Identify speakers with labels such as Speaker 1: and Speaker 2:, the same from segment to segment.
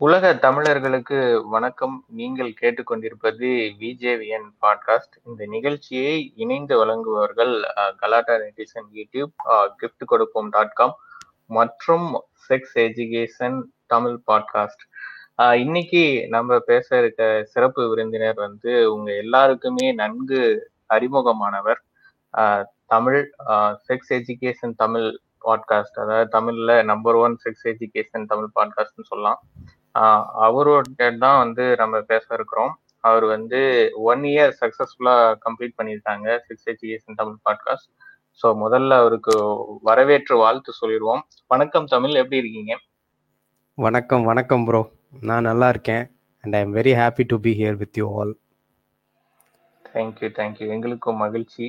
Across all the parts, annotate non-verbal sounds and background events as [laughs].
Speaker 1: உலக தமிழர்களுக்கு வணக்கம். நீங்கள் கேட்டுக்கொண்டிருப்பது விஜேவிஎன் பாட்காஸ்ட் இந்த நிகழ்ச்சியை இணைந்து வழங்குபவர்கள் கலாட்டா நெட்டிசன் யூடியூப் கிஃப்ட் கொடுப்போம் டாட் காம் மற்றும் செக்ஸ் எஜுகேஷன் தமிழ் பாட்காஸ்ட் இன்னைக்கு நம்ம பேச இருக்க சிறப்பு விருந்தினர் வந்து உங்க எல்லாருக்குமே நன்கு அறிமுகமானவர் Tamil sex education Tamil podcast அதாவது தமிழ்ல number one sex education Tamil பாட்காஸ்ட்னு சொல்லலாம். அவரோட தான் வந்து நம்ம பேச இருக்கிறோம். அவர் வந்து ஒன் இயர் சக்சஸ்ஃபுல்லா கம்ப்ளீட் பண்ணியிருக்காங்க sex education Tamil podcast so முதல்ல அவருக்கு வரவேற்று வாழ்த்து சொல்லிடுவோம். வணக்கம் தமிழ் எப்படி இருக்கீங்க?
Speaker 2: வணக்கம் வணக்கம் ப்ரோ நான் நல்லா இருக்கேன். And I am very happy to be here with you all
Speaker 1: thank you thank you எங்களுக்கும் மகிழ்ச்சி.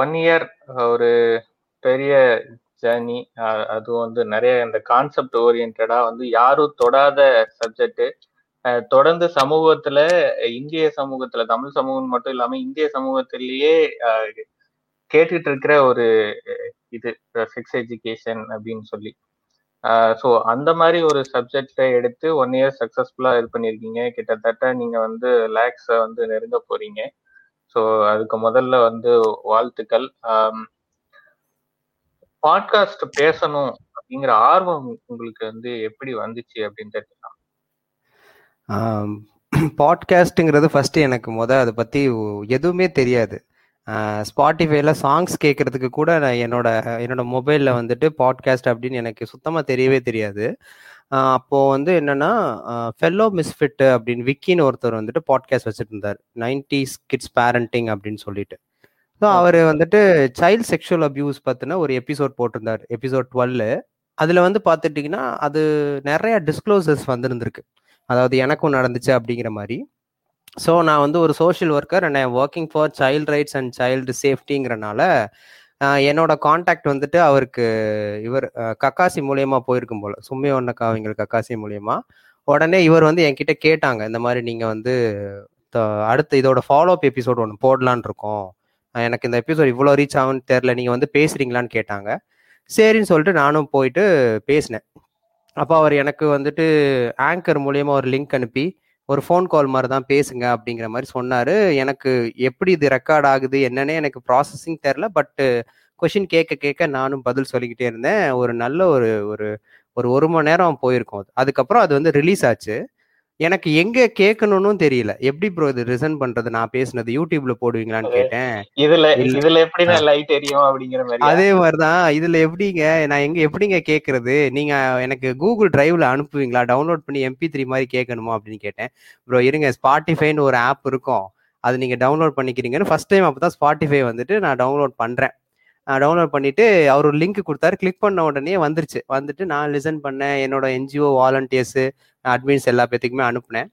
Speaker 1: ஒன் இயர் ஒரு பெரிய ஜேர்னி அதுவும் வந்து நிறைய இந்த கான்செப்ட் ஓரியன்டா வந்து யாரும் தொடாத சப்ஜெக்ட் தொடர்ந்து சமூகத்துல இந்திய சமூகத்துல தமிழ் சமூகம் மட்டும் இல்லாம இந்திய சமூகத்திலேயே கேட்டுட்டு இருக்கிற ஒரு இது செக்ஸ் எஜுகேஷன் அப்படின்னு சொல்லி. ஸோ அந்த மாதிரி ஒரு சப்ஜெக்டை எடுத்து ஒன் இயர் சக்ஸஸ்ஃபுல்லாக இது பண்ணியிருக்கீங்க. கிட்டத்தட்ட நீங்க வந்து லேக்ஸை வந்து நெருங்க போறீங்க. ஸோ அதுக்கு முதல்ல வந்து வாழ்த்துக்கள். பாட்காஸ்ட் பேசணும் அப்படிங்கிற ஆர்வம் உங்களுக்கு வந்து எப்படி வந்துச்சு அப்படின்னு தெரிஞ்சுக்கலாம்.
Speaker 2: பாட்காஸ்ட்டுங்கிறது ஃபஸ்ட்டு எனக்கு முத அதை பற்றி எதுவுமே தெரியாது. ஸ்பாட்டிஃபைல சாங்ஸ் கேட்கறதுக்கு கூட நான் என்னோட என்னோட மொபைலில் வந்துட்டு பாட்காஸ்ட் அப்படின்னு எனக்கு சுத்தமாக தெரியவே தெரியாது. அப்போது அப்போ வந்து என்னன்னா ஃபெல்லோ மிஸ்ஃபிட் அப்படின்னு விக்கின்னு ஒருத்தர் வந்துட்டு பாட்காஸ்ட் வச்சுட்டு இருந்தார் நைன்டிஸ் கிட்ஸ் பேரண்டிங் அப்படின்னு சொல்லிட்டு. ஸோ அவர் வந்துட்டு சைல்ட் செக்ஷுவல் அபியூஸ் பற்றின ஒரு எபிசோட் போட்டிருந்தார் எபிசோட் டுவெல் அதில் வந்து பார்த்துட்டிங்கன்னா அது நிறைய டிஸ்க்ளோசர்ஸ் வந்துருந்துருக்கு. அதாவது எனக்கும் நடந்துச்சு அப்படிங்கிற மாதிரி. ஸோ நான் வந்து ஒரு social worker and I working for child rights and child சேஃப்டிங்கிறனால என்னோட காண்டாக்ட் வந்துட்டு அவருக்கு இவர் கக்காசி மூலியமா போயிருக்கும் போல. சும்மி ஒன்னக்கா அவங்க கக்காசி மூலியமா. உடனே இவர் வந்து என்கிட்ட கேட்டாங்க இந்த மாதிரி நீங்க வந்து அடுத்து இதோட ஃபாலோ அப் எபிசோட் ஒன்று போடலான் இருக்கோம் எனக்கு இந்த எபிசோட் இவ்வளோ ரீச் ஆகும்னு தெரில நீங்கள் வந்து பேசுகிறீங்களான்னு கேட்டாங்க. சரின்னு சொல்லிட்டு நானும் போயிட்டு பேசினேன். அப்போ அவர் எனக்கு வந்துட்டு ஆங்கர் மூலயமா ஒரு லிங்க் அனுப்பி ஒரு ஃபோன் கால் மாதிரி தான் பேசுங்க அப்படிங்கிற மாதிரி சொன்னார். எனக்கு எப்படி இது ரெக்கார்ட் ஆகுது என்னன்னே எனக்கு ப்ராசஸிங் தெரில பட்டு கொஷின் கேட்க கேட்க நானும் பதில் சொல்லிக்கிட்டே இருந்தேன். ஒரு நல்ல ஒரு ஒரு ஒரு ஒரு மணி நேரம் போயிருக்கும் அது. அதுக்கப்புறம் அது வந்து ரிலீஸ் ஆச்சு. எனக்கு எங்க கேட்கணும்னு தெரியல. எப்படி ப்ரோ இது ரிசன் பண்றது? நான் பேசுனது யூடியூப்ல போடுவீங்களான்னு கேட்டேன்.
Speaker 1: இதுல. இதுல எப்படி லைட் எரியும் அப்படிங்கிற மாதிரி?
Speaker 2: அதே மாதிரிதான். இதுல எப்படிங்க? நான் எங்க எப்படிங்க கேக்குறது நீங்க எனக்கு கூகுள் டிரைவ்ல அனுப்புவீங்களா? டவுன்லோட் பண்ணி எம்பி த்ரீ மாதிரி கேட்கணுமா அப்படின்னு கேட்டேன். ப்ரோ இருங்க. ஸ்பாட்டிஃபைன்னு ஒரு ஆப் இருக்கும். அது நீங்க டவுன்லோட் பண்ணிக்கிறீங்கன்னு ஃபர்ஸ்ட் டைம் அப்பதான் ஸ்பாட்டிஃபை வந்துட்டு நான் டவுன்லோட் பண்றேன். டவுன்லோட் பண்ணிட்டு அவர் ஒரு லிங்க் கொடுத்தாரு. கிளிக் பண்ண உடனே வந்துருச்சு. வந்துட்டு நான் லிசன் பண்ணேன். என்னோட என்ஜிஓ வாலண்டியர்ஸ் அட்மின்ஸ் எல்லா பேத்துக்குமே அனுப்புனேன்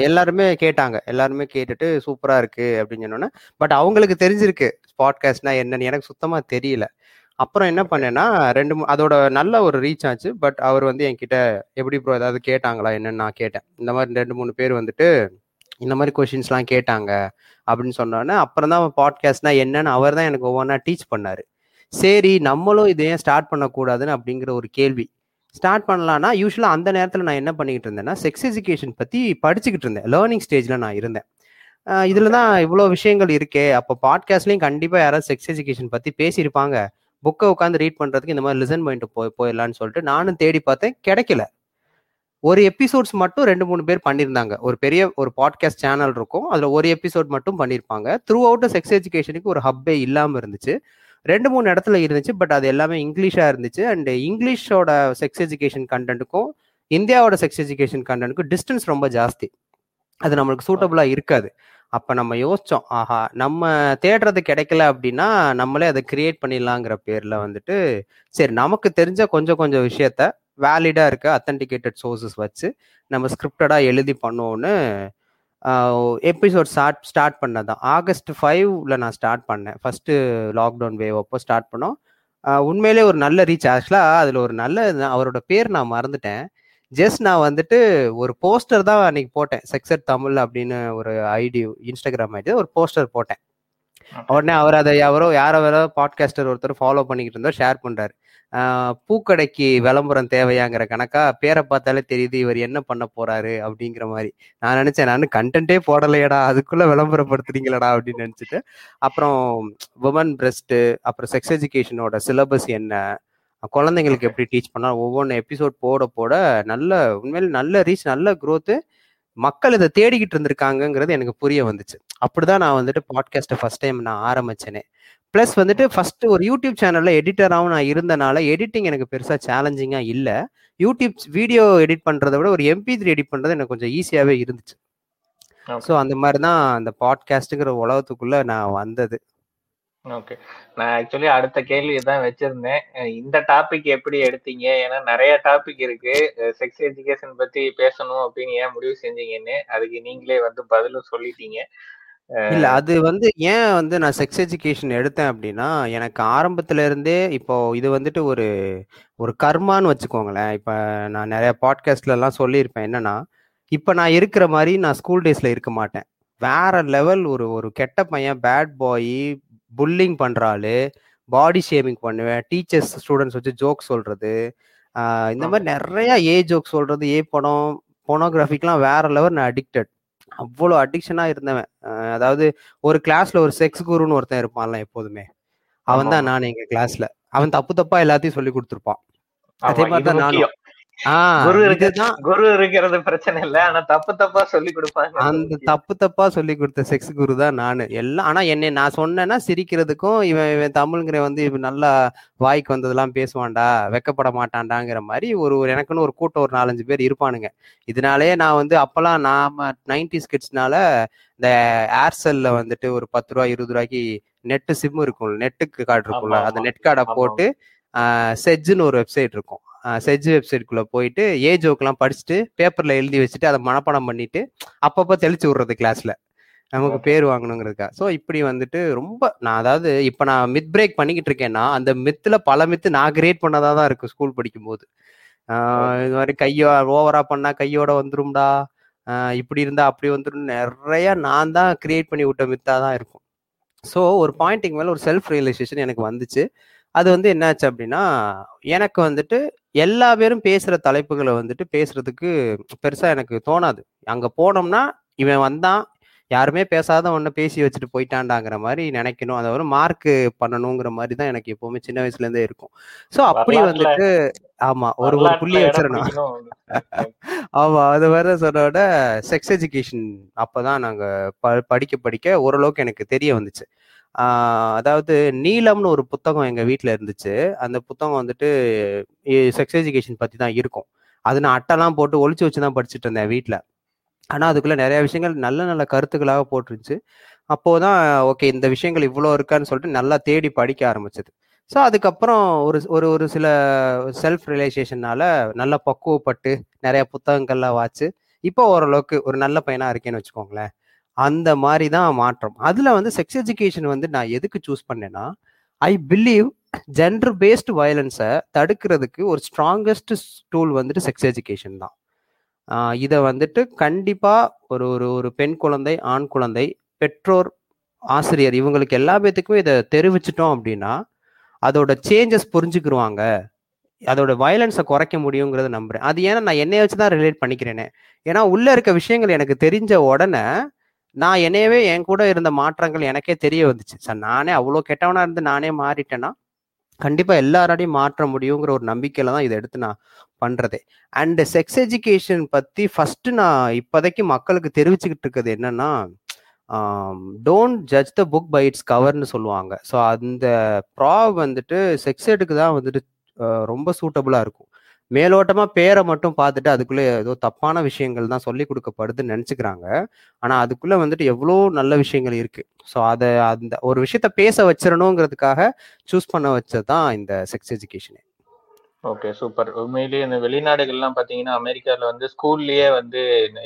Speaker 2: எல்லாருமே கேட்டாங்க. எல்லாருமே கேட்டுட்டு சூப்பரா இருக்கு அப்படின்னு சொன்னோன்னே பட் அவங்களுக்கு தெரிஞ்சிருக்கு பாட்காஸ்ட்னா என்னன்னு. எனக்கு சுத்தமா தெரியல. அப்புறம் என்ன பண்ணேன்னா ரெண்டு அதோட நல்ல ஒரு ரீச் ஆச்சு. பட் அவர் வந்து என்கிட்ட எப்படி ப்ரோ ஏதாவது கேட்டாங்களா? என்னன்னு நான் கேட்டேன். இந்த மாதிரி ரெண்டு மூணு பேர் வந்துட்டு இந்த மாதிரி கொஷின்ஸ்லாம் கேட்டாங்க. அப்படின்னு சொன்னோன்னே அப்புறம் தான் பாட்காஸ்ட்னா என்னன்னு அவர் தான் எனக்கு ஒவ்வொன்றா டீச் பண்ணாரு. சரி நம்மளும் இதை ஏன் ஸ்டார்ட் பண்ணக்கூடாதுன்னு அப்படிங்கிற ஒரு கேள்வி. ஸ்டார்ட் பண்ணலாம்னா யூஸ்வலாக அந்த நேரத்தில் நான் என்ன பண்ணிக்கிட்டு இருந்தேன்னா செக்ஸ் எஜுகேஷன் பற்றி படிச்சுக்கிட்டு இருந்தேன். லேர்னிங் ஸ்டேஜில் நான் இருந்தேன். இதுல தான் இவ்வளோ விஷயங்கள் இருக்கே. அப்போ பாட்காஸ்ட்லேயும் கண்டிப்பாக யாராவது செக்ஸ் எஜுகேஷன் பற்றி பேசியிருப்பாங்க. புக்கை உட்காந்து ரீட் பண்ணுறதுக்கு இந்த மாதிரி லிசன் பண்ணிட்டு போய் போயிடலான்னு சொல்லிட்டு நானும் தேடி பார்த்தேன் கிடைக்கல. ஒரு எபிசோட்ஸ் மட்டும் ரெண்டு மூணு பேர் பண்ணியிருந்தாங்க. ஒரு பெரிய ஒரு பாட்காஸ்ட் சேனல் இருக்கும். அதில் ஒரு எபிசோட் மட்டும் பண்ணியிருப்பாங்க. த்ரூ அவுட் செக்ஸ் எஜுகேஷனுக்கு ஒரு ஹப்பே இல்லாமல் இருந்துச்சு. ரெண்டு மூணு இடத்துல இருந்துச்சு பட் அது எல்லாமே இங்கிலீஷாக இருந்துச்சு. அண்ட் இங்கிலீஷோட செக்ஸ் எஜுகேஷன் கண்டென்ட்டுக்கும் இந்தியாவோட செக்ஸ் எஜுகேஷன் கண்டென்ட்டுக்கும் டிஸ்டன்ஸ் ரொம்ப ஜாஸ்தி. அது நம்மளுக்கு சூட்டபுளாக இருக்காது. அப்போ நம்ம யோசிச்சோம் ஆஹா நம்ம தேடுறது கிடைக்கல அப்படின்னா நம்மளே அதை கிரியேட் பண்ணிடலாங்கிற பேரில் வந்துட்டு சரி நமக்கு தெரிஞ்ச கொஞ்சம் கொஞ்சம் விஷயத்த வேலிடாக இருக்க அத்தன்டிகேட்டட் சோர்சஸ் வச்சு நம்ம ஸ்கிரிப்டடாக எழுதி பண்ணுவோன்னு எபிசோட் ஸ்டார்ட் ஸ்டார்ட் பண்ணதான். ஆகஸ்ட் ஃபைவ்ல நான் ஸ்டார்ட் பண்ணேன். ஃபர்ஸ்ட் லாக்டவுன் வேவ் அப்போ ஸ்டார்ட் பண்ணோம். உண்மையிலே ஒரு நல்ல ரீச் ஆக்சுவலாக அதில் ஒரு நல்ல அவரோட பேர் நான் மறந்துட்டேன். ஜஸ்ட் நான் வந்துட்டு ஒரு போஸ்டர் தான் அன்னைக்கு போட்டேன். செக்ஸட் தமிழ் அப்படின்னு ஒரு ஐடி இன்ஸ்டாகிராம் ஐடி ஒரு போஸ்டர் போட்டேன். உடனே அவர் அதை யாரோ யாரோ வேற பாட்காஸ்டர் ஒருத்தர் ஃபாலோ பண்ணிக்கிட்டு இருந்தார் ஷேர் பண்றாரு. ஆஹ் பூக்கடைக்கு விளம்பரம் தேவையாங்கிற கணக்கா பேரை பார்த்தாலே தெரியுது இவர் என்ன பண்ண போறாரு அப்படிங்கிற மாதிரி. நான் நினைச்சேன் நான் கண்டென்ட்டே போடலையடா அதுக்குள்ள விளம்பரப்படுத்துறீங்களடா அப்படின்னு நினைச்சிட்டு. அப்புறம் உமன் பிரஸ்ட் அப்புறம் செக்ஸ் எஜுகேஷனோட சிலபஸ் என்ன குழந்தைங்களுக்கு எப்படி டீச் பண்ணா ஒவ்வொன்று எபிசோட் போட போட நல்ல உண்மையில நல்ல ரீச் நல்ல க்ரோத்து மக்கள் இதை தேடிக்கிட்டு இருந்திருக்காங்கங்கிறது எனக்கு புரிய வந்துச்சு. அப்படிதான் நான் வந்துட்டு பாட்காஸ்ட்டை ஃபர்ஸ்ட் டைம் நான் ஆரம்பிச்சேனே. ப்ளஸ் வந்துட்டு ஃபர்ஸ்ட் ஒரு யூடியூப் சேனல்ல எடிட்டராகவும் நான் இருந்தனால எடிட்டிங் எனக்கு பெருசா சேலஞ்சிங்கா இல்லை. யூடியூப் வீடியோ எடிட் பண்றதை விட ஒரு எம்பி த்ரீ எடிட் பண்றது எனக்கு கொஞ்சம் ஈஸியாவே இருந்துச்சு. ஸோ அந்த மாதிரி தான் அந்த பாட்காஸ்ட்டுங்கிற உலகத்துக்குள்ள நான் வந்தது.
Speaker 1: ஓகே நான் ஆக்சுவலி அடுத்த கேள்வி தான் வச்சிருந்தேன். இந்த டாபிக் எப்படி எடுத்தீங்க? ஏன்னா நிறைய டாபிக் இருக்கு. செக்ஸ் எஜுகேஷன் பத்தி பேசணும் அப்படின்னு ஏன் முடிவு செஞ்சீங்கன்னு அதுக்கு நீங்களே வந்து பதிலும் சொல்லிட்டீங்க.
Speaker 2: இல்ல அது வந்து ஏன் வந்து நான் செக்ஸ் எஜுகேஷன் எடுத்தேன் அப்படின்னா எனக்கு ஆரம்பத்துல இருந்தே இப்போ இது வந்துட்டு ஒரு ஒரு கர்மான்னு வச்சுக்கோங்களேன். இப்ப நான் நிறைய பாட்காஸ்ட்ல எல்லாம் சொல்லியிருப்பேன். என்னன்னா இப்ப நான் இருக்கிற மாதிரி நான் ஸ்கூல் டேஸ்ல இருக்க மாட்டேன். வேற லெவல் ஒரு ஒரு கெட்ட பையன் பேட் பாய் புல்லிங் பண்ற ஆளு பாடி ஷேமிங் பண்ணுவேன் டீச்சர்ஸ் ஸ்டூடெண்ட்ஸ் வச்சு ஜோக் சொல்றது இந்த மாதிரி நிறைய ஏ ஜோக் சொல்றது ஏ படம் போனோகிராஃபிக்லாம் வேற லெவல் நான் அடிக்டட் அவ்வளோ அடிக்ஷனா இருந்தவன். அதாவது ஒரு கிளாஸ்ல ஒரு செக்ஸ் குருன்னு ஒருத்தன் இருப்பான்ல எப்போதுமே. அவன் தான் நான் எங்க கிளாஸ்ல அவன் தப்பு தப்பா எல்லாத்தையும் சொல்லி கொடுத்துருப்பான். அதே மாதிரி தான் நானும்.
Speaker 1: குரு இருக்க
Speaker 2: இதுதான்
Speaker 1: குரு இருக்கிறது பிரச்சனை இல்ல. ஆனா தப்பு தப்பா சொல்லி கொடுப்பாங்க.
Speaker 2: அந்த தப்பு தப்பா சொல்லி கொடுத்த செக்ஸ் குரு தான் நானு. எல்லாம் ஆனா என்னை நான் சொன்னேன்னா சிரிக்கிறதுக்கும் இவன் இவன் தமிழ்ங்கிற வந்து இவன் நல்லா வாய்க்கு வந்ததெல்லாம் பேசுவான்டா வெக்கப்பட மாட்டான்டாங்கிற மாதிரி ஒரு ஒரு எனக்குன்னு ஒரு கூட்டம் ஒரு நாலஞ்சு பேர் இருப்பானுங்க. இதனாலே நான் வந்து அப்பெல்லாம் நாம நைன்டி ஸ்கிட்ஸ்னால இந்த ஏர்செல்ல வந்துட்டு ஒரு பத்து ரூபா இருபது ரூபாய்க்கு நெட்டு சிம் இருக்கும். நெட்டுக்கு கார்டு இருக்கும்ல. அந்த. நெட் கார்டை போட்டு செஜ்ஜுன்னு ஒரு வெப்சைட் இருக்கும். செஜ் வெப்சைட்குள்ள போயிட்டு ஏ ஜோக்கெல்லாம் படிச்சுட்டு பேப்பர்ல எழுதி வச்சுட்டு அதை மனப்பாடம் பண்ணிட்டு அப்பப்போ தெளிச்சு விடுறது கிளாஸ்ல நமக்கு. பேர் வாங்கணுங்கிறதுக்கா. ஸோ இப்படி வந்துட்டு ரொம்ப நான் அதாவது இப்போ நான் மித் பிரேக் பண்ணிக்கிட்டு இருக்கேன்னா அந்த மித்துல பல மித்து நான் கிரியேட் பண்ணதா தான் இருக்கும் ஸ்கூல் படிக்கும்போது. இது மாதிரி கையோ ஓவரா பண்ணா கையோட வந்துரும்டா. இப்படி இருந்தா அப்படி வந்துரும் நிறைய நான் தான் கிரியேட் பண்ணி விட்ட மித்தா தான் இருக்கும். ஸோ ஒரு பாயிண்ட்டுக்கு மேல ஒரு செல்ஃப் ரியலைசேஷன் எனக்கு வந்துச்சு. அது வந்து என்னாச்சு அப்படின்னா எனக்கு வந்துட்டு எல்லா பேரும் பேசுற தலைப்புகளை வந்துட்டு பேசுறதுக்கு பெருசா எனக்கு தோணாது. அங்க போனோம்னா இவன் வந்தான் யாருமே பேசாத ஒன்ன பேசி வச்சுட்டு போயிட்டான்டாங்கிற மாதிரி நினைக்கணும். அதை ஒரு மார்க் பண்ணணுங்கிற மாதிரி தான் எனக்கு எப்பவுமே சின்ன வயசுல இருந்தே இருக்கும். ஸோ அப்படி வந்துட்டு ஆமா ஒரு ஒரு புள்ளியை வச்சிடணும்.
Speaker 1: பிடிக்கணும்.
Speaker 2: ஆமா அது வேற சொன்னோட செக்ஸ் எஜுகேஷன் அப்பதான் நாங்க ப- படிக்க படிக்க ஓரளவுக்கு எனக்கு தெரிய வந்துச்சு. அதாவது நீலம்னு ஒரு புத்தகம் எங்கள் வீட்டில் இருந்துச்சு. அந்த புத்தகம் வந்துட்டு செக்ஸ் எஜுகேஷன் பற்றி தான் இருக்கும். அது நான் அட்டைலாம் போட்டு ஒழிச்சு வச்சு தான் படிச்சுட்டு இருந்தேன் வீட்டில் ஆனால் அதுக்குள்ளே நிறைய விஷயங்கள் நல்ல நல்ல கருத்துக்களாக போட்டுருந்துச்சு. அப்போதான் ஓகே இந்த விஷயங்கள் இவ்வளோ இருக்கான்னு சொல்லிட்டு நல்லா தேடி படிக்க ஆரம்பிச்சது. ஸோ அதுக்கப்புறம் ஒரு ஒரு ஒரு சில செல்ஃப் ரிலேஷேஷனால நல்லா பக்குவப்பட்டு நிறைய புத்தகங்கள்லாம் வாச்சு. இப்போ ஓரளவுக்கு ஒரு நல்ல பையனாக இருக்கேன்னு வச்சுக்கோங்களேன். அந்த மாதிரி தான் மாற்றம். அதில் வந்து செக்ஸ் எஜுகேஷன் வந்து நான் எதுக்கு சூஸ் பண்ணேன்னா ஐ பிலீவ் ஜெண்டர் பேஸ்டு வயலன்ஸை தடுக்கிறதுக்கு ஒரு ஸ்ட்ராங்கஸ்ட் டூல் வந்துட்டு செக்ஸ் எஜுகேஷன் தான். இதை வந்துட்டு கண்டிப்பாக ஒரு ஒரு ஒரு பெண் குழந்தை ஆண் குழந்தை பெற்றோர் ஆசிரியர் இவங்களுக்கு எல்லா பேத்துக்குமே இதை தெரிவிச்சிட்டோம் அப்படின்னா அதோட சேஞ்சஸ் புரிஞ்சுக்கிருவாங்க. அதோட வயலன்ஸை குறைக்க முடியுங்கிறத நம்புறேன். அது ஏன்னா நான் என்னைய வச்சு தான் ரிலேட் பண்ணிக்கிறேனே. ஏன்னா உள்ள இருக்க விஷயங்கள் எனக்கு தெரிஞ்ச உடனே நான் என்னையவே என் கூட இருந்த மாற்றங்கள் எனக்கே தெரிய வந்துச்சு. சார் நானே அவ்வளோ கெட்டவனா இருந்து நானே மாறிட்டேன்னா கண்டிப்பா எல்லாராலையும் மாற்ற முடியுங்கிற ஒரு நம்பிக்கையில தான் இதை எடுத்து நான் பண்றதே. அண்ட் செக்ஸ் எஜுகேஷன் பத்தி ஃபர்ஸ்ட் நான் இப்போதைக்கு மக்களுக்கு தெரிவிச்சுக்கிட்டு இருக்கிறது என்னன்னா don't judge the book by its கவர்னு சொல்லுவாங்க. ஸோ அந்த ப்ரா வந்துட்டு செக்ஸ் எடுக்கு தான் வந்துட்டு ரொம்ப சூட்டபுளாக இருக்கும். மேலோட்டமா பேரை மட்டும் பார்த்துட்டு அதுக்குள்ள ஏதோ தப்பான விஷயங்கள் தான் சொல்லி கொடுக்கப்படுதுன்னு நினைச்சுக்கிறாங்க. ஆனா அதுக்குள்ள வந்துட்டு எவ்வளோ நல்ல விஷயங்கள் இருக்கு. ஸோ அதை அந்த ஒரு விஷயத்த பேச வச்சிடணுங்கிறதுக்காக சூஸ் பண்ண வச்சதுதான் இந்த செக்ஸ் எஜுகேஷன்
Speaker 1: ஓகே சூப்பர் உண்மையிலேயே இந்த வெளிநாடுகள்லாம் பாத்தீங்கன்னா அமெரிக்கால வந்து ஸ்கூல்லயே வந்து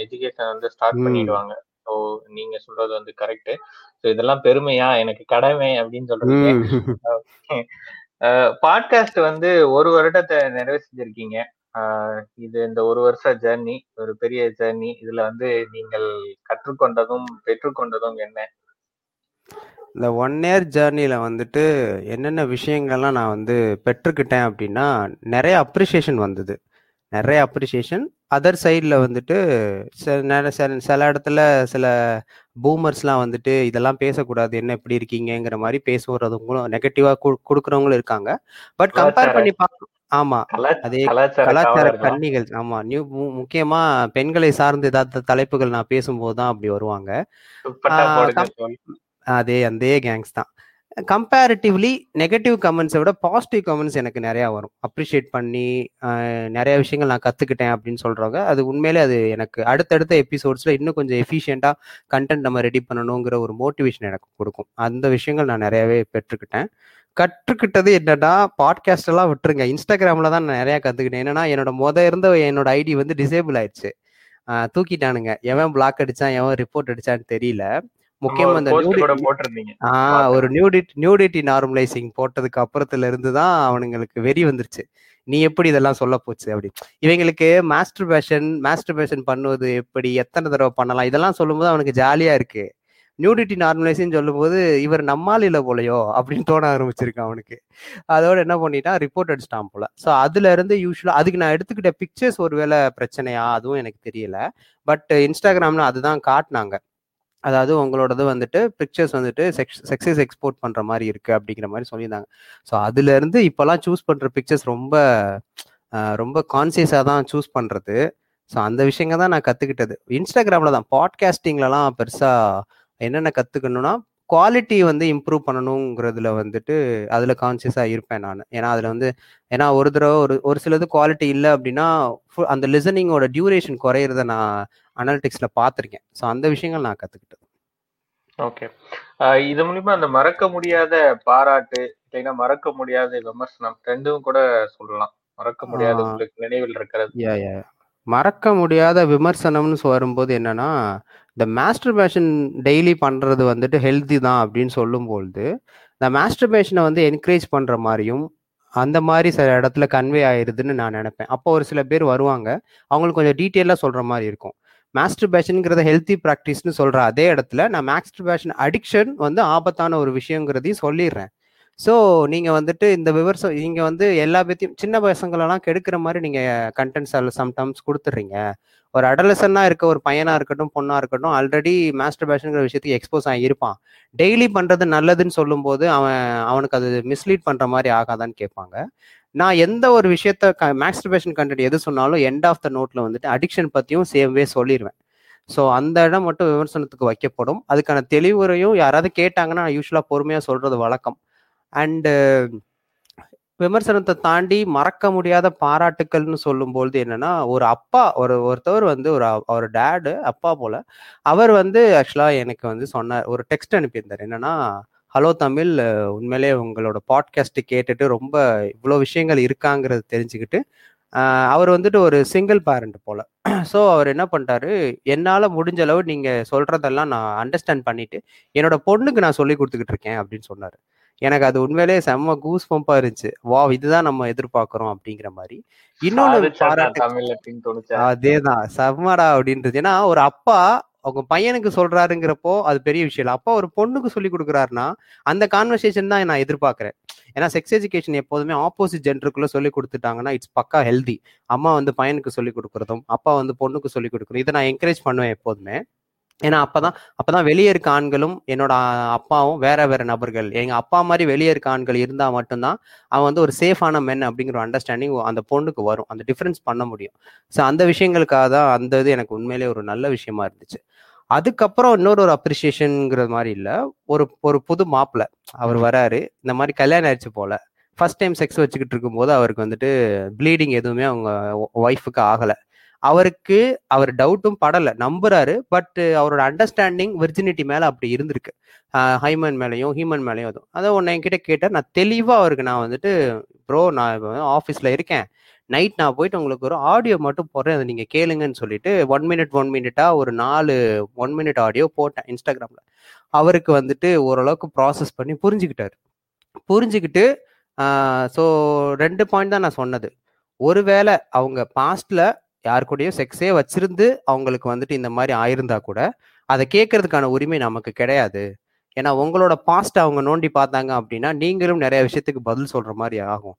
Speaker 1: எஜுகேஷன் வந்து ஸ்டார்ட். பண்ணிடுவாங்க. ஸோ நீங்க சொல்றது வந்து கரெக்ட் ஸோ இதெல்லாம் பெருமையா எனக்கு கடமை அப்படின்னு சொல்றீங்க [laughs] பாட்காஸ்ட் வந்து ஒரு வருடத்தை நிறைவு செஞ்சிருக்கீங்க. இது இந்த ஒரு வருஷ ஜேர்னி ஒரு பெரிய ஜேர்னி இதுல வந்து நீங்கள் கற்றுக்கொண்டதும் பெற்றுக்கொண்டதும் என்ன?
Speaker 2: இந்த ஒன் இயர் ஜேர்னியில் வந்துட்டு என்னென்ன விஷயங்கள்லாம் நான் வந்து பெற்றுக்கிட்டேன் அப்படின்னா நிறைய அப்ரிஷியேஷன் வந்தது. நிறைய அப்ரிஷியேஷன் அதர் சைடில் வந்துட்டு சில சில சில இடத்துல சில பூமர்ஸ்லாம் வந்துட்டு இதெல்லாம் பேசக்கூடாது என்ன இப்படி இருக்கீங்கங்கிற மாதிரி பேசுறவங்களும் நெகட்டிவாக கொடுக்குறவங்களும் இருக்காங்க. பட் கம்பேர் பண்ணி பார்க்க ஆமா. அதே கலாச்சார கன்னிகள் ஆமா. நியூ முக்கியமா பெண்களை சார்ந்து ஏதாவது தலைப்புகள் நான் பேசும்போது தான் அப்படி வருவாங்க. அதே அந்த கேங்ஸ் தான் கம்பேரிட்டிவ்லி நெகட்டிவ் கமெண்ட்ஸை விட பாசிட்டிவ் கமெண்ட்ஸ் எனக்கு நிறையா வரும். அப்ரிஷியேட் பண்ணி நிறைய விஷயங்கள் நான் கற்றுக்கிட்டேன் அப்படின்னு சொல்கிறவங்க அது உண்மையிலே அது எனக்கு அடுத்தடுத்த எபிசோட்ஸில் இன்னும் கொஞ்சம் எஃபிஷியண்ட்டாக கண்டென்ட் நம்ம ரெடி பண்ணணுங்கிற ஒரு மோட்டிவேஷன் எனக்கு கொடுக்கும். அந்த விஷயங்கள் நான் நிறையாவே பெற்றுக்கிட்டேன். கற்றுக்கிட்டது என்னன்னா பாட்காஸ்ட் எல்லாம் விட்டுருங்க. இன்ஸ்டாகிராமில் தான் நான் நிறையா கற்றுக்கிட்டேன் என்னன்னா என்னோட மொதல் இருந்த என்னோட ஐடி வந்து டிசேபிள் ஆயிடுச்சு. தூக்கிட்டானுங்க. எவன் பிளாக் அடிச்சான் எவன் ரிப்போர்ட் அடிச்சான்னு தெரியல. முக்கியமா இந்த ஒரு நியூடிட்டி நியூடிட்டி நார்மலைசிங் போட்டதுக்கு அப்புறத்துல இருந்து தான் அவனுங்களுக்கு வெறி வந்துருச்சு. நீ எப்படி இதெல்லாம் சொல்ல போச்சு அப்படி. இவங்களுக்கு மாஸ்டர் பேஷன் மாஸ்டர் பேஷன் பண்ணுவது எப்படி எத்தனை தடவை பண்ணலாம் இதெல்லாம் சொல்லும்போது அவனுக்கு ஜாலியா இருக்கு. நியூடிட்டி நார்மலைசிங் சொல்லும்போது இவர் நம்மால் இல்லை போலையோ அப்படின்னு தோண ஆரம்பிச்சிருக்கான் அவனுக்கு. அதோட என்ன பண்ணிட்டான் ரிப்போர்ட் அடிச்சிட்டான் போல. ஸோ அதுல இருந்து யூஸ்வலா அதுக்கு நான் எடுத்துக்கிட்ட பிக்சர்ஸ் ஒருவேளை பிரச்சனையா அதுவும் எனக்கு தெரியல. பட் இன்ஸ்டாகிராம்ல அதுதான் காட்டினாங்க. அதாவது உங்களோடது வந்துட்டு பிக்சர்ஸ் வந்துட்டு செக்ஸ் செக்ஸஸ் எக்ஸ்போர்ட் பண்ணுற மாதிரி இருக்குது அப்படிங்கிற மாதிரி சொல்லியிருந்தாங்க. ஸோ அதுலேருந்து இப்போலாம் சூஸ் பண்ணுற பிக்சர்ஸ் ரொம்ப ரொம்ப கான்சியஸாக தான் சூஸ் பண்ணுறது ஸோ அந்த விஷயங்க தான் நான் கற்றுக்கிட்டது இன்ஸ்டாகிராமில் தான் பாட்காஸ்டிங்லலாம் பெருசாக என்னென்ன கற்றுக்கணும்னா குவாலிட்டி வந்து இம்ப்ரூவ் பண்ணணுங்கிறதுல வந்துட்டு அதில் கான்சியஸாக இருப்பேன் நான். ஏன்னா அதில் வந்து ஏன்னா ஒரு தடவை ஒரு ஒரு சிலது குவாலிட்டி இல்லை அப்படின்னா அந்த லிசனிங்கோட டியூரேஷன் குறையிறத நான் அனாலிட்டிக்ஸில் பார்த்துருக்கேன். ஸோ அந்த விஷயங்கள் நான் கற்றுக்கிட்டது
Speaker 1: ஓகே இது மூலியமா அந்த மறக்க முடியாத பாராட்டு இல்லைன்னா மறக்க முடியாத விமர்சனம் ரெண்டும் கூட சொல்லலாம். மறக்க முடியாத உங்களுக்கு நினைவில் இருக்கிறது.
Speaker 2: மறக்க முடியாத விமர்சனம்னு வரும்போது என்னன்னா இந்த மாஸ்டர் பேஷன் டெய்லி பண்ணுறது வந்துட்டு ஹெல்த்தி தான் அப்படின்னு சொல்லும்பொழுது இந்த மாஸ்டர் பேஷனை வந்து என்கரேஜ் பண்ணுற மாதிரியும் அந்த மாதிரி சில இடத்துல கன்வே ஆயிடுதுன்னு நான் நினைப்பேன். அப்போ ஒரு சில பேர் வருவாங்க அவங்களுக்கு கொஞ்சம் டீட்டெயிலாக சொல்கிற மாதிரி இருக்கும். மாஸ்டர் பேஷனுங்கிறத ஹெல்த்தி ப்ராக்டிஸ்னு சொல்கிற அதே இடத்துல நான் மாஸ்டர்பேஷன் அடிக்ஷன் வந்து ஆபத்தான ஒரு விஷயங்கிறதையும் சொல்லிடுறேன். ஸோ நீங்கள் வந்துட்டு இந்த விவசாயம் நீங்கள் வந்து எல்லா பற்றியும் சின்ன பசங்களெல்லாம் கெடுக்கிற மாதிரி நீங்கள் கண்டென்ட்ஸ் சம்டைம்ஸ் கொடுத்துட்றீங்க. ஒரு அடலசனாக இருக்க ஒரு பையனாக இருக்கட்டும் பொண்ணாக இருக்கட்டும் ஆல்ரெடி மாஸ்டர் பேஷனுங்கிற விஷயத்துக்கு எக்ஸ்போஸ் ஆகியிருப்பான். டெய்லி பண்ணுறது நல்லதுன்னு சொல்லும்போது அவன் அவனுக்கு அது மிஸ்லீட் பண்ணுற மாதிரி ஆகாதான்னு கேட்பாங்க. நான் எந்த ஒரு விஷயத்த மாஸ்டர்பேஷன் கண்டென்ட் எது சொன்னாலும் எண்ட் ஆஃப் த நோட்ல வந்துட்டு அடிக்ஷன் பற்றியும் சேம்வே சொல்லிடுவேன் ஸோ அந்த இடம் மட்டும் விமர்சனத்துக்கு வைக்கப்படும். அதுக்கான தெளிவுரையும் யாராவது கேட்டாங்கன்னா நான் யூஸ்வலாக பொறுமையாக சொல்றது வழக்கம். அண்டு விமர்சனத்தை தாண்டி மறக்க முடியாத பாராட்டுக்கள்னு சொல்லும்பொழுது என்னன்னா ஒரு அப்பா ஒரு ஒருத்தவர் வந்து ஒரு அவர் டேடு அப்பா போல அவர் வந்து ஆக்சுவலாக எனக்கு வந்து சொன்னார் ஒரு டெக்ஸ்ட் அனுப்பியிருந்தார். என்னன்னா ஹலோ தமிழ் உண்மையிலே உங்களோட பாட்காஸ்ட் கேட்டுட்டு ரொம்ப இவ்வளோ விஷயங்கள் இருக்காங்கிறது தெரிஞ்சுக்கிட்டு அவர் வந்துட்டு ஒரு சிங்கிள் பேரண்ட் போல. ஸோ அவர் என்ன பண்ணிட்டாரு என்னால் முடிஞ்ச அளவு நீங்கள் சொல்றதெல்லாம் நான் அண்டர்ஸ்டாண்ட் பண்ணிட்டு என்னோட பொண்ணுக்கு நான் சொல்லி கொடுத்துக்கிட்டு இருக்கேன் அப்படின்னு சொன்னார். எனக்கு அது உண்மையிலேயே செம்ம கூஸ் பம்பா இருந்துச்சு. வா இதுதான் நம்ம எதிர்பார்க்கிறோம் அப்படிங்கிற மாதிரி. இன்னொன்னு அதேதான். செம்மடா அப்படின்றது. ஏன்னா ஒரு அப்பா அவங்க பையனுக்கு சொல்றாருங்கிறப்போ அது பெரிய விஷயம் இல்லை. அப்பா ஒரு பொண்ணுக்கு சொல்லி கொடுக்குறாருன்னா அந்த கான்வர்சேஷன் தான் நான் எதிர்பார்க்குறேன். ஏன்னா செக்ஸ் எஜுகேஷன் எப்போதுமே ஆப்போசிட் ஜென்டருக்குள்ள சொல்லி கொடுத்துட்டாங்கன்னா இட்ஸ் பக்கா ஹெல்தி அம்மா வந்து பையனுக்கு சொல்லி கொடுக்குறதும் அப்பா வந்து பொண்ணுக்கு சொல்லி கொடுக்குறதும் இதை நான் என்கரேஜ் பண்ணுவேன் எப்போதுமே. ஏன்னா அப்பதான் அப்பதான் வெளியே இருக்க ஆண்களும் என்னோட அப்பாவும் வேற வேற நபர்கள். எங்க அப்பா மாதிரி வெளியே இருக்க ஆண்கள் இருந்தா மட்டும்தான் அவன் வந்து ஒரு சேஃபான மென் அப்படிங்கிற அண்டர்ஸ்டாண்டிங் அந்த பொண்ணுக்கு வரும். அந்த டிஃபரன்ஸ் பண்ண முடியும். ஸோ அந்த விஷயங்களுக்காக தான் அந்த இது எனக்கு உண்மையிலே ஒரு நல்ல விஷயமா இருந்துச்சு. அதுக்கப்புறம் இன்னொரு ஒரு அப்ரிசியேஷனுங்கிற மாதிரி இல்லை. ஒரு ஒரு புது மாப்பிள்ள அவர் வராரு. இந்த மாதிரி கல்யாணம் ஆயிடுச்சு போல. ஃபர்ஸ்ட் டைம் செக்ஸ் வச்சுக்கிட்டு இருக்கும்போது அவருக்கு வந்துட்டு ப்ளீடிங் எதுவுமே அவங்க ஒய்ஃபுக்கு ஆகலை. அவருக்கு அவர் டவுட்டும் படலை. நம்புறாரு. பட் அவரோட அண்டர்ஸ்டாண்டிங் விர்ஜினிட்டி மேலே அப்படி இருந்திருக்கு. ஹைமன் மேலேயும் ஹியூமன் மேலேயும் அதுவும் அதை ஒன்று என்கிட்ட கேட்டால் நான் தெளிவாக அவருக்கு நான் வந்துட்டு ப்ரோ நான் ஆஃபீஸில் இருக்கேன். நைட் நான் போயிட்டு உங்களுக்கு ஒரு ஆடியோ மட்டும் போடுறேன். அதை நீங்கள் கேளுங்கன்னு சொல்லிட்டு ஒன் மினிட் ஒன் மினிட்டாக ஒரு நாலு ஒன் மினிட் ஆடியோ போட்டேன் இன்ஸ்டாகிராமில். அவருக்கு வந்துட்டு ஓரளவுக்கு ப்ராசஸ் பண்ணி புரிஞ்சுக்கிட்டாரு. புரிஞ்சுக்கிட்டு ஸோ ரெண்டு பாயிண்ட் தான் நான் சொன்னது. ஒருவேளை அவங்க பாஸ்டில் யார் கூடயும் செக்ஸே வச்சிருந்து அவங்களுக்கு வந்துட்டு இந்த மாதிரி ஆயிருந்தா கூட அதை கேட்கறதுக்கான உரிமை நமக்கு கிடையாது. ஏன்னா உங்களோட பாஸ்ட் அவங்க நோண்டி பார்த்தாங்க அப்படின்னா நீங்களும் நிறைய விஷயத்துக்கு பதில் சொல்ற மாதிரி ஆகும்.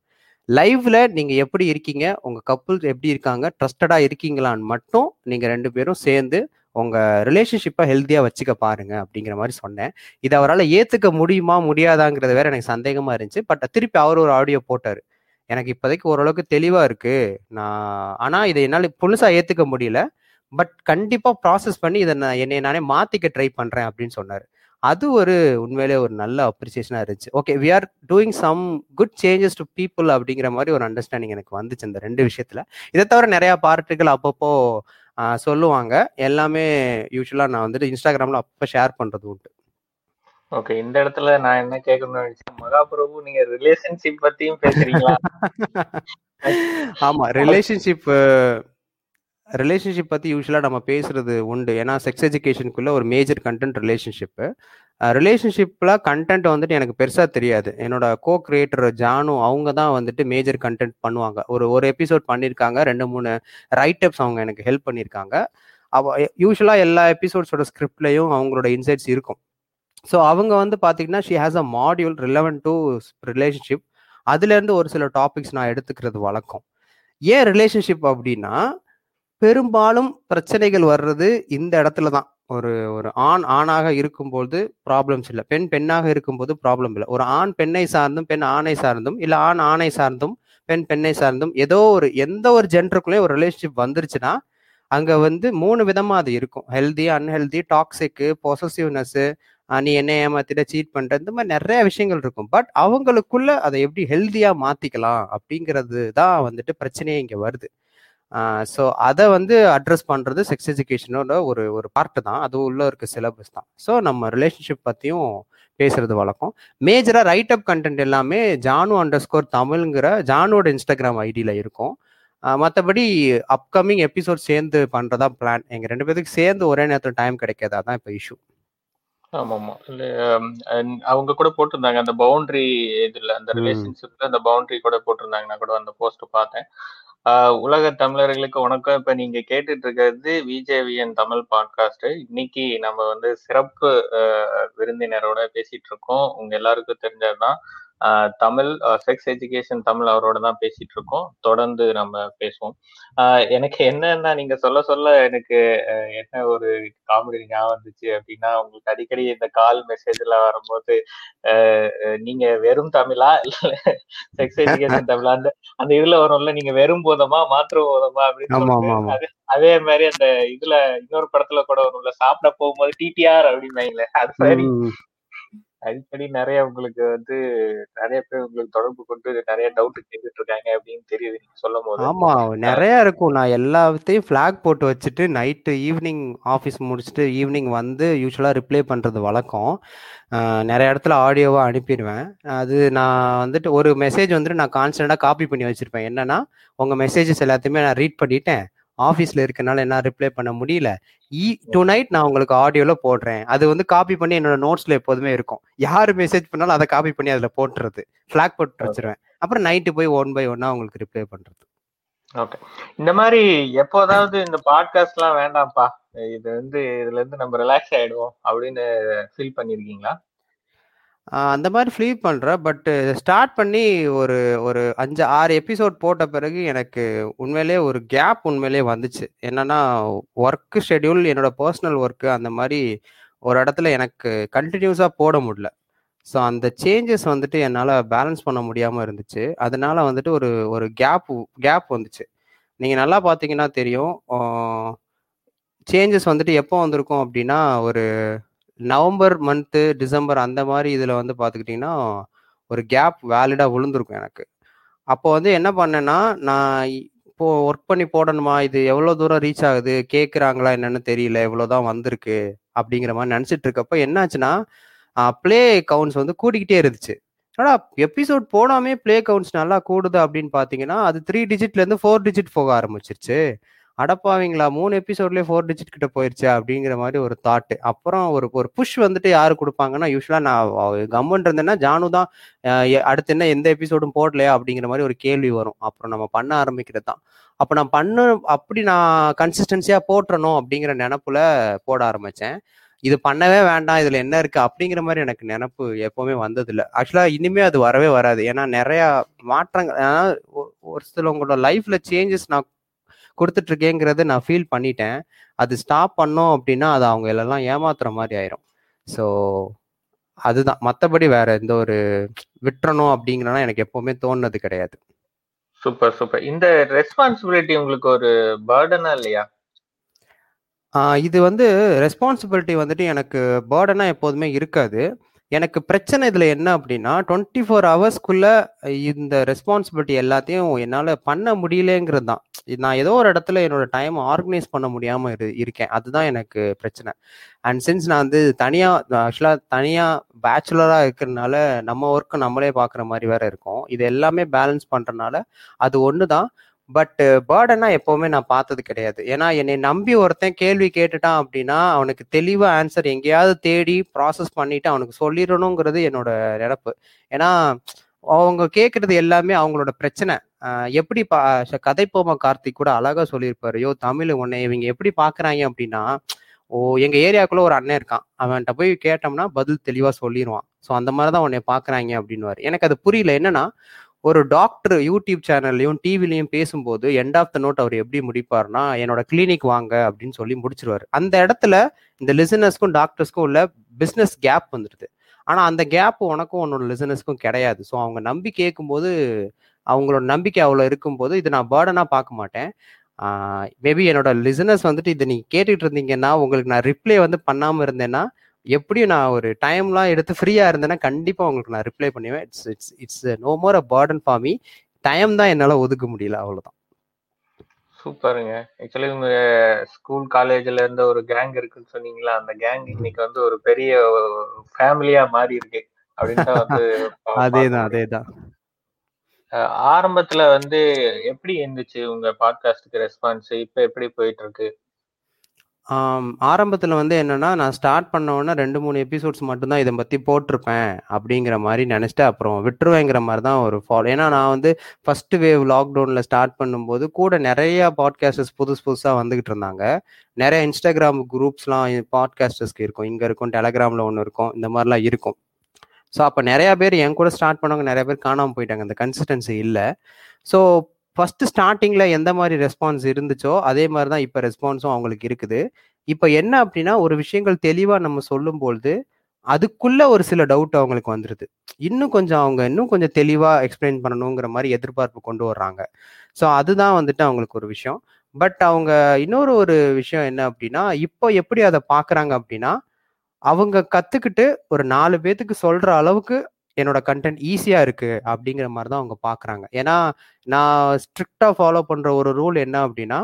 Speaker 2: லைவ்ல நீங்க எப்படி இருக்கீங்க? உங்க கப்புள் எப்படி இருக்காங்க? ட்ரஸ்டடா இருக்கீங்களான்னு மட்டும் நீங்க ரெண்டு பேரும் சேர்ந்து உங்க ரிலேஷன்ஷிப்பை ஹெல்த்தியா வச்சுக்க பாருங்க அப்படிங்கிற மாதிரி சொன்னேன். இது அவரால் ஏத்துக்க முடியுமா? முடியாதாங்கிறது வேற எனக்கு சந்தேகமா இருந்துச்சு. பட் திருப்பி அவர் ஒரு ஆடியோ போட்டார். எனக்கு இப்போதைக்கு ஓரளவுக்கு தெளிவா இருக்கு. நான் ஆனா இதை என்னால் புதுசா ஏத்துக்க முடியல. பட் கண்டிப்பா ப்ராசஸ் பண்ணி இதை நான் என்னை நானே மாத்திக்க ட்ரை பண்றேன் அப்படின்னு சொன்னாரு. அது ஒரு உண்மையிலே ஒரு நல்ல அப்ரிசியேஷனா இருந்துச்சு. Okay we are doing some good changes to people அப்படிங்கிற மாதிரி ஒரு அண்டர்ஸ்டாண்டிங் எனக்கு வந்துச்சு இந்த ரெண்டு விஷயத்துல. இதை தவிர நிறைய பார்ட்டுகள் அப்பப்போ சொல்லுவாங்க. எல்லாமே யூஸ்வலா நான் வந்துட்டு இன்ஸ்டாகிராம்ல அப்ப ஷேர் பண்றது உண்டு.
Speaker 1: ஓகே இந்த இடத்துல நான் என்ன கேட்கணும்னு நினைச்சேன் மகாபிரபு நீங்க ரிலேஷன்ஷிப் பத்தியும் பேசுறீங்களா? [laughs]
Speaker 2: ஆமா ரிலேஷன்ஷிப் ரிலேஷன்ஷிப் பற்றி யூஸ்வலாக நம்ம பேசுறது உண்டு. ஏன்னா செக்ஸ் எஜுகேஷனுக்குள்ளே ஒரு மேஜர் கண்டென்ட் ரிலேஷன்ஷிப் ரிலேஷன்ஷிப்பில் கண்டென்ட் வந்துட்டு எனக்கு பெருசாக தெரியாது. என்னோட கோ கிரியேட்டர் ஜானு அவங்க தான் வந்துட்டு மேஜர் கண்டென்ட் பண்ணுவாங்க. ஒரு ஒரு எபிசோட் பண்ணியிருக்காங்க ரெண்டு மூணு ரைட் அப்ஸ் அவங்க எனக்கு ஹெல்ப் பண்ணியிருக்காங்க அவ யூஸ்வலாக எல்லா எபிசோட்ஸோட ஸ்கிரிப்ட்லேயும் அவங்களோட இன்சைட்ஸ் இருக்கும். ஸோ அவங்க வந்து பார்த்தீங்கன்னா she has a module relevant to relationship அதுலேருந்து ஒரு சில டாபிக்ஸ் நான் எடுத்துக்கிறது வழக்கம். ஏன் ரிலேஷன்ஷிப் அப்படின்னா பெரும்பாலும் பிரச்சனைகள் வர்றது இந்த இடத்துல தான். ஒரு ஒரு ஆண் ஆணாக இருக்கும்போது ப்ராப்ளம்ஸ் இல்லை. பெண் பெண்ணாக இருக்கும்போது ப்ராப்ளம் இல்லை. ஒரு ஆண் பெண்ணை சார்ந்தும் பெண் ஆணை சார்ந்தும் இல்லை ஆண் ஆணை சார்ந்தும் பெண் பெண்ணை சார்ந்தும் ஏதோ ஒரு எந்த ஒரு ஜென்டருக்குள்ளேயும் ஒரு ரிலேஷன்ஷிப் வந்துருச்சுன்னா அங்கே வந்து மூணு விதமாக அது இருக்கும். ஹெல்தி அன்ஹெல்தி டாக்ஸிக்கு பொசசிவ்னஸ்ஸு நீ என்ன ஏமாத்திட்ட சீட் பண்ணுற இந்த மாதிரி நிறைய விஷயங்கள் இருக்கும். பட் அவங்களுக்குள்ள அதை எப்படி ஹெல்த்தியாக மாற்றிக்கலாம் அப்படிங்கிறது தான் வந்துட்டு பிரச்சனையே இங்கே வருது. ஸோ அதை வந்து அட்ரஸ் பண்றது செக்ஸ் எஜுகேஷனோட ஒரு ஒரு பார்ட்டு தான். அது உள்ள இருக்க சிலபஸ் தான். ஸோ நம்ம ரிலேஷன்ஷிப் பத்தியும் பேசுறது வழக்கம். மேஜரா ரைட் அப் கண்டென்ட் எல்லாமே ஜானு அண்டர் ஸ்கோர் தமிழ்ங்கிற ஜானுவோட இன்ஸ்டாகிராம் ஐடியில இருக்கும். மற்றபடி அப்கமிங் எபிசோட் சேர்ந்து பண்றதா பிளான் எங்க ரெண்டு பேருக்கு சேர்ந்து ஒரே நேரத்தில் டைம் கிடைக்காது. அதான் இப்போ இஷ்யூ
Speaker 1: ஆமா ஆமா இல்ல, ஹம், அஹ் அவங்க கூட போட்டிருந்தாங்க. அந்த பவுண்டரி இதுல அந்த. ரிலேஷன்ஷிப்ல அந்த பவுண்டரி கூட போட்டிருந்தாங்க நான் கூட அந்த போஸ்ட் பார்த்தேன். உலக தமிழர்களுக்கு வணக்கம். இப்ப நீங்க கேட்டுட்டு இருக்கிறது விஜேவிஎன் தமிழ் பாட்காஸ்ட் இன்னைக்கு நம்ம வந்து சிறப்பு விருந்தினரோட பேசிட்டு இருக்கோம் உங்க எல்லாருக்கும் தெரிஞ்சதுதான். தமிழ் செக்ஸ் எஜுகேஷன் தமிழ் அவரோட தான் பேசிட்டு இருக்கோம் தொடர்ந்து நம்ம பேசுவோம். ஆஹ் எனக்கு என்னன்னா நீங்க சொல்ல சொல்ல எனக்கு என்ன ஒரு காமெடி ஞாபகம் வந்துச்சு அப்படின்னா உங்களுக்கு அடிக்கடி இந்த கால் மெசேஜ்ல வரும்போது நீங்க வெறும் தமிழா? இல்ல செக்ஸ் எஜுகேஷன் தமிழா? அந்த அந்த இதுல வரும்ல நீங்க வெறும் போதமா? மாற்று போதமா? அப்படின்னு அதே மாதிரி அந்த இதுல இன்னொரு படத்துல கூட வரும்ல சாப்பிட போகும்போது டிடிஆர் அப்படின்னு அது மாதிரி.
Speaker 2: ம்.
Speaker 1: அடிக்கடி நிறைய உங்களுக்கு வந்து நிறைய பேர் உங்களுக்கு தொடர்பு கொண்டு நிறைய டவுட் கேட்டுட்டு இருக்காங்க அப்படின்னு தெரியுது நீங்க சொல்லும் போது
Speaker 2: ஆமா நிறைய இருக்கும். நான் எல்லாத்தையும் ஃபிளாக் போட்டு வச்சுட்டு நைட்டு ஈவினிங் ஆஃபீஸ் முடிச்சுட்டு ஈவினிங் வந்து யூஸ்வலாக ரிப்ளை பண்ணுறது வழக்கம். நிறைய இடத்துல ஆடியோவாக அனுப்பிடுவேன். அது நான் வந்துட்டு ஒரு மெசேஜ் வந்துட்டு நான் கான்ஸ்டண்ட்டாக காப்பி பண்ணி வச்சுருப்பேன். என்னன்னா உங்கள் மெசேஜஸ் எல்லாத்தையுமே நான் ரீட் பண்ணிட்டேன். ஆஃபீஸில் இருக்கனால என்ன ரிப்ளை பண்ண முடியல. ஈ டு நைட் நான் உங்களுக்கு ஆடியோவில் போடுறேன். அது வந்து காப்பி பண்ணி என்னோட நோட்ஸில் எப்போதுமே இருக்கும். யார் மெசேஜ் பண்ணாலும் அதை காப்பி பண்ணி அதில் போட்டுறது. ஃப்ளாக் போட்டு வச்சிருவேன். அப்புறம் நைட்டு போய் ஒன் பை ஒன்னா உங்களுக்கு ரிப்ளை பண்ணுறது
Speaker 1: ஓகே. இந்த மாதிரி எப்போதாவது இந்த பாட்காஸ்ட் எல்லாம் வேண்டாம்ப்பா. இது வந்து இதுல இருந்து நம்ம ரிலாக்ஸ் ஆயிடுவோம் அப்படின்னு ஃபீல் பண்ணிருக்கீங்களா?
Speaker 2: ஆஹ் அந்த மாதிரி ஃபீல் பண்ணுறேன் பட்டு ஸ்டார்ட் பண்ணி ஒரு ஒரு அஞ்சு ஆறு எபிசோட் போட்ட பிறகு எனக்கு உண்மையிலே ஒரு கேப் உண்மையிலே வந்துச்சு. என்னன்னா ஒர்க்கு ஷெட்யூல் என்னோட பர்சனல் ஒர்க்கு அந்த மாதிரி ஒரு இடத்துல எனக்கு கண்டினியூஸாக போட முடியல. ஸோ அந்த சேஞ்சஸ் வந்துட்டு என்னால் பேலன்ஸ் பண்ண முடியாமல் இருந்துச்சு. அதனால வந்துட்டு ஒரு ஒரு கேப் கேப் வந்துச்சு. நீங்கள் நல்லா பார்த்தீங்கன்னா தெரியும். சேஞ்சஸ் வந்துட்டு எப்போ வந்திருக்கும் அப்படின்னா ஒரு நவம்பர் மந்த்து டிசம்பர் அந்த மாதிரி இதில் வந்து பார்த்துக்கிட்டிங்கன்னா ஒரு கேப் வேலிடாக விழுந்திருக்கும் எனக்கு. அப்போ வந்து என்ன பண்ணேன்னா நான் இப்போ ஒர்க் பண்ணி போடணுமா? இது எவ்வளோ தூரம் ரீச் ஆகுது? கேட்குறாங்களா என்னன்னு தெரியல. எவ்வளோ தான் வந்திருக்கு அப்படிங்கிற மாதிரி நினச்சிட்டு இருக்கப்போ என்னாச்சுன்னா ப்ளே கவுண்ட்ஸ் வந்து கூட்டிக்கிட்டே இருந்துச்சு. ஆனால் எபிசோட் போடாமே ப்ளே கவுண்ட்ஸ் நல்லா கூடுது அப்படின்னு பார்த்தீங்கன்னா அது த்ரீ டிஜிட்லேருந்து ஃபோர் டிஜிட் போக ஆரம்பிச்சிருச்சு. அடப்பாவீங்களா மூணு எபிசோட்லேயே ஃபோர் டிஜிட் கிட்ட போயிருச்சு அப்படிங்கிற மாதிரி ஒரு தாட்டு அப்புறம் ஒரு ஒரு புஷ் வந்துட்டு யாரு கொடுப்பாங்கன்னா யூஸ்வலாக நான் கம்மன் இருந்தேன்னா ஜானு தான் அடுத்து என்ன எந்த எபிசோடும் போடலையா அப்படிங்கிற மாதிரி ஒரு கேள்வி வரும். அப்புறம் நம்ம பண்ண ஆரம்பிக்கிறது தான். அப்போ நான் பண்ண அப்படி நான் கன்சிஸ்டன்சியாக போட்டுறணும் அப்படிங்கிற நினப்புல போட ஆரம்பித்தேன் இது பண்ணவே வேண்டாம் இதுல என்ன இருக்கு அப்படிங்கிற மாதிரி எனக்கு நினப்பு எப்பவுமே வந்ததில்லை. ஆக்சுவலாக ஆக்சுவலா இனிமே அது வரவே வராது. ஏன்னா நிறைய மாற்றங்கள் அதாவது ஒ- ஒரு சிலவங்களோட லைஃப்ல சேஞ்சஸ் நான் கொடுத்துட்டு இருக்கேங்கிறத நான் ஃபீல் பண்ணிட்டேன். அது ஸ்டாப் பண்ணோம் அப்படின்னா அது அவங்க எல்லாம் ஏமாத்துற மாதிரி ஆயிரும். ஸோ அதுதான். மற்றபடி வேற எந்த ஒரு விட்டுறணும் அப்படிங்கிறனா எனக்கு எப்பவுமே தோணுனது கிடையாது.
Speaker 1: சூப்பர் சூப்பர் இந்த ரெஸ்பான்சிபிலிட்டி உங்களுக்கு ஒரு பேர்டனா இல்லையா?
Speaker 2: இது வந்து ரெஸ்பான்சிபிலிட்டி வந்துட்டு எனக்கு பேர்டனா எப்போதுமே இருக்காது. எனக்கு பிரச்சனை இதில் என்ன அப்படின்னா டுவெண்ட்டி ஃபோர் ஹவர்ஸ்க்குள்ள இந்த ரெஸ்பான்சிபிலிட்டி எல்லாத்தையும் என்னால் பண்ண முடியலங்கிறது தான் நான் ஏதோ ஒரு இடத்துல என்னோட டைம் ஆர்கனைஸ் பண்ண முடியாமல் இரு இருக்கேன். அதுதான் எனக்கு பிரச்சனை. அண்ட் சின்ஸ் நான் வந்து தனியாக ஆக்சுவலாக தனியாக பேச்சுலராக இருக்கிறதுனால நம்ம ஒர்க்கு நம்மளே பார்க்குற மாதிரி வேற இருக்கும். இது எல்லாமே பேலன்ஸ் பண்ணுறனால அது ஒன்று தான் பட் பேர்டனா uh, எப்பவுமே நான் பார்த்தது கிடையாது. ஏன்னா என்னை நம்பி ஒருத்தன் கேள்வி கேட்டுட்டான் அப்படின்னா அவனுக்கு தெளிவா ஆன்சர் எங்கேயாவது தேடி ப்ராசஸ் பண்ணிட்டு அவனுக்கு சொல்லிடணுங்கிறது என்னோட நினப்பு. ஏன்னா அவங்க கேட்கறது எல்லாமே அவங்களோட பிரச்சனை. எப்படி பா கதைப்போமா கார்த்திக் கூட அழகா சொல்லியிருப்பாரு. யோ தமிழ் உன்னை இவங்க எப்படி பாக்குறாங்க அப்படின்னா ஓ எங்க ஏரியாக்குள்ள ஒரு அண்ணன் இருக்கான். அவன்கிட்ட போய் கேட்டோம்னா பதில் தெளிவா சொல்லிடுவான் ஸோ அந்த மாதிரி தான் உன்னை பாக்குறாங்க அப்படின்னு எனக்கு அது புரியல. என்னன்னா ஒரு டாக்டர் யூடியூப் சேனல்லையும் டிவிலையும் பேசும்போது எண்ட் ஆஃப் த நோட் அவர் எப்படி முடிப்பார்னா என்னோட கிளினிக் வாங்க அப்படின்னு சொல்லி முடிச்சிருவாரு. அந்த இடத்துல இந்த லிசனர்ஸ்க்கும் டாக்டர்ஸ்க்கும் உள்ள பிஸ்னஸ் கேப் வந்துடுது. ஆனால் அந்த கேப் உனக்கும் உன்னோட லிசனர்ஸ்க்கும் கிடையாது. ஸோ அவங்க நம்பி கேட்கும்போது அவங்களோட நம்பிக்கை அவ்வளோ இருக்கும்போது இதை நான் பேர்டனாக பார்க்க மாட்டேன். மேபி என்னோட லிசனர்ஸ் வந்துட்டு இதை நீங்கள் கேட்டுட்டு இருந்தீங்கன்னா உங்களுக்கு நான் ரிப்ளை வந்து பண்ணாமல் இருந்தேன்னா எப்படியும் நான் ஒரு டைம்லாம் எடுத்து ஃப்ரீயா இருந்தேன்னா கண்டிப்பா உங்களுக்கு நான் ரிப்ளை பண்ணுவேன். It's it's it's no more a burden for me time தான் என்னால ஒதுக்க முடியல அவ்வளவுதான்.
Speaker 1: சூப்பருங்க. ஆக்சுவலி உங்க ஸ்கூல் காலேஜ்ல இருந்த ஒரு கேங் இருக்குன்னு சொன்னீங்களா? அந்த கேங் இன்னைக்கு வந்து ஒரு பெரிய ஃபேமிலியா மாறி இருக்கு அப்படின்னு தான் வந்து [laughs]
Speaker 2: அதேதான் அதேதான்.
Speaker 1: அஹ் ஆரம்பத்துல வந்து எப்படி இருந்துச்சு உங்க பாட்காஸ்டுக்கு ரெஸ்பான்ஸ் இப்ப எப்படி போயிட்டு இருக்கு?
Speaker 2: ஆரம்பத்தில் வந்து என்னன்னா நான் ஸ்டார்ட் பண்ண உடனே ரெண்டு மூணு எபிசோட்ஸ் மட்டும்தான் இதை பற்றி போட்டிருப்பேன் அப்படிங்கிற மாதிரி நினச்சிட்டு அப்புறம் விட்டுருவேங்கிற மாதிரி தான் ஒரு ஃபாலோ ஏன்னா நான் வந்து ஃபர்ஸ்ட் வேவ் லாக்டவுனில் ஸ்டார்ட் பண்ணும்போது கூட நிறைய பாட்காஸ்டர்ஸ் புதுசு புதுசாக வந்துகிட்டு இருந்தாங்க. நிறைய இன்ஸ்டாகிராம் குரூப்ஸ்லாம் பாட்காஸ்டர்ஸ்க்கு இருக்கும். இங்கே இருக்கும் டெலகிராமில் ஒன்று இருக்கும் இந்த மாதிரிலாம் இருக்கும். ஸோ அப்போ நிறையா பேர் என் கூட ஸ்டார்ட் பண்ணவங்க நிறைய பேர் காணாமல் போயிட்டாங்க. அந்த கன்சிஸ்டன்சி இல்லை. ஸோ ஃபர்ஸ்ட் ஸ்டார்டிங்ல எந்த மாதிரி ரெஸ்பான்ஸ் இருந்துச்சோ அதே மாதிரி தான் இப்போ ரெஸ்பான்ஸும் அவங்களுக்கு இருக்குது. இப்போ என்ன அப்படின்னா ஒரு விஷயங்கள் தெளிவாக நம்ம சொல்லும்பொழுது அதுக்குள்ள ஒரு சில டவுட் அவங்களுக்கு வந்துருது. இன்னும் கொஞ்சம் அவங்க இன்னும் கொஞ்சம் தெளிவாக எக்ஸ்பிளைன் பண்ணணுங்கிற மாதிரி எதிர்பார்ப்பு கொண்டு வர்றாங்க. ஸோ அதுதான் வந்துட்டு அவங்களுக்கு ஒரு விஷயம். பட் அவங்க இன்னொரு ஒரு விஷயம் என்ன அப்படின்னா இப்போ எப்படி அதை பார்க்குறாங்க அப்படின்னா அவங்க கற்றுக்கிட்டு ஒரு நாலு பேத்துக்கு சொல்கிற அளவுக்கு என்னோட கண்டென்ட் ஈஸியா இருக்கு அப்படிங்கிற மாதிரி தான் அவங்க பாக்குறாங்க. ஏன்னா நான் ஸ்ட்ரிக்டா ஃபாலோ பண்ற ஒரு ரூல் என்ன அப்படின்னா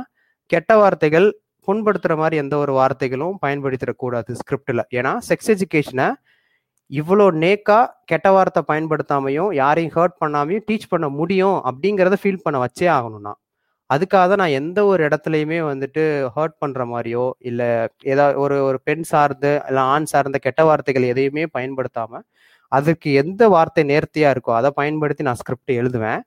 Speaker 2: கெட்ட வார்த்தைகள் புண்படுத்துற மாதிரி எந்த ஒரு வார்த்தைகளும் பயன்படுத்திடக்கூடாது ஸ்கிரிப்டில் ஏன்னா செக்ஸ் எஜுகேஷனை இவ்வளோ நேக்கா கெட்ட வார்த்தை பயன்படுத்தாமையும் யாரையும் ஹர்ட் பண்ணாமையும் டீச் பண்ண முடியும் அப்படிங்கிறத ஃபீல் பண்ண வச்சே ஆகணும்னா அதுக்காக தான் நான் எந்த ஒரு இடத்துலையுமே வந்துட்டு ஹர்ட் பண்ணுற மாதிரியோ இல்லை ஏதாவது ஒரு ஒரு பெண் சார்ந்து இல்லை ஆண் சார்ந்த கெட்ட வார்த்தைகள் எதையுமே பயன்படுத்தாமல் அதுக்கு எந்த வார்த்தை நேர்த்தியாக இருக்கோ அதை பயன்படுத்தி நான் ஸ்கிரிப்ட் எழுதுவேன்.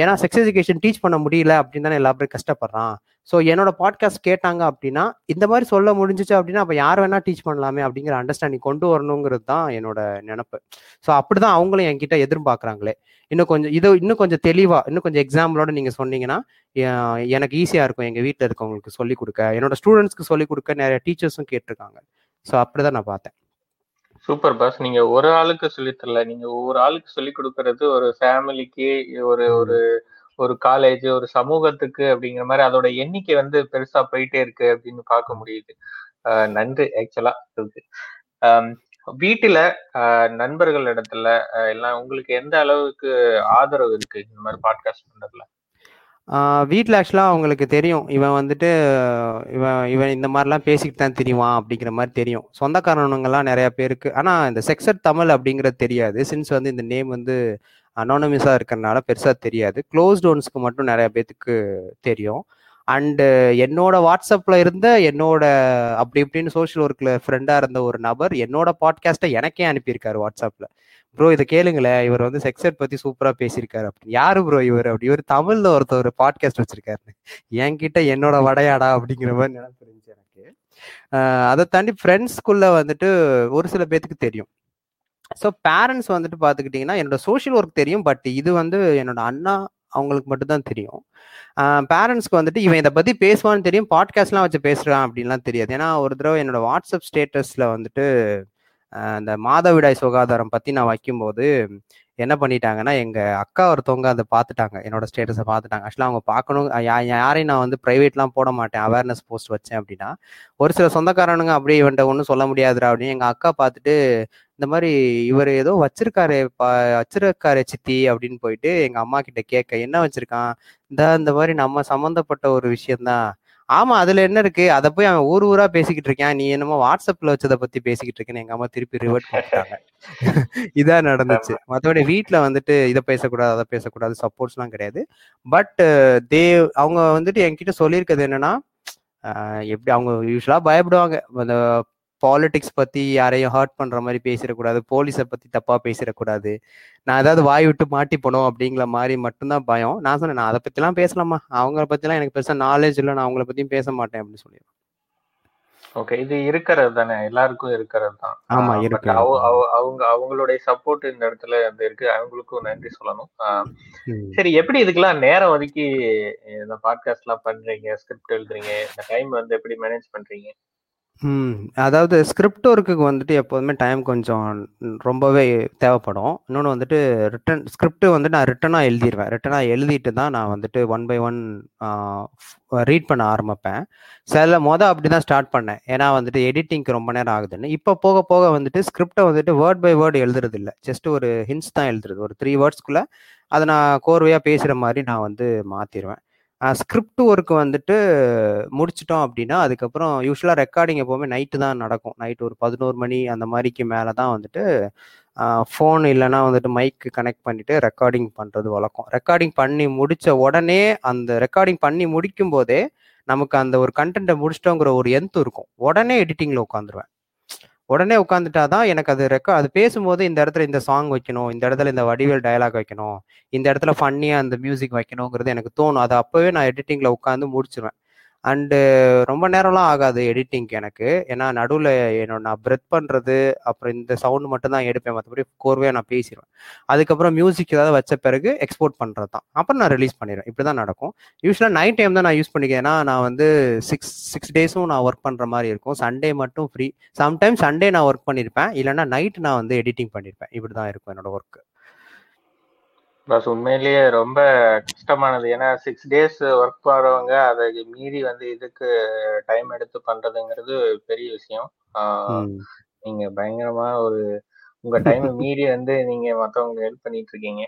Speaker 2: ஏன்னா செக்ஸ் எஜுகேஷன் டீச் பண்ண முடியல அப்படின்னு தானே எல்லா பேரும் கஷ்டப்படுறான். ஸோ என்னோட பாட்காஸ்ட் கேட்டாங்க அப்படின்னா இந்த மாதிரி சொல்ல முடிஞ்சிச்சு அப்படின்னா அப்போ யார் வேணா டீச் பண்ணலாமே அப்படிங்கிற அண்டர்ஸ்டாண்டிங் கொண்டு வரணுங்கிறது தான் என்னோட நினப்பு. ஸோ அப்படிதான் அவங்களும் என்கிட்ட எதிர்பார்க்குறாங்களே. இன்னும் கொஞ்சம் இது இன்னும் கொஞ்சம் தெளிவாக இன்னும் கொஞ்சம் எக்ஸாம்பிளோட நீங்கள் சொன்னீங்கன்னா எனக்கு ஈஸியாக இருக்கும். எங்கள் வீட்டில் இருக்கவங்களுக்கு சொல்லிக் கொடுக்க என்னோட ஸ்டூடெண்ட்ஸ்க்கு சொல்லிக் கொடுக்க நிறைய டீச்சர்ஸும் கேட்டிருக்காங்க. ஸோ அப்படி தான் நான் பார்த்தேன்.
Speaker 1: சூப்பர் பாஸ் நீங்க ஒரு ஆளுக்கு சொல்லி தரல. நீங்க ஒவ்வொரு ஆளுக்கு சொல்லி கொடுக்கறது ஒரு ஃபேமிலிக்கு ஒரு ஒரு ஒரு காலேஜ் ஒரு சமூகத்துக்கு அப்படிங்கிற மாதிரி அதோட எண்ணிக்கை வந்து பெருசா போயிட்டே இருக்கு அப்படின்னு பார்க்க முடியுது. நன்றி. ஆக்சுவலா இருக்கு வீட்டுல நண்பர்கள் இடத்துல எல்லாம் உங்களுக்கு எந்த அளவுக்கு ஆதரவு இருக்கு? இந்த மாதிரி பாட்காஸ்ட் பண்றதுல?
Speaker 2: வீட்டில் ஆக்சுவலாக அவங்களுக்கு தெரியும். இவன் வந்துட்டு இவன் இவன் இந்த மாதிரிலாம் பேசிக்கிட்டு தான் தெரியுவான் அப்படிங்கிற மாதிரி தெரியும். சொந்தக்காரனுங்கெல்லாம் நிறைய பேருக்கு. ஆனால் இந்த செக்ஸட் தமிழ் அப்படிங்கிறது தெரியாது. சின்ஸ் வந்து இந்த நேம் வந்து அனானமிஸாக இருக்கிறனால பெருசாக தெரியாது. க்ளோஸ் டோன்ஸ்க்கு மட்டும் நிறைய பேத்துக்கு தெரியும். அண்டு என்னோட வாட்ஸ்அப்பில் இருந்த என்னோட அப்படி இப்படின்னு சோஷியல் ஒர்க்கில் ஃப்ரெண்டாக இருந்த ஒரு நபர் என்னோட பாட்காஸ்ட்டை எனக்கே அனுப்பியிருக்காரு வாட்ஸ்அப்பில் ப்ரோ இதை கேளுங்களேன். இவர் வந்து செக்ஸட் பத்தி சூப்பரா பேசியிருக்காரு அப்படின்னு. யாரு ப்ரோ இவர் அப்படி? இவர் தமிழ்ல ஒருத்தர் ஒரு பாட்காஸ்ட் வச்சிருக்காரு என்கிட்ட என்னோட வடையாடா அப்படிங்கிற மாதிரி நினைப்பு இருந்துச்சு எனக்கு. அதை தாண்டி ஃப்ரெண்ட்ஸ்குள்ள வந்துட்டு ஒரு சில பேத்துக்கு தெரியும். ஸோ பேரண்ட்ஸ் வந்துட்டு பார்த்துக்கிட்டிங்கன்னா என்னோட சோஷியல் ஒர்க் தெரியும் பட் இது வந்து என்னோட அண்ணா அவங்களுக்கு மட்டும்தான் தெரியும். பேரண்ட்ஸ்க்கு வந்துட்டு இவன் இதை பற்றி பேசுவான்னு தெரியும் பாட்காஸ்ட்லாம் வச்சு பேசுகிறான் அப்படின்லாம் தெரியாது. ஏன்னா ஒரு தடவை என்னோட வாட்ஸ்அப் ஸ்டேட்டஸில் வந்துட்டு இந்த மாதவிடாய் சுகாதாரம் பற்றி நான் வைக்கும்போது என்ன பண்ணிட்டாங்கன்னா எங்கள் அக்கா ஒருத்தவங்க அதை பார்த்துட்டாங்க என்னோட ஸ்டேட்டஸை பார்த்துட்டாங்க ஆக்சுவலாக அவங்க பார்க்கணும் யாரையும் நான் வந்து ப்ரைவேட்லாம் போட மாட்டேன். அவேர்னஸ் போஸ்ட் வச்சேன் அப்படின்னா ஒரு சில சொந்தக்காரனுங்க அப்படியே இவன்ட்ட ஒன்றும் சொல்ல முடியாதுரா அப்படின்னு எங்கள் அக்கா பார்த்துட்டு இந்த மாதிரி இவர் ஏதோ வச்சிருக்காரு வச்சிருக்காரு சித்தி அப்படின்னு போயிட்டு எங்க அம்மா கிட்ட கேட்க என்ன வச்சிருக்கான்? இந்த இந்த மாதிரி நம்ம சம்மந்தப்பட்ட ஒரு விஷயம்தான். ஆமா அதுல என்ன இருக்கு? அதை போய் அவன் ஊர் ஊரா பேசிக்கிட்டு இருக்கான். நீ என்னமோ வாட்ஸ்அப்ல வச்சதை பத்தி பேசிக்கிட்டு இருக்கேன்னு எங்க அம்மா திருப்பி ரிவர்ட் பண்ணிட்டாங்க. [laughs] இதான் நடந்துச்சு. மற்றபடி வீட்டுல வந்துட்டு இதை பேசக்கூடாது அதை பேசக்கூடாது சப்போர்ட்ஸ் எல்லாம் கிடையாது. பட் தே அவங்க வந்துட்டு என்கிட்ட சொல்லியிருக்கிறது என்னன்னா எப்படி அவங்க யூஸ்வலா பயப்படுவாங்க. அந்த பாலிடிக்ஸ் பத்தி யாரையும் ஹர்ட் பண்ற மாதிரி பேசிடக்கூடாது போலீஸை பத்தி தப்பா பேசிடக்கூடாது. நான் ஏதாவது வாய் விட்டு மாட்டி போனோம் அப்படிங்கிற மாதிரி மட்டும்தான் பயம். நான் சொன்னேன் நான் அதை பத்திலாம் பேசலாமா? அவங்கள பத்திலாம் எனக்கு பெருசா நாலேஜ் இல்லை. நான் அவங்கள பத்தியும் பேச மாட்டேன் அப்படின்னு சொல்லிடுவேன்.
Speaker 1: ஓகே இது இருக்கிறது தானே? எல்லாருக்கும் இருக்கிறது தான்.
Speaker 2: ஆமா இருக்கு
Speaker 1: அவங்க அவங்களுடைய சப்போர்ட் இந்த இடத்துல அந்த இருக்கு. அவங்களுக்கும் நன்றி சொல்லணும். சரி எப்படி இதுக்கெல்லாம் நேரம் ஒதுக்கி இந்த பாட்காஸ்ட் எல்லாம் பண்றீங்க? ஸ்கிரிப்ட் எழுதுறீங்க? இந்த டைம் வந்து எப்படி மேனேஜ் பண்றீங்க?
Speaker 2: ம். அதாவது ஸ்கிரிப்ட் ஒர்க்குக்கு வந்துட்டு எப்போதுமே டைம் கொஞ்சம் ரொம்பவே தேவைப்படும். இன்னொன்று வந்துட்டு ரிட்டன் ஸ்கிரிப்ட் வந்து நான் ரிட்டனாக எழுதிடுவேன் ரிட்டனாக எழுதிட்டு தான் நான் வந்துட்டு ஒன் பை ஒன் ரீட் பண்ண ஆரம்பிப்பேன். சில மொதல் அப்படி தான் ஸ்டார்ட் பண்ணேன். ஏன்னா வந்துட்டு எடிட்டிங்க்கு ரொம்ப நேரம் ஆகுதுன்னு. இப்போ போக போக வந்துட்டு ஸ்கிரிப்டை வந்துட்டு வேர்ட் பை வேர்டு எழுதுறது இல்லை ஜஸ்ட் ஒரு ஹின்ஸ் தான் எழுதுறது. ஒரு த்ரீ வேர்ட்ஸ்குள்ளே அதை நான் கோர்வையாக பேசுகிற மாதிரி நான் வந்து மாற்றிடுவேன் ஸ்கிரிப்ட் ஒர்க் வந்துட்டு முடிச்சிட்டோம் அப்படின்னா அதுக்கப்புறம் யூஸ்வலாக ரெக்கார்டிங் எப்போவுமே நைட்டு தான் நடக்கும். நைட்டு ஒரு பதினோரு மணி அந்த மாதிரிக்கு மேலே தான் வந்துட்டு ஃபோன் இல்லைன்னா வந்துட்டு மைக்கு கனெக்ட் பண்ணிட்டு ரெக்கார்டிங் பண்ணுறது வழக்கம். ரெக்கார்டிங் பண்ணி முடித்த உடனே அந்த ரெக்கார்டிங் பண்ணி முடிக்கும் போதே நமக்கு அந்த ஒரு கண்டென்ட்டை முடிச்சிட்டோங்கிற ஒரு எந்த இருக்கும். உடனே எடிட்டிங்கில் உட்காந்துருவேன். உடனே உட்காந்துட்டா தான் எனக்கு அது ரெக்க அது பேசும்போது இந்த இடத்துல இந்த சாங் வைக்கணும் இந்த இடத்துல இந்த வடிவேல் டயலாக் வைக்கணும் இந்த இடத்துல ஃபன்னியாக அந்த மியூசிக் வைக்கணுங்கிறது எனக்கு தோணும். அதை அப்போவே நான் எடிட்டிங்கில் உட்காந்து முடிச்சிருவேன். அண்டு ரொம்ப நேரம்லாம் ஆகாது எடிட்டிங்க்கு எனக்கு. ஏன்னா நடுவில் என்னோட நான் பிரெத் பண்ணுறது அப்புறம் இந்த சவுண்ட் மட்டும் தான் எடுப்பேன். மற்றபடி கோர்வையாக நான் பேசிடுவேன் அதுக்கப்புறம் மியூசிக் ஏதாவது வச்ச பிறகு எக்ஸ்போர்ட் பண்ணுறது தான் அப்புறம் நான் ரிலீஸ் பண்ணிடுவேன். இப்படி தான் நடக்கும் யூஸ்வலாக நைட் டைம் தான் நான் யூஸ் பண்ணிக்கிறேன். ஏன்னா நான் வந்து சிக்ஸ் சிக்ஸ் டேஸும் நான் ஒர்க் பண்ணுற மாதிரி இருக்கும். சண்டே மட்டும் ஃப்ரீ சம்டைம் சண்டே நான் ஒர்க் பண்ணியிருப்பேன் இல்லைன்னா நைட் நான் வந்து எடிட்டிங் பண்ணியிருப்பேன் இப்படி தான் இருக்கும் என்னோட ஒர்க்கு
Speaker 1: பஸ் உண்மையிலேயே ரொம்ப கஷ்டமானது. ஏன்னா சிக்ஸ் டேஸ் ஒர்க் போறவங்க அதை மீறி வந்து இதுக்கு டைம் எடுத்து பண்றதுங்கிறது பெரிய விஷயம். நீங்க பயங்கரமா ஒரு உங்க டைம் மீறி வந்து நீங்க மத்தவங்க ஹெல்ப் பண்ணிட்டு இருக்கீங்க.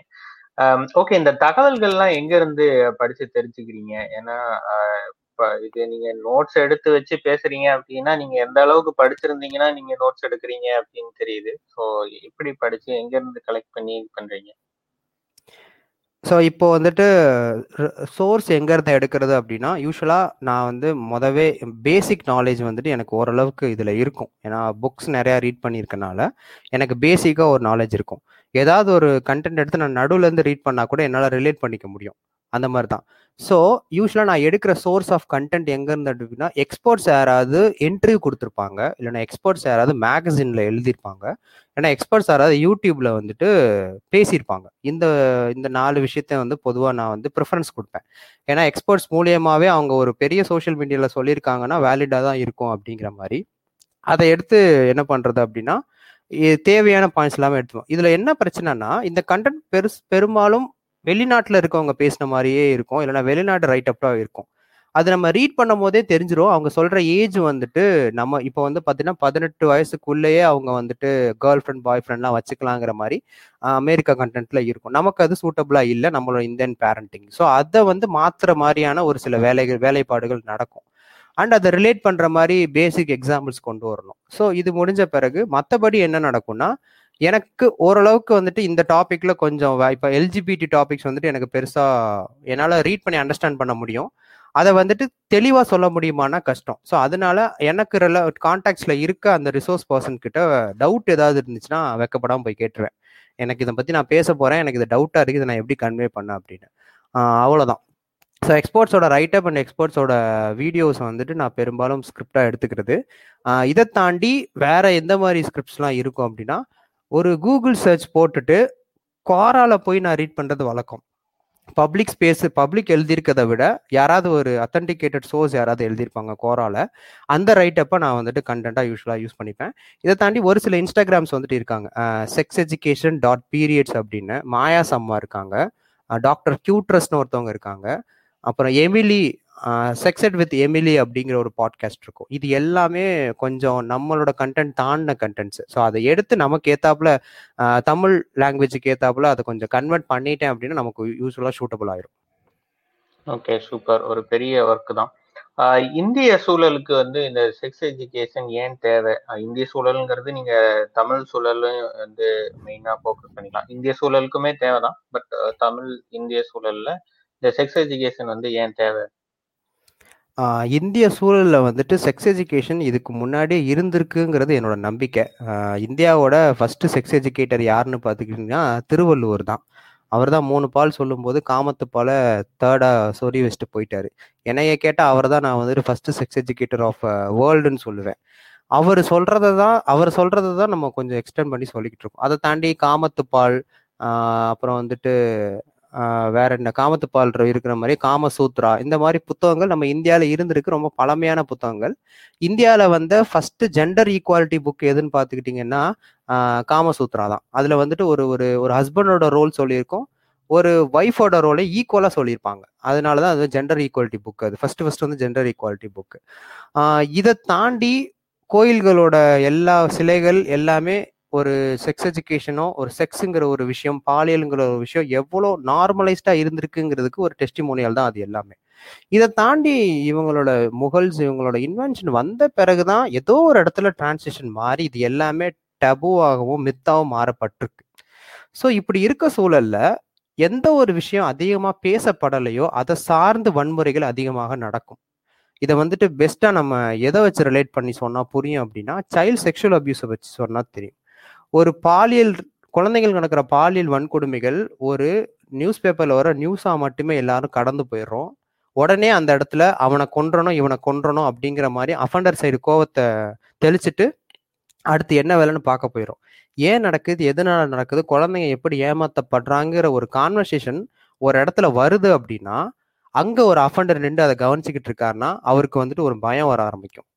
Speaker 1: ஓகே இந்த தகவல்கள்லாம் எங்க இருந்து படிச்சு தெரிஞ்சுக்கிறீங்க? ஏன்னா இது நீங்க நோட்ஸ் எடுத்து வச்சு பேசுறீங்க அப்படின்னா நீங்க எந்த அளவுக்கு படிச்சிருந்தீங்கன்னா நீங்க நோட்ஸ் எடுக்கிறீங்க அப்படின்னு தெரியுது. ஸோ எப்படி படிச்சு எங்க இருந்து கலெக்ட் பண்ணி பண்றீங்க?
Speaker 2: ஸோ இப்போ வந்துட்டு சோர்ஸ் எங்கேருந்து எடுக்கிறது அப்படின்னா யூஸ்வலாக நான் வந்து மொதவே பேசிக் நாலேஜ் வந்துட்டு எனக்கு ஓரளவுக்கு இதில் இருக்கும். ஏன்னா புக்ஸ் நிறையா ரீட் பண்ணியிருக்கனால எனக்கு பேசிக்காக ஒரு நாலேஜ் இருக்கும். ஏதாவது ஒரு கண்டென்ட் எடுத்து நான் நடுவுலேருந்து ரீட் பண்ணால் கூட என்னால் ரிலேட் பண்ணிக்க முடியும். அந்த மாதிரி தான் ஸோ யூஸ்வலாக நான் எடுக்கிற சோர்ஸ் ஆஃப் கண்டென்ட் எங்கேருந்து அப்படின்னா எக்ஸ்போர்ட்ஸ் யாராவது இன்டர்வியூ கொடுத்துருப்பாங்க. இல்லைன்னா எக்ஸ்போர்ட்ஸ் யாராவது மேகசினில் எழுதியிருப்பாங்க. ஏன்னா எக்ஸ்பர்ட்ஸ் யாராவது யூடியூப்பில் வந்துட்டு பேசியிருப்பாங்க. இந்த இந்த நாலு விஷயத்த வந்து பொதுவாக நான் வந்து ப்ரிஃபரன்ஸ் கொடுப்பேன். ஏன்னா எக்ஸ்பர்ட்ஸ் மூலியமாகவே அவங்க ஒரு பெரிய சோஷியல் மீடியாவில் சொல்லியிருக்காங்கன்னா வேலிடாக தான் இருக்கும் அப்படிங்கிற மாதிரி. அதை எடுத்து என்ன பண்ணுறது அப்படின்னா தேவையான பாயிண்ட்ஸ் எல்லாமே எடுத்துவோம் இதில் என்ன பிரச்சனைனா இந்த கண்டென்ட் பெருஸ் பெரும்பாலும் வெளிநாட்டில் இருக்கவங்க பேசின மாதிரியே இருக்கும். இல்லைன்னா வெளிநாட்டு ரைட் அப்டாக இருக்கும். அது நம்ம ரீட் பண்ணும் போதே தெரிஞ்சிடும் அவங்க சொல்ற ஏஜ் வந்துட்டு நம்ம இப்போ வந்து பார்த்தீங்கன்னா பதினெட்டு வயசுக்குள்ளேயே அவங்க வந்துட்டு கேர்ள் ஃப்ரெண்ட் பாய் ஃப்ரெண்ட்லாம் வச்சுக்கலாங்கிற மாதிரி அமெரிக்கா கண்டென்ட்ல இருக்கும். நமக்கு அது சூட்டபிளா இல்லை. நம்மளோட இந்தியன் பேரண்டிங் ஸோ அதை வந்து மாத்துற மாதிரியான ஒரு சில வேலைகள் வேலைப்பாடுகள் நடக்கும். அண்ட் அதை ரிலேட் பண்ற மாதிரி பேசிக் எக்ஸாம்பிள்ஸ் கொண்டு வரணும். ஸோ இது முடிஞ்ச பிறகு மற்றபடி என்ன நடக்கும்னா எனக்கு ஓரளவுக்கு வந்துட்டு இந்த டாப்பிக்கில் கொஞ்சம் இப்போ எல்ஜிபிடி டாபிக்ஸ் வந்துட்டு எனக்கு பெருசா என்னால் ரீட் பண்ணி அண்டர்ஸ்டாண்ட் பண்ண முடியும். அதை வந்துட்டு தெளிவாக சொல்ல முடியுமானா கஷ்டம். ஸோ அதனால எனக்கு ரெல கான்டாக்ட்ஸில் இருக்க அந்த ரிசோர்ஸ் பர்சன் கிட்ட டவுட் ஏதாவது இருந்துச்சுன்னா வைக்கப்படாமல் போய் கேட்டுருவேன். எனக்கு இதை பற்றி நான் பேச போகிறேன் எனக்கு இது டவுட்டாக இருக்குது. இதை நான் எப்படி கன்வே பண்ணேன் அப்படின்னு. அவ்வளோதான் ஸோ எக்ஸ்போர்ட்ஸோட ரைட்டப் அண்ட் எக்ஸ்போர்ட்ஸோட வீடியோஸ் வந்துட்டு நான் பெரும்பாலும் ஸ்கிரிப்டாக எடுத்துக்கிறது. இதை தாண்டி வேற எந்த மாதிரி ஸ்கிரிப்ட்ஸ்லாம் இருக்கும் அப்படின்னா ஒரு கூகுள் சர்ச் போட்டுட்டு குவாரால போய் நான் ரீட் பண்ணுறது வழக்கம். பப்ளிக் ஸ்பேஸ் பப்ளிக் எழுதியிருக்கதை விட யாராவது ஒரு அத்தன்டிகேட்டட் சோர்ஸ் யாராவது எழுதியிருப்பாங்க கோரால அந்த ரைட்டப்பை நான் வந்துட்டு கண்டென்ட்டாக யூஸ்வலாக யூஸ் பண்ணிப்பேன். இதை தாண்டி ஒரு சில இன்ஸ்டாகிராம்ஸ் வந்துட்டு இருக்காங்க. செக்ஸ் எஜுகேஷன் டாட் பீரியட்ஸ் அப்படின்னு மாயா சம்மா இருக்காங்க. டாக்டர் கியூட்ரஸ்னு ஒருத்தவங்க இருக்காங்க. அப்புறம் எமிலி செக்ஸட் வித் எமிலி அப்படிங்கிற ஒரு பாட்காஸ்ட் இருக்கும். இது எல்லாமே கொஞ்சம் நம்மளோட கண்டென்ட் தாண்டின கண்டென்ட்ஸ் ஸோ அதை எடுத்து நமக்கு ஏத்தாப்புல தமிழ் லாங்குவேஜுக்கு ஏத்தாப்புல அதை கொஞ்சம் கன்வெர்ட் பண்ணிட்டேன் அப்படின்னா நமக்கு யூஸ்ஃபுல்லாக ஷூட்டபிள் ஆயிரும்.
Speaker 1: ஓகே சூப்பர் ஒரு பெரிய ஒர்க் தான். இந்திய சூழலுக்கு வந்து இந்த செக்ஸ் எஜுகேஷன் ஏன் தேவை? இந்திய சூழலுங்கிறது நீங்க தமிழ் சூழலும் வந்து மெயினா ஃபோக்கஸ் பண்ணிக்கலாம். இந்திய சூழலுக்குமே தேவைதான் பட் தமிழ் இந்திய சூழல்ல இந்த செக்ஸ் எஜுகேஷன் வந்து ஏன் தேவை?
Speaker 2: இந்திய சூழலில் வந்துட்டு செக்ஸ் எஜுகேஷன் இதுக்கு முன்னாடியே இருந்திருக்குங்கிறது என்னோட நம்பிக்கை. இந்தியாவோட ஃபர்ஸ்ட் செக்ஸ் எஜுகேட்டர் யாருன்னு பார்த்துக்கிட்டிங்கன்னா திருவள்ளுவர் தான். அவர் தான் மூணு பால் சொல்லும்போது காமத்து பால தேர்டா சொறி வச்சுட்டு போயிட்டாரு. என்னைய கேட்டால் அவர் தான் நான் வந்துட்டு ஃபர்ஸ்ட் செக்ஸ் எஜுகேட்டர் ஆஃப் வேர்ல்டுன்னு சொல்லுவேன். அவர் சொல்றத தான் அவர் சொல்றத தான் நம்ம கொஞ்சம் எக்ஸ்டெண்ட் பண்ணி சொல்லிக்கிட்டு இருக்கோம். அதை தாண்டி காமத்து பால் அப்புறம் வந்துட்டு வேற என்ன காமத்துப்பால் இருக்கிற மாதிரி காமசூத்ரா இந்த மாதிரி புத்தகங்கள் நம்ம இந்தியாவில் இருந்திருக்கு ரொம்ப பழமையான புத்தகங்கள். இந்தியாவில் வந்த ஃபர்ஸ்ட் ஜெண்டர் ஈக்குவாலிட்டி புக் எதுன்னு பார்த்துக்கிட்டிங்கன்னா காமசூத்ரா தான். அதில் வந்துட்டு ஒரு ஒரு ஒரு ஹஸ்பண்டோட ரோல் சொல்லியிருக்கோம் ஒரு ஒய்ஃபோட ரோலை ஈக்குவலாக சொல்லியிருப்பாங்க. அதனால தான் அது ஜெண்டர் ஈக்குவாலிட்டி புக் அது. ஃபர்ஸ்ட் ஃபர்ஸ்ட் வந்து ஜெண்டர் ஈக்குவாலிட்டி புக் இதை தாண்டி கோயில்களோட எல்லா சிலைகள் எல்லாமே ஒரு செக்ஸ் எஜுகேஷனோ ஒரு செக்ஸுங்கிற ஒரு விஷயம் பாலியலுங்கிற ஒரு விஷயம் எவ்வளோ நார்மலைஸ்டாக இருந்திருக்குங்கிறதுக்கு ஒரு டெஸ்டிமோனியல் தான் அது எல்லாமே. இதை தாண்டி இவங்களோட முகல்ஸ் இவங்களோட இன்வென்ஷன் வந்த பிறகுதான் ஏதோ ஒரு இடத்துல டிரான்சிஷன் மாறி இது எல்லாமே டபுவாகவும் மித்தாகவும் மாறப்பட்டிருக்கு. ஸோ இப்படி இருக்க சூழல்ல எந்த ஒரு விஷயம் அதிகமாக பேசப்படலையோ அதை சார்ந்து வன்முறைகள் அதிகமாக நடக்கும். இதை வந்துட்டு பெஸ்ட்டாக நம்ம எதை வச்சு ரிலேட் பண்ணி சொன்னால் புரியும் அப்படின்னா சைல்ட் செக்ஷுவல் அபியூஸை வச்சு சொன்னால் தெரியும். ஒரு பாலியல் குழந்தைகள் நடக்கிற பாலியல் வன்கொடுமைகள் ஒரு நியூஸ் பேப்பர்ல வர நியூஸாக மட்டுமே எல்லாரும் கடந்து போயிடுறோம். உடனே அந்த இடத்துல அவனை கொன்றணும் இவனை கொன்றணும் அப்படிங்கிற மாதிரி அஃபண்டர் சைடு கோவத்தை தெளிச்சுட்டு அடுத்து என்ன வேலைன்னு பார்க்க போயிடும் ஏன் நடக்குது? எதனால நடக்குது? குழந்தைங்க எப்படி ஏமாத்தப்படுறாங்கிற ஒரு கான்வர்சேஷன் ஒரு இடத்துல வருது அப்படின்னா அங்க ஒரு அஃபண்டர் நின்று அதை கவனிச்சுக்கிட்டு இருக்காருன்னா அவருக்கு வந்துட்டு ஒரு பயம் வர ஆரம்பிக்கும்.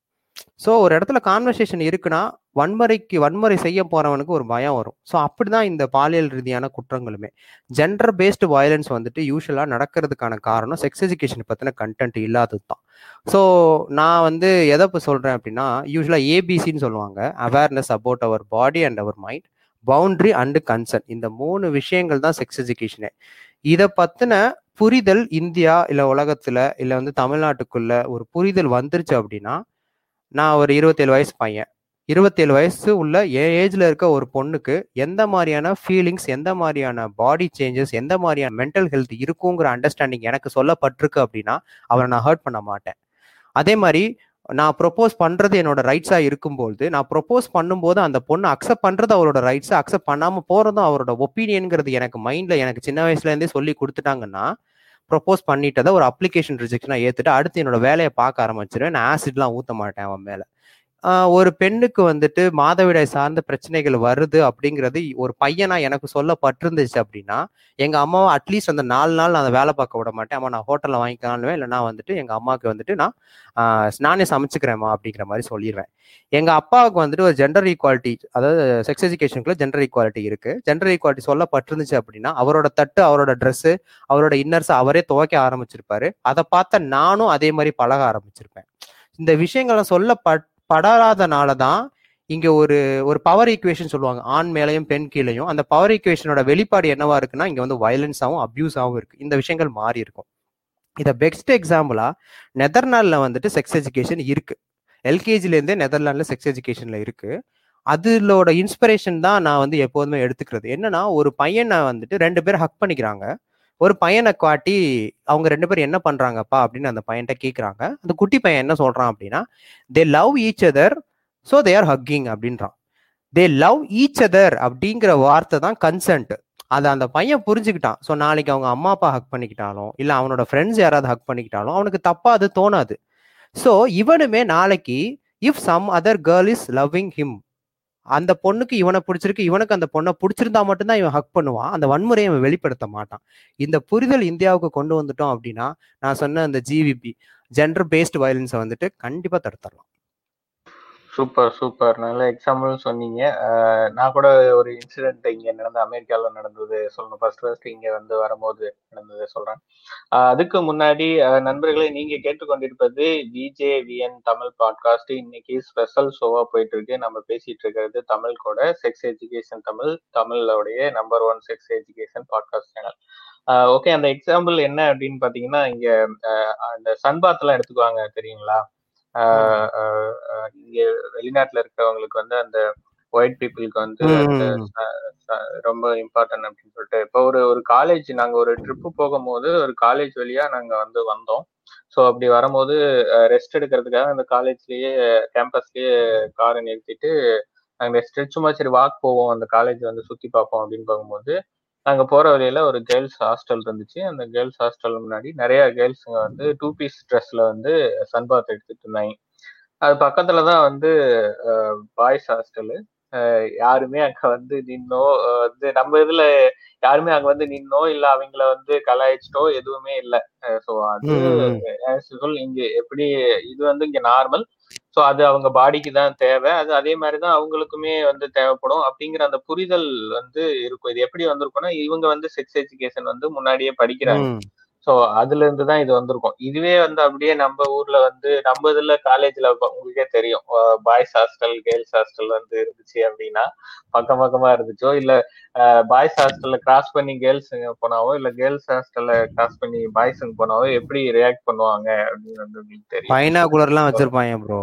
Speaker 2: ஸோ ஒரு இடத்துல கான்வர்சேஷன் இருக்குன்னா வன்முறைக்கு வன்முறை செய்ய போறவனுக்கு ஒரு பயம் வரும். ஸோ அப்படிதான் இந்த பாலியல் ரீதியான குற்றங்களுமே. ஜெண்டர் பேஸ்டு வயலன்ஸ் வந்துட்டு யூஸ்வலாக நடக்கிறதுக்கான காரணம் செக்ஸ் எஜுகேஷன் பற்றின கண்டென்ட் இல்லாதது தான். ஸோ நான் வந்து எதை இப்போ சொல்கிறேன் அப்படின்னா யூஸ்வலாக ஏபிசின்னு சொல்லுவாங்க. Awareness about our body and our mind boundary and concern இந்த மூணு விஷயங்கள் தான் செக்ஸ் எஜுகேஷனே இதை பற்றின புரிதல் இந்தியா இல்லை உலகத்தில் இல்லை வந்து தமிழ்நாட்டுக்குள்ள ஒரு புரிதல் வந்துருச்சு அப்படின்னா நான் ஒரு இருபத்தேழு வயசு பையன். இருபத்தேழு வயசு உள்ள ஏ ஏஜ்ல இருக்க ஒரு பொண்ணுக்கு எந்த மாதிரியான ஃபீலிங்ஸ் எந்த மாதிரியான பாடி சேஞ்சஸ் எந்த மாதிரியான மென்டல் ஹெல்த் இருக்குங்கிற அண்டர்ஸ்டாண்டிங் எனக்கு சொல்லப்பட்டிருக்கு அப்படின்னா அவரை நான் ஹர்ட் பண்ண மாட்டேன். அதே மாதிரி நான் ப்ரொப்போஸ் பண்றது என்னோட ரைட்ஸா இருக்கும்போது நான் ப்ரொப்போஸ் பண்ணும்போது அந்த பொண்ணு அக்செப்ட் பண்றது அவரோட ரைட்ஸை அக்செப்ட் பண்ணாம போறதும் அவரோட ஒப்பீனியன்ங்கிறது எனக்கு மைண்ட்ல எனக்கு சின்ன வயசுல இருந்தே சொல்லி கொடுத்துட்டாங்கன்னா ப்ரொப்போஸ் பண்ணிட்டதை ஒரு அப்ளிகேஷன் ரிஜெக்ஷனாக ஏற்றுட்டு அடுத்து என்னோட வேலையை பார்க்க ஆரம்பிச்சிருவேன். நான் ஆசிட்லாம் ஊற்ற மாட்டேன் அவன் மேலே. ஒரு பெண்ணுக்கு வந்துட்டு மாதவிடாய் சார்ந்த பிரச்சனைகள் வருது அப்படிங்கிறது ஒரு பையனா எனக்கு சொல்லப்பட்டிருந்துச்சு அப்படின்னா எங்க அம்மாவை அட்லீஸ்ட் அந்த நாலு நாள் நான் அதை வேலை பார்க்க விட மாட்டேன். அம்மா நான் ஹோட்டலில் வாங்கிக்கலான்னு இல்லைனா வந்துட்டு எங்க அம்மாவுக்கு வந்துட்டு நான் நானே சமைச்சுக்கிறேம்மா அப்படிங்கிற மாதிரி சொல்லிடுவேன் எங்க அப்பாவுக்கு வந்துட்டு ஒரு ஜெண்டர் ஈக்குவாலிட்டி அதாவது செக்ஸ் எஜுகேஷனுக்குள்ள ஜெண்டர் ஈக்குவாலிட்டி இருக்கு. ஜெண்டர் ஈக்குவாலிட்டி சொல்லப்பட்டிருந்துச்சு அப்படின்னா அவரோட தட்டு அவரோட ட்ரெஸ் அவரோட இன்னர்ஸ் அவரே துவைக்க ஆரம்பிச்சிருப்பாரு. அதை பார்த்த நானும் அதே மாதிரி பழக ஆரம்பிச்சிருப்பேன். இந்த விஷயங்களை சொல்லப்பட் படாதனால தான் இங்க ஒரு ஒரு பவர் ஈக்குவேஷன் சொல்லுவாங்க. ஆண் மேலையும் பெண் கீழையும். அந்த பவர் ஈக்குவேஷனோட வெளிப்பாடு என்னவா இருக்குன்னா இங்க வந்து வயலன்ஸாகவும் அப்யூஸாகவும் இருக்கு. இந்த விஷயங்கள் மாறி இருக்கும். இதை பெஸ்ட் எக்ஸாம்பிளா நெதர்லாண்டில் வந்துட்டு செக்ஸ் எஜுகேஷன் இருக்கு. எல்கேஜிலேருந்தே நெதர்லாண்டில் செக்ஸ் எஜுகேஷன்ல இருக்கு. அதோட இன்ஸ்பிரேஷன் தான் நான் வந்து எப்போதுமே எடுத்துக்கிறது. என்னன்னா ஒரு பையனை வந்துட்டு ரெண்டு பேர் ஹக் பண்ணிக்கிறாங்க. ஒரு பையனை காட்டி அவங்க ரெண்டு பேரும் என்ன பண்றாங்கப்பா? அப்படின்னு அந்த பையன்கிட்ட கேட்குறாங்க அந்த குட்டி பையன் என்ன சொல்றான் அப்படின்னா they love each other so they are hugging அப்படின்றான். தே லவ் ஈச் அதர் அப்படிங்கிற வார்த்தை தான் கன்சென்ட் அதை அந்த பையன் புரிஞ்சுக்கிட்டான். ஸோ நாளைக்கு அவங்க அம்மா அப்பா ஹக் பண்ணிக்கிட்டாலும் இல்லை அவனோட ஃப்ரெண்ட்ஸ் யாராவது ஹக் பண்ணிக்கிட்டாலும் அவனுக்கு தப்பா அது தோணாது. ஸோ இவனுமே நாளைக்கு if some other girl is loving him அந்த பொண்ணுக்கு இவனை பிடிச்சிருக்கு இவனுக்கு அந்த பொண்ணை பிடிச்சிருந்தா மட்டும்தான் இவன் ஹக் பண்ணுவான். அந்த வன்முறையை அவன் வெளிப்படுத்த மாட்டான். இந்த புரிதல் இந்தியாவுக்கு கொண்டு வந்துட்டோம் அப்படின்னா நான் சொன்ன அந்த ஜிவிபி ஜெண்டர் பேஸ்டு வயலன்ஸை வந்துட்டு கண்டிப்பா தடுத்துடலாம்.
Speaker 1: சூப்பர் சூப்பர் நல்ல எக்ஸாம்பிள் சொன்னீங்க. நான் கூட ஒரு இன்சிடென்ட் இங்க நடந்த அமெரிக்காவில் நடந்தது சொல்லணும். ஃபர்ஸ்ட் ஃபர்ஸ்ட் இங்க வந்து வரும்போது நடந்தது சொல்றேன். அதுக்கு முன்னாடி நண்பர்களை நீங்கள் நீங்க கேட்டுக்கொண்டிருப்பது விஜேவிஎன் தமிழ் பாட்காஸ்ட் இன்னைக்கு ஸ்பெஷல் ஷோவா போயிட்டு இருக்கு நம்ம பேசிட்டு இருக்கிறது தமிழ் கூட. Sex education Tamil தமிழோடைய number one sex education podcast channel okay அந்த எக்ஸாம்பிள் என்ன அப்படின்னு பாத்தீங்கன்னா இங்க அந்த சன்பாத்லாம் எடுத்துக்குவாங்க தெரியுங்களா? இங்க வெளிநாட்டுல இருக்கிறவங்களுக்கு வந்து அந்த ஒயிட் பீப்புளுக்கு வந்து ரொம்ப இம்பார்ட்டன்ட் அப்படின்னு சொல்லிட்டு இப்போ ஒரு ஒரு காலேஜ் நாங்க ஒரு ட்ரிப்பு போகும்போது ஒரு காலேஜ் வழியா நாங்க வந்து வந்தோம். ஸோ அப்படி வரும்போது ரெஸ்ட் எடுக்கிறதுக்காக அந்த காலேஜ்லயே கேம்பஸ்லயே காரை நிறுத்திட்டு நாங்க ரெஸ்ட் சும்மா சரி வாக் போவோம். அந்த காலேஜ் வந்து சுத்தி பார்ப்போம் அப்படின்னு போகும்போது நாங்க போற வழியில ஒரு கேர்ள்ஸ் ஹாஸ்டல் இருந்துச்சு. அந்த கேர்ள்ஸ் ஹாஸ்டல் முன்னாடி நிறைய கேர்ள்ஸுங்க வந்து டூ பீஸ் ட்ரெஸ்ல வந்து சன்பாத் எடுத்துட்டு இருந்தாங்க. அது பக்கத்துல தான் வந்து பாய்ஸ் ஹாஸ்டலு யாருமே அங்க வந்து நின்னோ வந்து நம்ம இதுல யாருமே அங்க வந்து நின்னோ இல்ல அவங்கள வந்து கலாய்ச்சிட்டோ எதுவுமே இல்லை. ஸோ அது இங்க எப்படி இது வந்து இங்க நார்மல் ஸோ அது அவங்க பாடிக்கு தான் தேவை. அது அதே மாதிரி தான் அவங்களுக்குமே வந்து தேவைப்படும். அப்படிங்கிற அந்த புரிதல் வந்து இருக்கும். இது எப்படி வந்திருக்கும்னா இவங்க வந்து செக்ஸ் எஜுகேஷன் வந்து முன்னாடியே படிக்கிறாங்க. ஸோ அதுல இருந்து தான் இது வந்திருக்கும். இதுவே வந்து அப்படியே நம்ம ஊர்ல வந்து நம்ம இதுல காலேஜ்ல உங்களுக்கே தெரியும். பாய்ஸ் ஹாஸ்டல் கேர்ள்ஸ் ஹாஸ்டல் வந்து இருந்துச்சு அப்படின்னா பக்கம் பக்கமா இருந்துச்சோ இல்ல பாய்ஸ் ஹாஸ்டல்ல கிராஸ் பண்ணி கேர்ள்ஸுங்க போனாவோ இல்ல கேர்ள்ஸ் ஹாஸ்டல்ல கிராஸ் பண்ணி பாய்ஸுங்க போனாவோ எப்படி ரியாக்ட் பண்ணுவாங்க அப்படின்னு வந்து உங்களுக்கு தெரியும்.
Speaker 2: பைனாகுலர்லாம் வச்சிருப்பாங்க ப்ரோ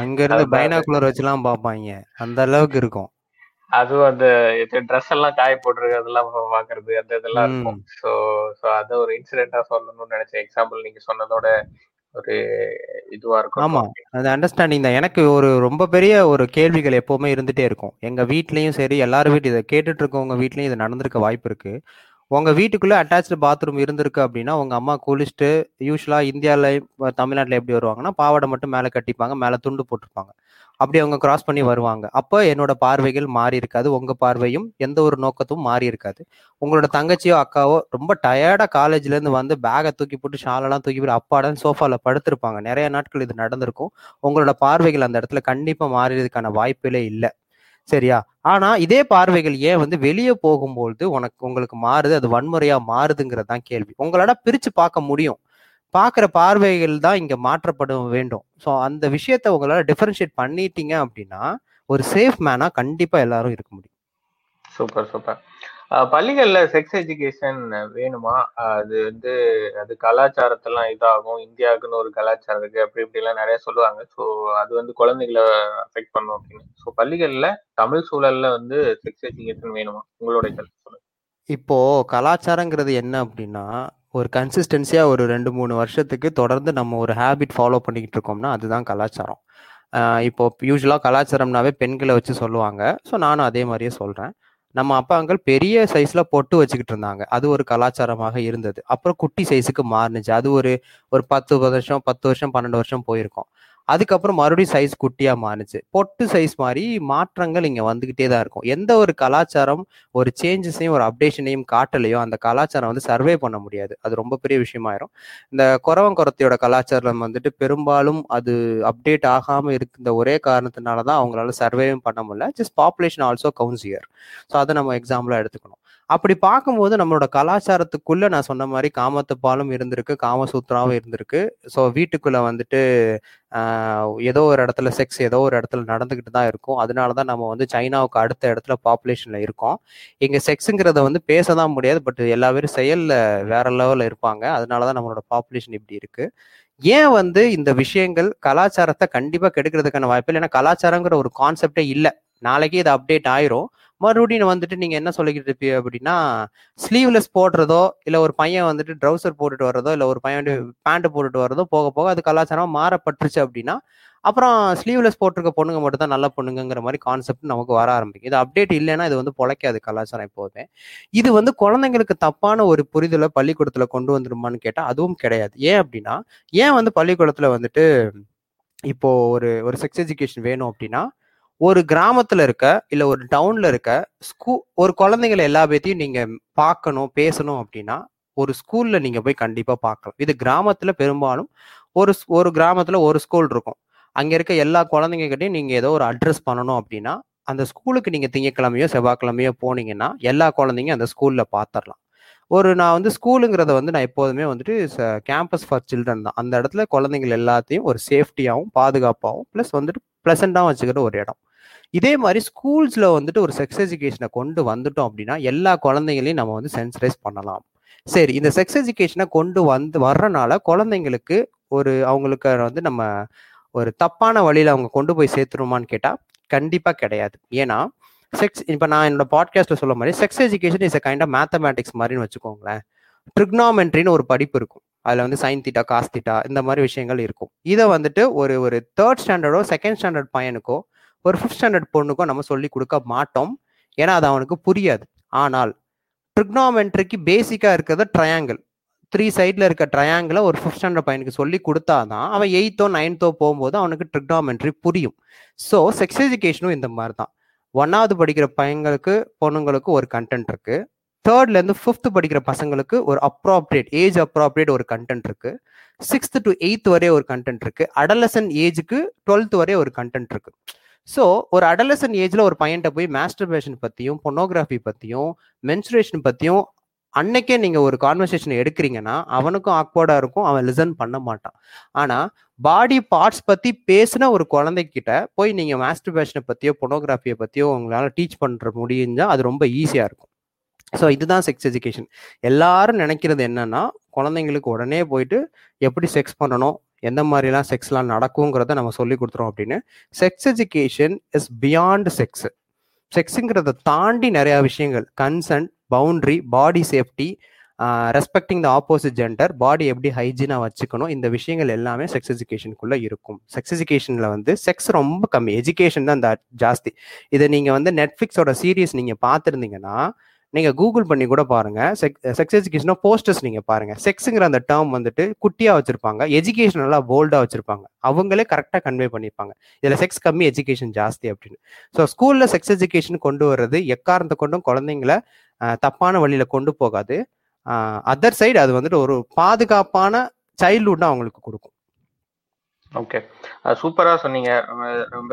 Speaker 2: அங்க இருந்து. பைனாகுலர் வச்சுலாம் பார்ப்பாங்க. அந்த அளவுக்கு இருக்கும்.
Speaker 1: அதுவும் அந்த ட்ரெஸ் எல்லாம் காய போட்டுருக்கு அதெல்லாம் பாக்குறது அந்த இதெல்லாம் இருக்கும். ஸோ ஸோ அதை ஒரு இன்சிடென்டா சொல்லணும்னு நினைச்சேன். எக்ஸாம்பிள் நீங்க சொன்னதோட ஒரு இதுவா
Speaker 2: ஆமா.
Speaker 1: இருக்கும்
Speaker 2: அது அண்டர்ஸ்டாண்டிங் தான். எனக்கு ஒரு ரொம்ப பெரிய ஒரு கேள்விகள் எப்பவுமே இருந்துட்டே இருக்கும். எங்க வீட்லயும் சரி எல்லாரும் வீட்டு இதை கேட்டுட்டு இருக்கவங்க வீட்லயும் இது நடந்திருக்க வாய்ப்பு இருக்கு. உங்க வீட்டுக்குள்ள அட்டாச்சு பாத்ரூம் இருந்திருக்கு அப்படின்னா உங்க அம்மா குளிச்சுட்டு யூஸ்வலா இந்தியால இப்ப தமிழ்நாட்டுல எப்படி வருவாங்கன்னா பாவாடை மட்டும் மேல கட்டிப்பாங்க மேல துண்டு போட்டிருப்பாங்க. அப்படி அவங்க கிராஸ் பண்ணி வருவாங்க. அப்போ என்னோட பார்வைகள் மாறி இருக்காது. உங்க பார்வையும் எந்த ஒரு நோக்கத்தும் மாறி இருக்காது. உங்களோட தங்கச்சியோ அக்காவோ ரொம்ப டயர்டா காலேஜ்ல இருந்து வந்து பேகை தூக்கி போட்டு ஷாலெல்லாம் தூக்கி போட்டு அப்பாடன்னு சோஃபால படுத்திருப்பாங்க. நிறைய நாட்கள் இது நடந்திருக்கும். உங்களோட பார்வைகள் அந்த இடத்துல கண்டிப்பா மாறியதுக்கான வாய்ப்புகளே இல்லை. சரியா? ஆனா இதே பார்வைகள் ஏன் வந்து வெளியே போகும்பொழுது உனக்கு உங்களுக்கு மாறுது அது வன்முறையா மாறுதுங்கிறது தான் கேள்வி. உங்களால பிரிச்சு பார்க்க முடியும். பார்க்குற பார்வைகள் தான் இங்க மாற்றப்பட வேண்டும். ஸோ அந்த விஷயத்த உங்களால டிஃபரன்ஷியேட் பண்ணிட்டீங்க அப்படின்னா ஒரு சேஃப் மேனா கண்டிப்பா எல்லாரும் இருக்க முடியும்.
Speaker 1: Super super. பள்ளிகள்ல செக்ஸ் எஜுகேஷன் வேணுமா? அது வந்து அது கலாச்சாரத்தெல்லாம் இதாகும். இந்தியாவுக்குன்னு ஒரு கலாச்சாரம் இருக்கு. அப்படி இப்படி எல்லாம் நிறைய சொல்லுவாங்க. ஸோ அது வந்து குழந்தைகளை அஃபெக்ட் பண்ணும் அப்படின்னு. ஸோ பள்ளிகள்ல தமிழ் சூழல்ல வந்து செக்ஸ் எஜுகேஷன் வேணுமா? உங்களுடைய கருத்து சொல்லுங்க.
Speaker 2: இப்போ கலாச்சாரங்கிறது என்ன அப்படின்னா ஒரு கன்சிஸ்டன்சியாக ஒரு ரெண்டு மூணு வருஷத்துக்கு தொடர்ந்து நம்ம ஒரு ஹேபிட் ஃபாலோ பண்ணிக்கிட்டு இருக்கோம்னா அதுதான் கலாச்சாரம். இப்போ யூஸ்வலாக கலாச்சாரம்னாவே பெண்களை வச்சு சொல்லுவாங்க. ஸோ நானும் அதே மாதிரியே சொல்கிறேன் நம்ம அப்பா அங்கள் பெரிய சைஸில் பொட்டு வச்சுக்கிட்டு இருந்தாங்க. அது ஒரு கலாச்சாரமாக இருந்தது. அப்புறம் குட்டி சைஸுக்கு மாறுனுச்சு. அது ஒரு ஒரு பத்து வருஷம் பத்து வருஷம் பன்னெண்டு வருஷம் போயிருக்கும். அதுக்கப்புறம் மறுபடியும் சைஸ் குட்டியாக மாறுச்சு. பொட்டு சைஸ் மாதிரி மாற்றங்கள் இங்கே வந்துக்கிட்டே தான் இருக்கும். எந்த ஒரு கலாச்சாரம் ஒரு சேஞ்சஸையும் ஒரு அப்டேஷனையும் காட்டலையோ அந்த கலாச்சாரம் வந்து சர்வே பண்ண முடியாது. அது ரொம்ப பெரிய விஷயமாயிரும். இந்த குறவங்குறத்தையோட கலாச்சாரம் வந்துட்டு பெரும்பாலும் அது அப்டேட் ஆகாமல் இருந்த ஒரே காரணத்தினால தான் அவங்களால சர்வேவும் பண்ண முடியல. Just population also counts year so அதை நம்ம எக்ஸாம்பிளாக எடுத்துக்கணும். அப்படி பார்க்கும்போது நம்மளோட கலாச்சாரத்துக்குள்ள நான் சொன்ன மாதிரி காமத்துப்பாலும் இருந்திருக்கு காமசூத்ராவும் இருந்திருக்கு. ஸோ வீட்டுக்குள்ள வந்துட்டு ஏதோ ஒரு இடத்துல செக்ஸ் ஏதோ ஒரு இடத்துல நடந்துக்கிட்டு தான் இருக்கும். அதனால தான் நம்ம வந்து சைனாவுக்கு அடுத்த இடத்துல பாப்புலேஷன்ல இருக்கோம். இங்க செக்ஸுங்கிறத வந்து பேச தான் முடியாது பட் எல்லா பேரும் செயல்ல வேற லெவல்ல இருப்பாங்க. அதனால தான் நம்மளோட பாப்புலேஷன் இப்படி இருக்கு. ஏன் வந்து இந்த விஷயங்கள் கலாச்சாரத்தை கண்டிப்பா கெடுக்கிறதுக்கான வாய்ப்பு இல்லை? ஏன்னா கலாச்சாரங்கிற ஒரு கான்செப்டே இல்லை. நாளைக்கு இது அப்டேட் ஆயிரும். மறுபடியும் வந்துட்டு நீங்க என்ன சொல்லிக்கிட்டு இருப்பீங்க அப்படின்னா ஸ்லீவ்லெஸ் போடுறதோ இல்ல ஒரு பையன் வந்துட்டு ட்ரௌசர் போட்டுட்டு வர்றதோ இல்ல ஒரு பையன் வந்து பேண்ட் போட்டுட்டு வர்றதோ போக போக அது கலாச்சாரம் மாறப்பட்டுருச்சு அப்படின்னா அப்புறம் ஸ்லீவ்லெஸ் போட்டிருக்க பொண்ணுங்க மட்டும் தான் நல்ல பொண்ணுங்கிற மாதிரி கான்செப்ட் நமக்கு வர ஆரம்பிக்கும். இது அப்டேட் இல்லைன்னா இது வந்து பொழைக்காது கலாச்சாரம் எப்போதுமே. இது வந்து குழந்தைங்களுக்கு தப்பான ஒரு புரிதலை பள்ளிக்கூடத்துல கொண்டு வந்துருமான்னு கேட்டா அதுவும் கிடையாது. ஏன் அப்படின்னா ஏன் வந்து பள்ளிக்கூடத்துல வந்துட்டு இப்போ ஒரு ஒரு செக்ஸ் எஜுகேஷன் வேணும் அப்படின்னா ஒரு கிராமத்துல இருக்க இல்ல ஒரு டவுன்ல இருக்க ஸ்கூ ஒரு குழந்தைங்களை எல்லா பேத்தையும் நீங்க பார்க்கணும் பேசணும் அப்படின்னா ஒரு ஸ்கூல்ல நீங்க போய் கண்டிப்பா பார்க்கலாம். இது கிராமத்துல பெரும்பாலும் ஒரு ஸ்- ஒரு கிராமத்துல ஒரு ஸ்கூல் இருக்கும். அங்க இருக்க எல்லா குழந்தைங்ககிட்டையும் நீங்க ஏதோ ஒரு அட்ரஸ் பண்ணணும் அப்படின்னா அந்த ஸ்கூலுக்கு நீங்க திங்கக்கிழமையோ செவ்வாய்க்கிழமையோ போனீங்கன்னா எல்லா குழந்தைங்க அந்த ஸ்கூல்ல பாத்திரலாம். ஒரு நான் வந்து ஸ்கூலுங்கிறத வந்து நான் எப்போதுமே வந்துட்டு கேம்பஸ் ஃபார் சில்ட்ரன் தான். அந்த இடத்துல குழந்தைங்கள் எல்லாத்தையும் ஒரு சேஃப்டியாகவும் பாதுகாப்பாகவும் ப்ளஸ் வந்துட்டு ப்ளசண்டாகவும் வச்சுக்கிற ஒரு இடம். இதே மாதிரி ஸ்கூல்ஸில் வந்துட்டு ஒரு செக்ஸ் எஜுகேஷனை கொண்டு வந்துட்டோம் அப்படின்னா எல்லா குழந்தைங்களையும் நம்ம வந்து சென்சரைஸ் பண்ணலாம். சரி இந்த செக்ஸ் எஜுகேஷனை கொண்டு வந்து வர்றனால குழந்தைங்களுக்கு ஒரு அவங்களுக்கு வந்து நம்ம ஒரு தப்பான வழியில் அவங்க கொண்டு போய் சேர்த்துருமான்னு கேட்டால் கண்டிப்பாக கிடையாது. ஏன்னா செக்ஸ் இப்போ நான் என்னோட பாட்காஸ்ட்டில் சொல்ல மாதிரி sex education is a kind of mathematics மாதிரின்னு வச்சுக்கோங்களேன். ட்ரிக்னாமெண்ட்ரின்னு ஒரு படிப்பு இருக்கும். அதில் வந்து சைன் தீட்டா காஸ் தீட்டா இந்த மாதிரி விஷயங்கள் இருக்கும். இதை வந்துட்டு ஒரு ஒரு தேர்ட் ஸ்டாண்டர்டோ செகண்ட் ஸ்டாண்டர்ட் பையனுக்கோ ஒரு ஃபிஃப்த் ஸ்டாண்டர்ட் பொண்ணுக்கும் நம்ம சொல்லி கொடுக்க மாட்டோம். ஏன்னா அது அவனுக்கு புரியாது. ஆனால் ட்ரிக்னாமெண்ட்ரிக்கு பேசிக்காக இருக்கிறது ட்ரையாங்கிள் த்ரீ சைடில் இருக்க ட்ரையாங்கிளை ஒரு ஃபிஃப்த் ஸ்டாண்டர்ட் பையனுக்கு சொல்லி கொடுத்தாதான் அவன் எயித்தோ நைன்த்தோ போகும்போது அவனுக்கு ட்ரிக்னாமெண்ட்ரி புரியும். ஸோ செக்ஸ் எஜுகேஷனும் இந்த மாதிரி தான் ஒன்னாவது படிக்கிற பையங்களுக்கு பொண்ணுங்களுக்கு ஒரு கண்டென்ட் இருக்கு. தேர்ட்லேருந்து ஃபிஃப்த்து படிக்கிற பசங்களுக்கு ஒரு அப்ராப்ரியேட் ஏஜ் அப்ராப்ரியேட் ஒரு கண்டென்ட் இருக்கு. சிக்ஸ்த்து டு எயித் வரை ஒரு கண்டென்ட் இருக்கு. அடலசன் ஏஜுக்கு டுவெல்த் வரை ஒரு கண்டென்ட் இருக்கு. ஸோ ஒரு அடலசன் ஏஜ்ல ஒரு பையன்கிட்ட போய் மாஸ்டர்பேஷன் பத்தியும் பொனோகிராஃபி பத்தியும் மென்சுரேஷன் பத்தியும் அன்னைக்கே நீங்க ஒரு கான்வர்சேஷன் எடுக்கிறீங்கன்னா அவனுக்கும் ஆக்வர்டா இருக்கும் அவன் லிசன் பண்ண மாட்டான். ஆனா பாடி பார்ட்ஸ் பத்தி பேசின ஒரு குழந்தைகிட்ட போய் நீங்க மாஸ்டர்பேஷனை பத்தியோ பொனோகிராஃபியை பத்தியோ உங்களால டீச் பண்ற முடிஞ்சா அது ரொம்ப ஈஸியா இருக்கும். ஸோ இதுதான் செக்ஸ் எஜுகேஷன் எல்லாரும் நினைக்கிறது என்னன்னா குழந்தைங்களுக்கு உடனே போயிட்டு எப்படி செக்ஸ் பண்ணணும் எந்த மாதிரிலாம் செக்ஸ்லாம் நடக்குங்கிறத நம்ம சொல்லி கொடுத்துறோம் அப்படின்னு. Sex education is beyond sex செக்ஸுங்கிறத தாண்டி நிறையா விஷயங்கள். Consent boundary body safety respecting the opposite gender body எப்படி ஹைஜீனாக வச்சுக்கணும் இந்த விஷயங்கள் எல்லாமே செக்ஸ் எஜுகேஷனுக்குள்ளே இருக்கும். செக்ஸ் எஜுகேஷனில் வந்து செக்ஸ் ரொம்ப கம்மி. எஜுகேஷன் தான் இந்த ஜாஸ்தி. இதை நீங்கள் வந்து நெட்ஃப்ளிக்ஸோட சீரியஸ் நீங்கள் பார்த்துருந்தீங்கன்னா நீங்கள் கூகுள் பண்ணி கூட பாருங்கள் செக் செக்ஸ் எஜுகேஷனா போஸ்டர்ஸ் நீங்கள் பாருங்கள் செக்ஸுங்கிற அந்த டேர்ம் வந்துட்டு குட்டியாக வச்சுருப்பாங்க. எஜுகேஷன் நல்லா போல்டாக வச்சுருப்பாங்க. அவங்களே கரெக்டாக கன்வே பண்ணியிருப்பாங்க இதில் செக்ஸ் கம்மி எஜுகேஷன் ஜாஸ்தி அப்படின்னு. ஸோ ஸ்கூலில் செக்ஸ் எஜுகேஷன் கொண்டு வர்றது எக்காரணத்தை கொண்டும் குழந்தைங்கள தப்பான வழியில் கொண்டு போகாது. அதர் சைடு அது வந்துட்டு ஒரு பாதுகாப்பான சைல்ட்ஹுட் அவங்களுக்கு கொடுக்கும்.
Speaker 1: ஓகே சூப்பரா சொன்னீங்க. ரொம்ப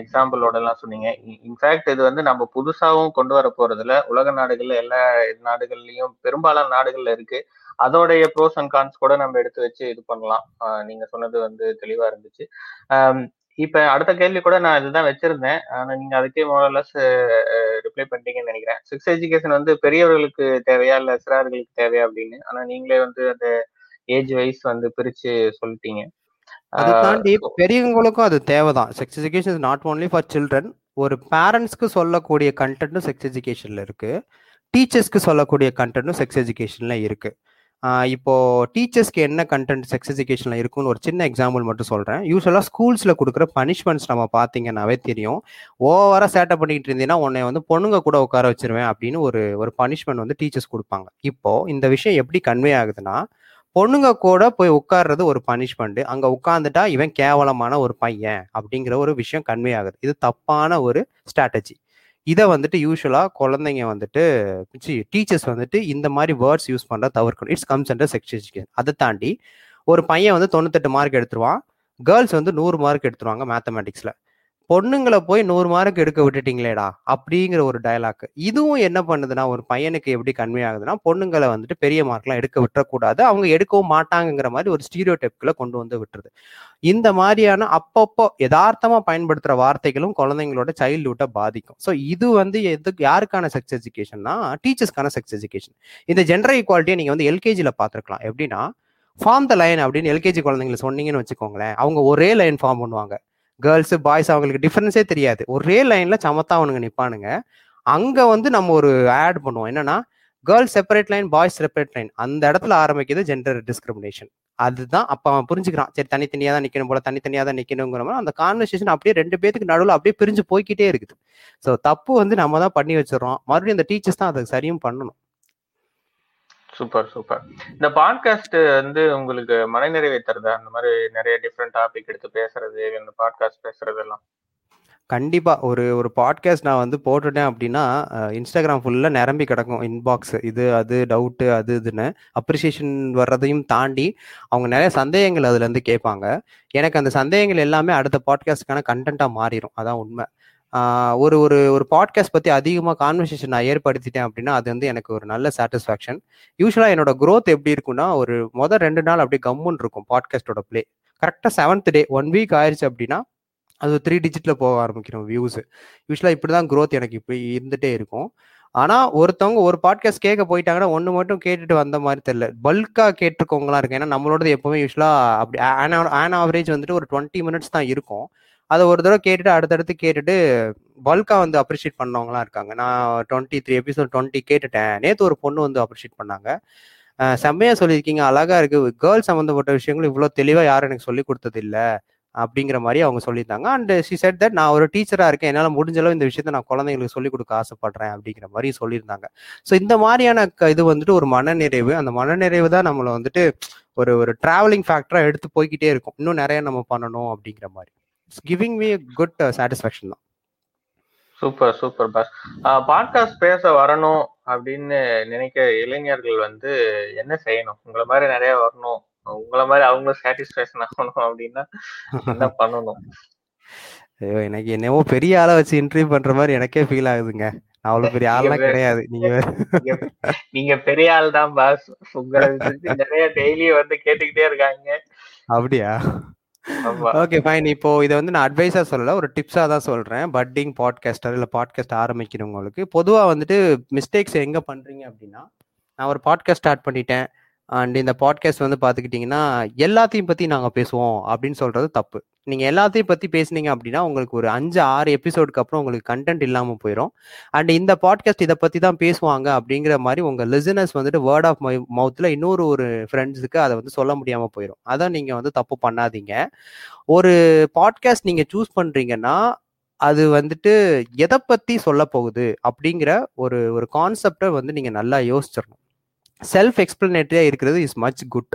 Speaker 1: எக்ஸாம்பிளோட எல்லாம் சொன்னீங்க. இன்ஃபேக்ட் இது வந்து நம்ம புதுசாவும் கொண்டு வர போறதுல உலக நாடுகள்ல எல்லா நாடுகள்லயும் பெரும்பாலான நாடுகள்ல இருக்கு. அதோடைய ப்ரோஸ் அண்ட் கான்ஸ் கூட நம்ம எடுத்து வச்சு இது பண்ணலாம். நீங்க சொன்னது வந்து தெளிவா இருந்துச்சு. இப்ப அடுத்த கேள்வி கூட நான் இதுதான் வச்சிருந்தேன். ஆனா நீங்க அதுக்கே மோரலஸ் ரிப்ளை பண்ணிட்டீங்கன்னு நினைக்கிறேன். செக்ஸ் எஜுகேஷன் வந்து பெரியவர்களுக்கு தேவையா இல்ல சிறார்களுக்கு தேவையா அப்படின்னு? ஆனா நீங்களே வந்து அந்த ஏஜ் வைஸ் வந்து பிரிச்சு சொல்லிட்டீங்க.
Speaker 2: அதை தாண்டி பெரியவங்களுக்கும் அது தேவைதான். Sex education is not only for children ஒரு பேரண்ட்ஸ்க்கு சொல்லக்கூடிய கண்டென்ட்டும் செக்ஸ் எஜுகேஷன்ல இருக்கு. டீச்சர்ஸ்க்கு சொல்லக்கூடிய கண்டென்ட்டும் செக்ஸ் எஜுகேஷன்ல இருக்கு. ஆஹ் இப்போ டீச்சர்ஸ்க்கு என்ன கண்டென்ட் செக்ஸ் எஜுகேஷன்ல இருக்குன்னு ஒரு சின்ன எக்ஸாம்பிள் மட்டும் சொல்றேன். யூஸ்வலா ஸ்கூல்ஸ்ல கொடுக்குற பனிஷ்மெண்ட்ஸ் நம்ம பாத்தீங்கன்னாவே தெரியும். ஓவரா சேட்டை பண்ணிட்டு இருந்தீங்கன்னா உன்னை வந்து பொண்ணுங்க கூட உட்கார வச்சிருவேன் அப்படின்னு ஒரு ஒரு பனிஷ்மெண்ட் வந்து டீச்சர்ஸ் கொடுப்பாங்க. இப்போ இந்த விஷயம் எப்படி கன்வே ஆகுதுன்னா பொண்ணுங்க கூட போய் உட்கார்றது ஒரு பனிஷ்மெண்ட் அங்க உட்கார்ந்துட்டா இவன் கேவலமான ஒரு பையன் அப்படிங்கிற ஒரு விஷயம் கன்வே ஆகுது இது தப்பான ஒரு ஸ்ட்ராட்டஜி இதை வந்துட்டு யூஸ்வலாக குழந்தைங்க வந்துட்டு டீச்சர்ஸ் வந்துட்டு இந்த மாதிரி வேர்ட்ஸ் யூஸ் பண்ணுற தவிர்க்கணும். It's comes under sex education அதை தாண்டி ஒரு பையன் வந்து தொண்ணூத்தெட்டு மார்க் எடுத்துருவான். கேர்ள்ஸ் வந்து நூறு மார்க் எடுத்துருவாங்க மேத்தமெட்டிக்ஸில் பொண்ணுங்களை போய் நூறு மார்க் எடுக்க விட்டுட்டீங்களேடா அப்படிங்கிற ஒரு டயலாக் இதுவும் என்ன பண்ணுதுன்னா ஒரு பையனுக்கு எப்படி கன்வே ஆகுதுன்னா பொண்ணுங்களை வந்துட்டு பெரிய மார்க்லாம் எடுக்க விட்டுறக்கூடாது. அவங்க எடுக்கவும் மாட்டாங்கங்கிற மாதிரி ஒரு ஸ்டீரியோ டெப்களை கொண்டு வந்து விட்டுருது. இந்த மாதிரியான அப்பப்போ யதார்த்தமா பயன்படுத்துற வார்த்தைகளும் குழந்தைங்களோட சைல்டுஹுட்டை பாதிக்கும். ஸோ இது வந்து எதுக்கு யாருக்கான செக்ஸ் எஜுகேஷன்னா டீச்சர்ஸ்க்கான செக்ஸ் எஜுகேஷன் இந்த ஜெண்டர் ஈக்குவாலிட்டியை நீங்க வந்து எல்கேஜியில் பார்த்துருக்கலாம். எப்படின்னா ஃபார்ம் த லைன் அப்படின்னு எல்கேஜி குழந்தைங்களை சொன்னீங்கன்னு வச்சுக்கோங்களேன். அவங்க ஒரே லைன் ஃபார்ம் பண்ணுவாங்க. கேர்ள்ஸ் பாய்ஸ் அவங்களுக்கு டிஃப்ரென்ஸே தெரியாது. ஒரே லைன்ல சமத்தா அவனுங்க நிப்பானுங்க. அங்க வந்து நம்ம ஒரு ஆட் பண்ணுவோம். என்னன்னா girls separate line boys separate line அந்த இடத்துல ஆரம்பிக்குது ஜெண்டர் டிஸ்கிரிமினேஷன் அதுதான் அப்ப அவன் புரிஞ்சுக்கிறான். சரி தனித்தனியா தான் நிக்கணும் போல தனித்தனியா தான் நிக்கணுங்கிற மாதிரி அந்த கான்வர்சேஷன் அப்படியே ரெண்டு பேத்துக்கு நடுவில் அப்படியே பிரிஞ்சு போய்கிட்டே இருக்குது. ஸோ தப்பு வந்து நம்ம தான் பண்ணி வச்சிடறோம். மறுபடியும் அந்த டீச்சர்ஸ் தான் அதுக்கு சரியும் பண்ணணும்.
Speaker 1: சூப்பர் சூப்பர் இந்த பாட்காஸ்ட் வந்து உங்களுக்கு மனநிறைவை தருதா? அந்த மாதிரி நிறைய டிஃப்ரெண்ட் டாபிக் எடுத்து பேசுறது இந்த பாட்காஸ்ட் பேசுறது எல்லாம்
Speaker 2: கண்டிப்பா. ஒரு ஒரு பாட்காஸ்ட் நான் வந்து போட்டுட்டேன் அப்படின்னா இன்ஸ்டாகிராம் ஃபுல்லா நிரம்பி கிடக்கும். இன்பாக்ஸ் இது அது டவுட்டு அது இதுன்னு. அப்ரிசியேஷன் வர்றதையும் தாண்டி அவங்க நிறைய சந்தேகங்கள் அதுல இருந்து கேட்பாங்க. எனக்கு அந்த சந்தேகங்கள் எல்லாமே அடுத்த பாட்காஸ்டுக்கான கண்டென்ட்டா மாறிடும் அதான் உண்மை. ஒரு ஒரு ஒரு பாட்காஸ்ட் பற்றி அதிகமாக கான்வர்சேஷன் நான் ஏற்படுத்திட்டேன் அப்படின்னா அது வந்து எனக்கு ஒரு நல்ல சாட்டிஸ்ஃபேக்ஷன் யூஸ்வலாக என்னோட க்ரோத் எப்படி இருக்கும்னா ஒரு மொதல் ரெண்டு நாள் அப்படியே கம்முன்னு இருக்கும் பாட்காஸ்டோட ப்ளே கரெக்டாக செவன்த் டே ஒன் வீக் ஆயிடுச்சு அப்படின்னா அது த்ரீ டிஜிட்டில் போக ஆரம்பிக்கிறோம் வியூஸ் யூஸ்வலாக இப்படி தான் க்ரோத் எனக்கு இப்படி இருந்துகிட்டே இருக்கும். ஆனால் ஒருத்தவங்க ஒரு பாட்காஸ்ட் கேட்க போயிட்டாங்கன்னா ஒன்று மட்டும் கேட்டுட்டு வந்த மாதிரி தெரியல. பல்காக கேட்டிருக்கவங்களாம் இருக்கு ஏன்னா நம்மளோடது எப்போவுமே யூஸ்வலாக அப்படி ஆன் ஆவரேஜ் வந்துட்டு ஒரு டுவெண்ட்டி மினிட்ஸ் தான் இருக்கும். அதை ஒரு தடவை கேட்டுட்டு அடுத்தடுத்து கேட்டுட்டு பல்காக வந்து அப்ரிஷியேட் பண்ணவங்களாம் இருக்காங்க. நான் டுவெண்ட்டி த்ரீ எபிசோட் டுவெண்ட்டி கேட்டுட்டேன். நேற்று ஒரு பொண்ணு வந்து அப்ரிஷியேட் பண்ணாங்க. செம்மையா சொல்லியிருக்கீங்க. அழகா இருக்கு. கேர்ள்ஸ் சம்மந்தப்பட்ட விஷயங்களும் இவ்வளோ தெளிவாக யாரும் எனக்கு சொல்லி கொடுத்தது இல்லை அப்படிங்கிற மாதிரி அவங்க சொல்லியிருந்தாங்க. அண்ட் ஷி செட் தட் நான் ஒரு டீச்சராக இருக்கேன். என்னால் முடிஞ்சளவு இந்த விஷயத்த நான் குழந்தைங்களுக்கு சொல்லிக் கொடுக்க ஆசைப்படுறேன் அப்படிங்கிற மாதிரி சொல்லியிருந்தாங்க. ஸோ இந்த மாதிரியான இது வந்துட்டு ஒரு மனநிறைவு. அந்த மனநிறைவு தான் நம்மளை வந்துட்டு ஒரு ஒரு டிராவலிங் ஃபேக்டராக எடுத்து போய்கிட்டே இருக்கும். இன்னும் நிறைய நம்ம பண்ணணும் அப்படிங்கிற மாதிரி. கிவிங் மீ குட் சாட்டிஸ்ஃபேக்ஷன் தான்
Speaker 1: சூப்பர் சூப்பர் பாஸ் பாட்காஸ்ட் பேச வரணும் அப்படின்னு நினைக்கிற இளைஞர்கள் வந்து என்ன செய்யணும்? உங்களை மாதிரி நிறைய வரணும். உங்களை மாதிரி அவங்களும் சாட்டிஸ்பேக்ஷன் ஆகணும் அப்படின்னா என்ன [laughs] பண்ணணும்?
Speaker 2: ஐயோ எனக்கு என்னவோ பெரிய ஆளை வச்சு இன்டர்வியூ பண்ற மாதிரி எனக்கே ஃபீல் ஆகுதுங்க. அவ்வளவு பெரிய ஆள்லாம் கிடையாது. நீங்க
Speaker 1: நீங்க பெரிய ஆள் தான் பாஸ் உங்களை நிறைய டெய்லி வந்து கேட்டுக்கிட்டே இருக்காங்க.
Speaker 2: அப்படியா? ஓகே ஃபைன் இப்போ இதை வந்து நான் அட்வைஸா சொல்லல ஒரு டிப்ஸா தான் சொல்றேன். பட்டிங் பாட்காஸ்டர் இல்ல பாட்காஸ்ட் ஆரம்பிக்கிறவங்களுக்கு. பொதுவா வந்துட்டு மிஸ்டேக்ஸ் எங்க பண்றீங்க அப்படின்னா நான் ஒரு பாட்காஸ்ட் ஸ்டார்ட் பண்ணிட்டேன். அண்ட் இந்த பாட்காஸ்ட் வந்து பார்த்துக்கிட்டிங்கன்னா எல்லாத்தையும் பற்றி நாங்கள் பேசுவோம் அப்படின்னு சொல்கிறது தப்பு. நீங்கள் எல்லாத்தையும் பற்றி பேசுனீங்க அப்படின்னா உங்களுக்கு ஒரு அஞ்சு ஆறு எபிசோடுக்கு அப்புறம் உங்களுக்கு கண்டென்ட் இல்லாமல் போயிடும் அண்ட் இந்த பாட்காஸ்ட் இதை பற்றி தான் பேசுவாங்க அப்படிங்கிற மாதிரி உங்கள் லிசனர்ஸ் வந்துட்டு வேர்ட் ஆஃப் மை மவுத்தில் இன்னொரு ஒரு ஃப்ரெண்ட்ஸுக்கு அதை வந்து சொல்ல முடியாமல் போயிடும் அதான் நீங்கள் வந்து தப்பு பண்ணாதீங்க. ஒரு பாட்காஸ்ட் நீங்கள் சூஸ் பண்ணுறீங்கன்னா அது வந்துட்டு எதை பற்றி சொல்ல போகுது அப்படிங்கிற ஒரு ஒரு கான்செப்டை வந்து நீங்கள் நல்லா யோசிச்சிடணும் செல்ஃப் எக்ஸ்பிளனேட்டரியாக இருக்கிறது இஸ் மச் குட்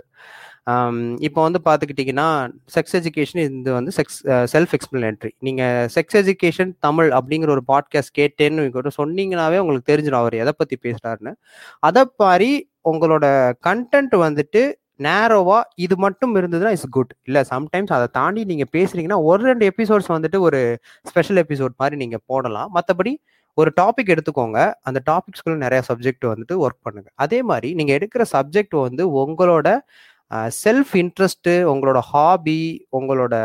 Speaker 2: இப்போ வந்து பார்த்துக்கிட்டிங்கன்னா செக்ஸ் எஜுகேஷன் இது வந்து செக்ஸ் செல்ஃப் எக்ஸ்பிளனேட்ரி நீங்கள் செக்ஸ் எஜுகேஷன் தமிழ் அப்படிங்கிற ஒரு பாட்காஸ்ட் கேட்டேன்னு சொன்னீங்கன்னாவே உங்களுக்கு தெரிஞ்சிடும் அவர் எதை பற்றி பேசுகிறாருன்னு அதை மாதிரி உங்களோட கண்டென்ட் வந்துட்டு நேரோவா இது மட்டும் இருந்ததுன்னா இட்ஸ் குட் இல்லை சம்டைம்ஸ் அதை தாண்டி நீங்கள் பேசுறீங்கன்னா ஒரு ரெண்டு எபிசோட்ஸ் வந்துட்டு ஒரு ஸ்பெஷல் எபிசோட் மாதிரி நீங்கள் போடலாம். மற்றபடி ஒரு டாபிக் எடுத்துக்கோங்க. அந்த டாபிக்ஸ்குள்ள நிறைய சப்ஜெக்ட் வந்துட்டு ஒர்க் பண்ணுங்க. அதே மாதிரி நீங்க எடுக்கிற சப்ஜெக்ட் வந்து உங்களோட செல்ஃப் இன்ட்ரெஸ்ட்டு உங்களோட ஹாபி உங்களோட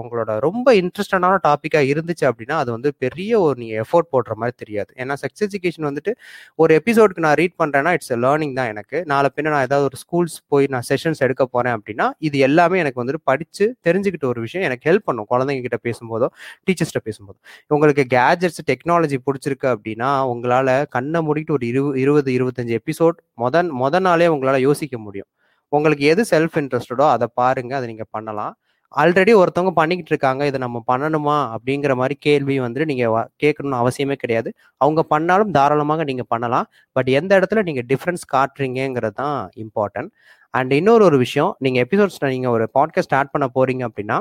Speaker 2: உங்களோட ரொம்ப இன்ட்ரெஸ்டடான டாப்பிக்காக இருந்துச்சு அப்படின்னா அது வந்து பெரிய ஒரு நீங்கள் எஃபோர்ட் போடுற மாதிரி தெரியாது. ஏன்னா செக்ஸ் எஜுகேஷன் வந்துட்டு ஒரு எபிசோடுக்கு நான் ரீட் பண்ணுறேன்னா இட்ஸ் லேர்னிங் தான் எனக்கு. நாளை பின்ன நான் ஏதாவது ஒரு ஸ்கூல்ஸ் போய் நான் செஷன்ஸ் எடுக்க போகிறேன் அப்படின்னா இது எல்லாமே எனக்கு வந்துட்டு படித்து தெரிஞ்சுக்கிட்ட ஒரு விஷயம். எனக்கு ஹெல்ப் பண்ணும் குழந்தைங்க கிட்ட பேசும்போதோ டீச்சர்ஸ்கிட்ட பேசும்போதோ. உங்களுக்கு கேஜெட்ஸ் டெக்னாலஜி பிடிச்சிருக்கு அப்படின்னா உங்களால் கண்ணை மூடிட்டு ஒரு இரு இருபது இருபத்தஞ்சு எபிசோட் மொதல் மொதல் நாளே உங்களால் யோசிக்க முடியும். உங்களுக்கு எது செல்ஃப் இன்ட்ரெஸ்டடோ அதை பாருங்க அதை நீங்க பண்ணலாம். ஆல்ரெடி ஒருத்தவங்க பண்ணிக்கிட்டு இருக்காங்க இதை நம்ம பண்ணணுமா? அப்படிங்கிற மாதிரி கேள்வி வந்துட்டு நீங்க கேட்கணும்னு அவசியமே கிடையாது. அவங்க பண்ணாலும் தாராளமாக நீங்க பண்ணலாம். பட் எந்த இடத்துல நீங்க டிஃப்ரென்ஸ் காட்டுறீங்கிறது தான் இம்பார்ட்டன்ட் அண்ட் இன்னொரு ஒரு விஷயம் நீங்க எபிசோட்ஸ் நீங்க ஒரு பாட்காஸ்ட் ஸ்டார்ட் பண்ண போறீங்க அப்படின்னா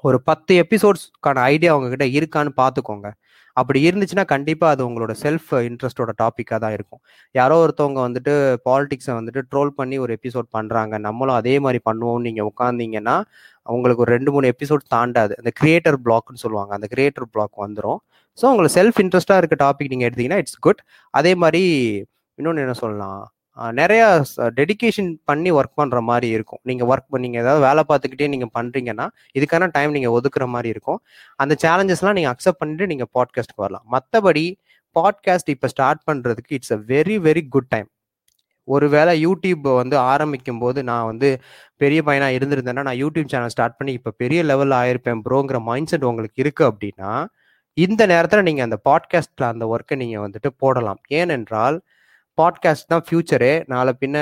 Speaker 2: ஒரு பத்து எபிசோட்ஸ்க்கான ஐடியா உங்ககிட்ட இருக்கான்னு பார்த்துக்கோங்க. அப்படி இருந்துச்சுன்னா கண்டிப்பாக அது உங்களோட செல்ஃப் இன்ட்ரெஸ்டோட டாப்பிக்காக தான் இருக்கும். யாரோ ஒருத்தவங்க வந்துட்டு பாலிடிக்ஸை வந்துட்டு ட்ரோல் பண்ணி ஒரு எபிசோட் பண்ணுறாங்க நம்மளும் அதே மாதிரி பண்ணுவோம்னு நீங்கள் உட்காந்தீங்கன்னா உங்களுக்கு ஒரு ரெண்டு மூணு எபிசோட் தாண்டாது. அந்த கிரியேட்டர் பிளாக்னு சொல்லுவாங்க. அந்த கிரியேட்டர் பிளாக் வந்துடும் ஸோ உங்களுக்கு செல்ஃப் இன்ட்ரெஸ்டாக இருக்க டாபிக் நீங்கள் எடுத்தீங்கன்னா இட்ஸ் குட் அதே மாதிரி இன்னொன்று என்ன சொல்லலாம்? நிறையா டெடிக்கேஷன் பண்ணி ஒர்க் பண்ணுற மாதிரி இருக்கும். நீங்கள் ஒர்க் நீங்கள் ஏதாவது வேலை பார்த்துக்கிட்டே நீங்கள் பண்ணுறீங்கன்னா இதுக்கான டைம் நீங்கள் ஒதுக்குற மாதிரி இருக்கும். அந்த சேலஞ்சஸ்லாம் நீங்கள் அக்செப்ட் பண்ணிட்டு நீங்கள் பாட்காஸ்ட்க்கு வரலாம். மற்றபடி பாட்காஸ்ட் இப்போ ஸ்டார்ட் பண்ணுறதுக்கு it's a very very good time ஒருவேளை யூடியூப் வந்து ஆரம்பிக்கும் போது நான் வந்து பெரிய பையனாக இருந்திருந்தேன்னா நான் யூடியூப் சேனல் ஸ்டார்ட் பண்ணி இப்போ பெரிய லெவலில் ஆயிருப்பேன் ப்ரோங்கிற மைண்ட் செட் உங்களுக்கு இருக்குது அப்படின்னா இந்த நேரத்தில் நீங்கள் அந்த பாட்காஸ்ட்டில் அந்த ஒர்க்கை நீங்கள் வந்துட்டு போடலாம். ஏனென்றால் பாட்காஸ்ட் தான் ஃபியூச்சரு நாளை பின்ன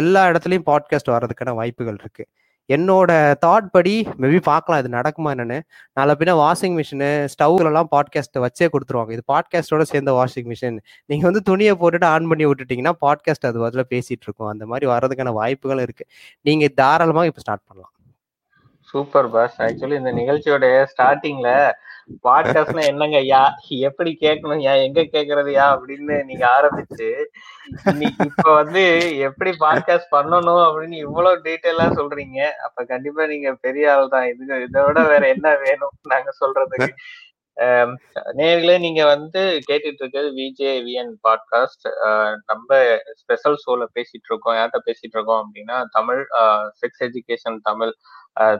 Speaker 2: எல்லா இடத்துலையும் பாட்காஸ்ட் வர்றதுக்கான வாய்ப்புகள் இருக்கு. என்னோட தாட் படி மேபி பார்க்கலாம் இது நடக்குமா என்னன்னு. நாளை பின்ன வாஷிங் மிஷினு ஸ்டவ்லலாம் பாட்காஸ்ட் வச்சே கொடுத்துருவாங்க. இது பாட்காஸ்டோட சேர்ந்த வாஷிங் மிஷின் நீங்கள் வந்து துணியை போட்டுட்டு ஆன் பண்ணி விட்டுட்டீங்கன்னா பாட்காஸ்ட் அது பதில் பேசிட்டு இருக்கும். அந்த மாதிரி வர்றதுக்கான வாய்ப்புகளும் இருக்கு. நீங்கள் தாராளமாக இப்போ ஸ்டார்ட் பண்ணலாம்.
Speaker 1: சூப்பர் பாஸ் ஆக்சுவலி இந்த நிகழ்ச்சியோட ஸ்டார்டிங்ல பாட்காஸ்ட்னா என்னங்க ஐயா எப்படி கேட்கணும் யா எங்க கேக்குறது யா அப்படின்னு நீங்க ஆரம்பிச்சு இன்னைக்கு இப்ப வந்து எப்படி பாட்காஸ்ட் பண்ணணும் அப்படின்னு இவ்வளவு டீட்டெயிலா சொல்றீங்க. அப்ப கண்டிப்பா நீங்க பெரிய ஆள் தான். இது இதை விட வேற என்ன வேணும் நாங்க சொல்றதுக்கு? நேர்களே நீங்க வந்து கேட்டுட்டு இருக்கிறது விஜே விஎன் பாட்காஸ்ட் நம்ம ஸ்பெஷல் ஷோல பேசிட்டு இருக்கோம் யார்கிட்ட பேசிட்டு இருக்கோம் அப்படின்னா தமிழ் செக்ஸ் எஜுகேஷன் தமிழ்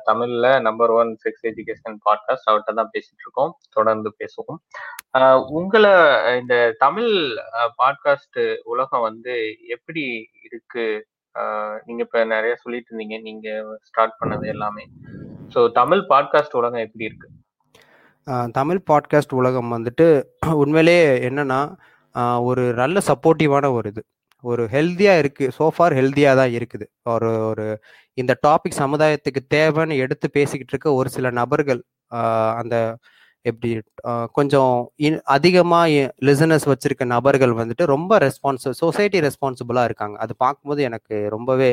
Speaker 1: தமிழ்ல number one sex education podcast அவர்கிட்ட தான் பேசிட்டு இருக்கோம் தொடர்ந்து பேசுவோம். உங்களை இந்த தமிழ் பாட்காஸ்ட் உலகம் வந்து எப்படி இருக்கு? நீங்க இப்ப நிறைய சொல்லிட்டு இருந்தீங்க. நீங்க ஸ்டார்ட் பண்ணது எல்லாமே. ஸோ தமிழ் பாட்காஸ்ட் உலகம் எப்படி இருக்கு?
Speaker 2: தமிழ் பாட்காஸ்ட் உலகம் வந்துட்டு உண்மையிலே என்னன்னா ஒரு நல்ல சப்போர்ட்டிவான ஒரு இது. ஒரு ஹெல்த்தியாக இருக்குது சோஃபார் ஹெல்த்தியாக தான் இருக்குது. ஒரு ஒரு இந்த டாபிக் சமுதாயத்துக்கு தேவைன்னு எடுத்து பேசிக்கிட்டு இருக்க ஒரு சில நபர்கள் அந்த எப்படி கொஞ்சம் அதிகமாக லிசனர்ஸ் வச்சிருக்க நபர்கள் வந்துட்டு ரொம்ப ரெஸ்பான்ஸ் சொசைட்டி ரெஸ்பான்சிபிளாக இருக்காங்க. அது பார்க்கும்போது எனக்கு ரொம்பவே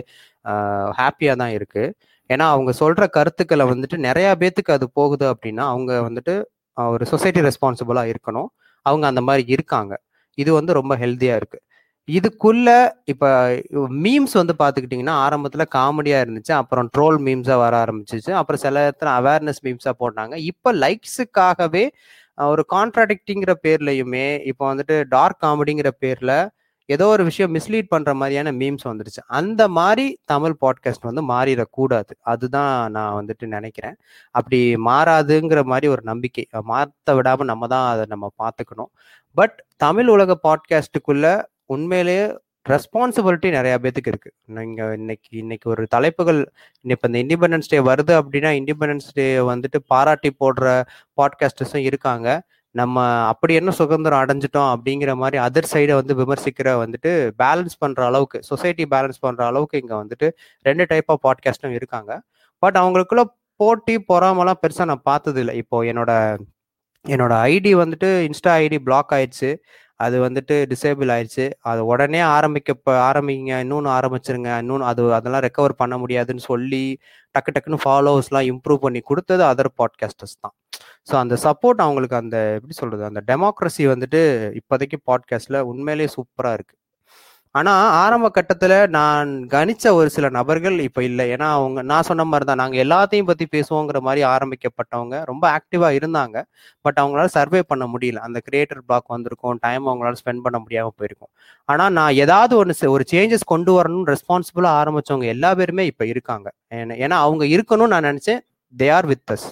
Speaker 2: ஹாப்பியாக தான் இருக்குது ஏன்னா அவங்க சொல்கிற கருத்துக்களை வந்துட்டு நிறையா பேத்துக்கு அது போகுது அப்படின்னா அவங்க வந்துட்டு ஒரு சொசைட்டி ரெஸ்பான்சிபிளாக இருக்கணும். அவங்க அந்த மாதிரி இருக்காங்க. இது வந்து ரொம்ப ஹெல்த்தியாக இருக்குது இதுக்குள்ள இப்ப மீம்ஸ் வந்து பாத்துக்கிட்டீங்கன்னா ஆரம்பத்துல காமெடியா இருந்துச்சு. அப்புறம் ட்ரோல் மீம்ஸா வர ஆரம்பிச்சிச்சு. அப்புறம் சில இடத்துல அவேர்னஸ் மீம்ஸா போட்டாங்க. இப்ப லைக்ஸுக்காகவே ஒரு கான்ட்ராடிக்டிங்கிற பேர்லயுமே இப்போ வந்துட்டு டார்க் காமெடிங்கிற பேர்ல ஏதோ ஒரு விஷயம் மிஸ்லீட் பண்ற மாதிரியான மீம்ஸ் வந்துருச்சு. அந்த மாதிரி தமிழ் பாட்காஸ்ட் வந்து மாறிடக்கூடாது. அதுதான் நான் வந்துட்டு நினைக்கிறேன். அப்படி மாறாதுங்கிற மாதிரி ஒரு நம்பிக்கை. மாற்ற விடாம நம்ம தான் அதை நம்ம பார்த்துக்கணும். பட் தமிழ் உலக பாட்காஸ்டுக்குள்ள உண்மையிலேயே ரெஸ்பான்சிபிலிட்டி நிறைய பேத்துக்கு இருக்கு. நீங்க இன்னைக்கு இன்னைக்கு ஒரு தலைப்புகள் இப்ப இந்த இண்டிபெண்டன்ஸ் டே வருது அப்படின்னா இண்டிபெண்டன்ஸ் டே வந்துட்டு பாராட்டி போடுற பாட்காஸ்டர்ஸும் இருக்காங்க. நம்ம அப்படி என்ன சுதந்திரம் அடைஞ்சிட்டோம் அப்படிங்கிற மாதிரி அதர் சைடை வந்து விமர்சிக்கிற வந்துட்டு பேலன்ஸ் பண்ற அளவுக்கு சொசைட்டி பேலன்ஸ் பண்ற அளவுக்கு இங்க வந்துட்டு ரெண்டு டைப் ஆஃப் பாட்காஸ்டும் இருக்காங்க. பட் அவங்களுக்குள்ள போட்டி பொறாமலாம் பெருசா நான் பார்த்தது இல்லை இப்போ என்னோட என்னோட ஐடி வந்துட்டு இன்ஸ்டா ஐடி பிளாக் ஆயிடுச்சு. அது வந்துட்டு டிசேபிள் ஆயிடுச்சு அது உடனே ஆரம்பிக்க ஆரம்பிங்க இன்னொன்று ஆரம்பிச்சிருங்க இன்னொன்று அது அதெல்லாம் ரெக்கவர் பண்ண முடியாதுன்னு சொல்லி டக்கு டக்குன்னு ஃபாலோவர்ஸ்லாம் இம்ப்ரூவ் பண்ணி கொடுத்தது அதர் பாட்காஸ்டர்ஸ் தான். ஸோ அந்த சப்போர்ட் அவங்களுக்கு அந்த எப்படி சொல்றது அந்த டெமோக்ரஸி வந்துட்டு இப்போதைக்கு பாட்காஸ்ட்ல உண்மையிலேயே சூப்பராக இருக்கு. ஆனா ஆரம்ப கட்டத்துல நான் கணிச்ச ஒரு சில நபர்கள் இப்ப இல்லை. ஏன்னா அவங்க நான் சொன்ன மாதிரி தான். நாங்க எல்லாத்தையும் பத்தி பேசுவோங்கிற மாதிரி ஆரம்பிக்கப்பட்டவங்க ரொம்ப ஆக்டிவா இருந்தாங்க. பட் அவங்களால சர்வே பண்ண முடியல. அந்த கிரியேட்டர் பிளாக் வந்திருக்கும். டைம் அவங்களால ஸ்பெண்ட் பண்ண முடியாம போயிருக்கும். ஆனா நான் ஏதாவது ஒன்று ஒரு சேஞ்சஸ் கொண்டு வரணும்னு ரெஸ்பான்சிபிளா ஆரம்பிச்சவங்க எல்லா பேருமே இப்ப இருக்காங்க. ஏன்னா அவங்க இருக்கணும்னு நான் நினைச்சேன். They are with us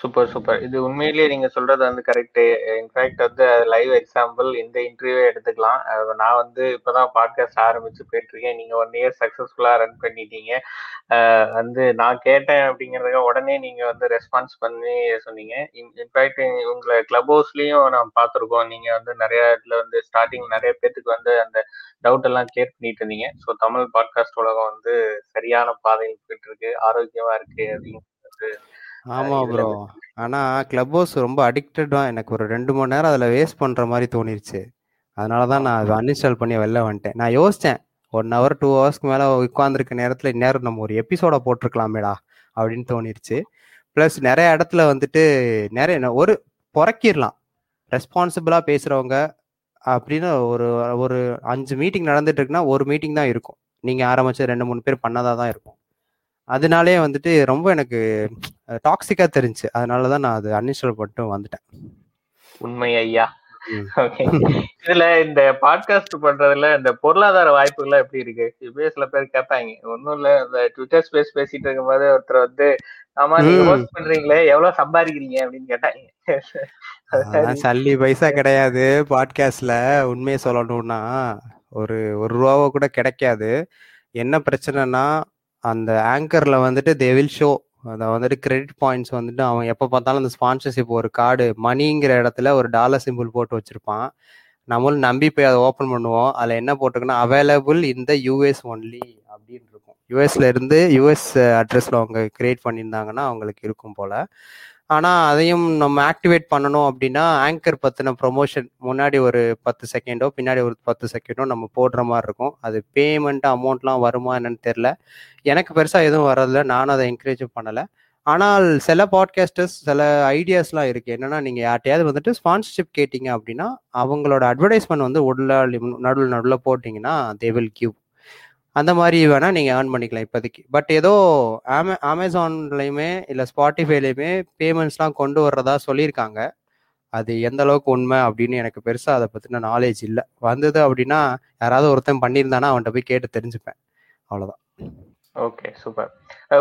Speaker 1: super super இது உண்மையிலேயே நீங்க சொல்றது வந்து கரெக்டு இன்ஃபேக்ட் வந்து லைவ் எக்ஸாம்பிள் இந்த இன்டர்வியூ எடுத்துக்கலாம். நான் வந்து இப்பதான் பாட்காஸ்ட் ஆரம்பிச்சு போயிட்டுருக்கேன். நீங்க ஒன் இயர் சக்சஸ்ஃபுல்லா ரன் பண்ணிட்டீங்க. வந்து நான் கேட்டேன் அப்படிங்கறத உடனே நீங்க வந்து ரெஸ்பான்ஸ் பண்ணி சொன்னீங்க. இன்ஃபேக்ட் உங்களை கிளப் ஹவுஸ்லயும் நான் பார்த்துருக்கோம். நீங்க வந்து நிறைய இடத்துல வந்து ஸ்டார்டிங் நிறைய பேத்துக்கு வந்து அந்த டவுட் எல்லாம் கிளியர் பண்ணிட்டு இருந்தீங்க. ஸோ தமிழ் பாட்காஸ்ட் உலகம் வந்து சரியான பாதையில் போயிட்டு இருக்கு ஆரோக்கியமா இருக்கு அப்படின்னு
Speaker 2: ஆமா ப்ரோ ஆனா கிளப் ஹவுஸ் ரொம்ப அடிக்டடா எனக்கு ஒரு ரெண்டு மணி நேரம் அதுல வேஸ்ட் பண்ற மாதிரி தோணிருச்சு. அதனாலதான் நான் அதை அன்இன்ஸ்டால் பண்ணி வெளில வந்துட்டேன். நான் யோசிச்சேன் ஒன் ஹவர் டூ ஹவர்ஸ்க்கு மேல உட்காந்துருக்க நேரத்துல இந்நேரம் நம்ம ஒரு எபிசோட போட்டிருக்கலாமேடா அப்படின்னு தோணிருச்சு. ப்ளஸ் நிறைய இடத்துல வந்துட்டு நிறைய ஒரு புறக்கிடலாம். ரெஸ்பான்சிபிளா பேசுறவங்க அப்படின்னு ஒரு ஒரு அஞ்சு மீட்டிங் நடந்துட்டு இருக்குன்னா ஒரு மீட்டிங் தான் இருக்கும். நீங்க ஆரம்பிச்சு ரெண்டு மூணு பேர் பண்ணதா தான் இருக்கும். அதனாலே வந்துட்டு ரொம்ப எனக்கு டாக்ஸிக்கா தெரிஞ்சு. அதனாலதான் நான் அது அன்இன்ஸ்டால் பண்ணிட்டு வந்துட்டேன்.
Speaker 1: உண்மை ஐயா. ஓகே இதுல இந்த பாட்காஸ்ட் பண்றதுல இந்த பொருளாதார வாய்ப்புகள் எப்படி இருக்கு? இப்பவே சில பேர் கேட்பாங்க. ஒன்னும் இல்ல இந்த ட்விட்டர் ஸ்பேஸ் பேசிட்டு இருக்கும் போது ஒருத்தர் வந்து ஆமா நீங்க ஒர்க் பண்றீங்களே எவ்வளவு சம்பாதிக்கிறீங்க? அப்படின்னு கேட்டாங்க.
Speaker 2: சல்லி பைசா கிடையாது பாட்காஸ்ட்ல உண்மையை சொல்லணும்னா ஒரு ஒரு ரூபாவோ கூட கிடைக்காது. என்ன பிரச்சனைனா அந்த ஆங்கர்ல வந்துட்டு தே வில் ஷோ அதை வந்துட்டு கிரெடிட் பாயிண்ட்ஸ் வந்துட்டு அவன் எப்போ பார்த்தாலும் அந்த ஸ்பான்சர்ஷிப் ஒரு கார்டு மணிங்கிற இடத்துல ஒரு டாலர் சிம்பிள் போட்டு வச்சிருப்பான். நம்மளும் நம்பி போய் அதை ஓப்பன் பண்ணுவோம். அதில் என்ன போட்டிருக்குன்னா அவைலபிள் இந்த யூஎஸ் ஒன்லி அப்படின்னு இருக்கும். யூஎஸ்ல இருந்து யூஎஸ் அட்ரஸ்ல அவங்க கிரியேட் பண்ணியிருந்தாங்கன்னா அவங்களுக்கு இருக்கும் போல. ஆனால் அதையும் நம்ம ஆக்டிவேட் பண்ணணும் அப்படின்னா ஆங்கர் பற்றின ப்ரொமோஷன் முன்னாடி ஒரு பத்து செகண்டோ பின்னாடி ஒரு பத்து செகண்டோ நம்ம போடுற மாதிரி இருக்கும். அது பேமெண்ட் அமௌண்ட்லாம் வருமா என்னன்னு தெரில எனக்கு பெருசாக எதுவும் வரதில்ல நானும் அதை என்கரேஜ் பண்ணலை. ஆனால் சில பாட்காஸ்டர்ஸ் சில ஐடியாஸ்லாம் இருக்குது என்னென்னா நீங்கள் யார்ட்டையாவது வந்துட்டு ஸ்பான்சர்ஷிப் கேட்டிங்க அப்படின்னா அவங்களோட அட்வர்டைஸ்மெண்ட் வந்து உள்ள நடுவில் நடுவில் போட்டிங்கன்னா தே வில் கிவ் அந்த மாதிரி வேணால் நீங்கள் ஏர்ன் பண்ணிக்கலாம் இப்போதைக்கு. பட் ஏதோ அமே அமேசான்லையுமே இல்லை ஸ்பாட்டிஃபைலையுமே பேமெண்ட்ஸ்லாம் கொண்டு வர்றதா சொல்லியிருக்காங்க. அது எந்த அளவுக்கு உண்மை அப்படின்னு எனக்கு பெருசாக அதை பற்றின நாலேஜ் இல்லை. வந்தது அப்படின்னா யாராவது ஒருத்தன் பண்ணியிருந்தானா அவன்கிட்ட போய் கேட்டு தெரிஞ்சுப்பேன். அவ்வளோதான்
Speaker 1: ஓகே சூப்பர்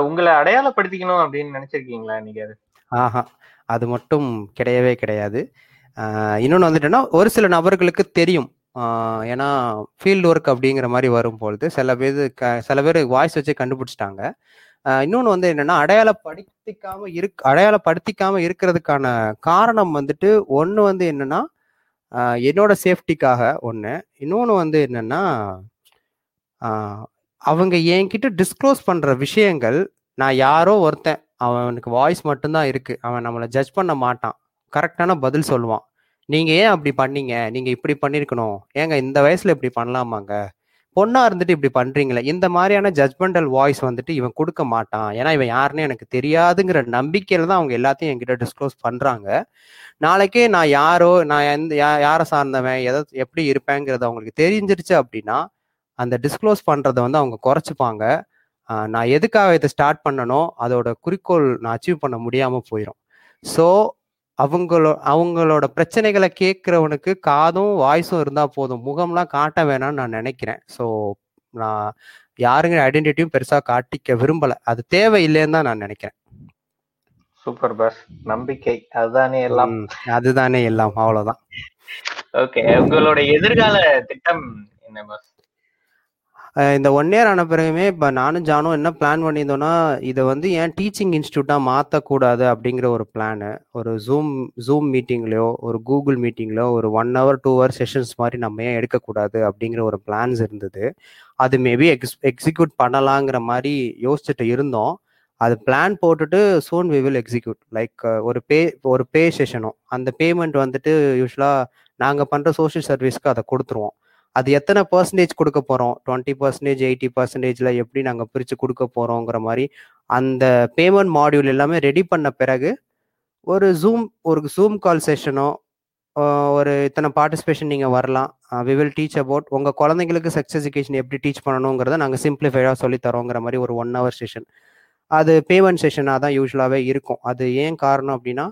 Speaker 1: உங்களை அடையாளப்படுத்திக்கணும் அப்படின்னு நினைச்சிருக்கீங்களா நீங்க அது?
Speaker 2: ஆஹா அது மட்டும் கிடையவே கிடையாது. இன்னொன்று வந்துட்டுன்னா ஒரு சில நபர்களுக்கு தெரியும். ஏன்னா ஃபீல்டு ஒர்க் அப்படிங்கிற மாதிரி வரும்பொழுது சில பேர் க சில பேர் வாய்ஸ் வச்சு கண்டுபிடிச்சிட்டாங்க. இன்னொன்று வந்து என்னன்னா அடையாளப்படுத்திக்காம இருக் அடையாளப்படுத்திக்காம இருக்கிறதுக்கான காரணம் வந்துட்டு ஒன்று வந்து என்னன்னா என்னோட சேஃப்டிக்காக ஒன்று இன்னொன்று வந்து என்னன்னா அவங்க என்கிட்ட டிஸ்க்ளோஸ் பண்ணுற விஷயங்கள் நான் யாரோ ஒருத்தன் அவனுக்கு வாய்ஸ் மட்டும்தான் இருக்கு. அவன் நம்மளை ஜட்ஜ் பண்ண மாட்டான். கரெக்டான பதில் சொல்லுவான். நீங்க ஏன் அப்படி பண்ணீங்க? நீங்க இப்படி பண்ணிருக்கணும். ஏங்க இந்த வயசுல இப்படி பண்ணலாமாங்க? பொண்ணா இருந்துட்டு இப்படி பண்றீங்களே. இந்த மாதிரியான ஜட்மெண்டல் வாய்ஸ் வந்துட்டு இவன் கொடுக்க மாட்டான். ஏன்னா இவன் யாருன்னு எனக்கு தெரியாதுங்கிற நம்பிக்கையில தான் அவங்க எல்லாத்தையும் என்கிட்ட டிஸ்க்ளோஸ் பண்றாங்க. நாளைக்கே நான் யாரோ நான் எந்த யாரை சார்ந்தவன் எதை எப்படி இருப்பேங்கிறது அவங்களுக்கு தெரிஞ்சிருச்சு அப்படின்னா அந்த டிஸ்க்ளோஸ் பண்றதை வந்து அவங்க குறைச்சிப்பாங்க. நான் எதுக்காக இதை ஸ்டார்ட் பண்ணனோ அதோட குறிக்கோள் நான் அச்சீவ் பண்ண முடியாம போயிடும் ஸோ அவங்களோ அவங்களோட பிரச்சனைகளை கேட்குறவனுக்கு காதும் வாய்ஸும் இருந்தால் போதும். முகம்லாம் காட்ட வேணாம்னு நான் நினைக்கிறேன். ஸோ நான் யாருங்கிற ஐடென்டிட்டியும் பெருசாக காட்டிக்க விரும்பலை. அது தேவையில்லைன்னு தான் நான் நினைக்கிறேன்.
Speaker 1: சூப்பர் பஸ் நம்பிக்கை. அதுதானே எல்லாம்.
Speaker 2: அதுதானே எல்லாம். அவ்வளவுதான்.
Speaker 1: ஓகே உங்களோட எதிர்கால திட்டம் என்ன பஸ்
Speaker 2: இந்த ஒன் இயர் ஆன பிறகுமே இப்போ நானும் ஜானும் என்ன பிளான் பண்ணியிருந்தோம்னா இதை வந்து ஏன் டீச்சிங் இன்ஸ்டியூட்டாக மாற்றக்கூடாது அப்படிங்கிற ஒரு பிளானு ஒரு ஜூம் ஜூம் மீட்டிங்லையோ ஒரு கூகுள் மீட்டிங்லையோ ஒரு one hour two hour sessions மாதிரி நம்ம ஏன் எடுக்கக்கூடாது அப்படிங்கிற ஒரு பிளான்ஸ் இருந்தது. அது மேபி எக்ஸ் எக்ஸிக்யூட் பண்ணலாங்கிற மாதிரி யோசிச்சுட்டு இருந்தோம். அது பிளான் போட்டுட்டு soon we will execute like ஒரு பே ஒரு பே செஷனும் அந்த பேமெண்ட் வந்துட்டு யூஸ்வலாக நாங்கள் பண்ணுற சோஷியல் சர்வீஸ்க்கு அதை கொடுத்துருவோம். அது எத்தனை பர்சன்டேஜ் கொடுக்க போகிறோம் டுவெண்ட்டி பர்சன்டேஜ் எயிட்டி பர்சன்டேஜில் எப்படி நாங்கள் பிரித்து கொடுக்க போகிறோங்கிற மாதிரி அந்த பேமெண்ட் மாடியூல் எல்லாமே ரெடி பண்ண பிறகு ஒரு ஜூம் ஒரு ஜூம் கால் செஷனோ ஒரு இத்தனை பார்ட்டிசிபேஷன் நீங்கள் வரலாம். வி வில் டீச் அபவுட் உங்கள் குழந்தைங்களுக்கு செக்ஸ் எஜுகேஷன் எப்படி டீச் பண்ணணுங்கிறத நாங்கள் சிம்பிளிஃபைடாக சொல்லி தரோங்கிற மாதிரி ஒரு ஒன் ஹவர் செஷன் அது பேமெண்ட் செஷனாக தான் யூஸ்வலாகவே இருக்கும். அது ஏன் காரணம் அப்படின்னா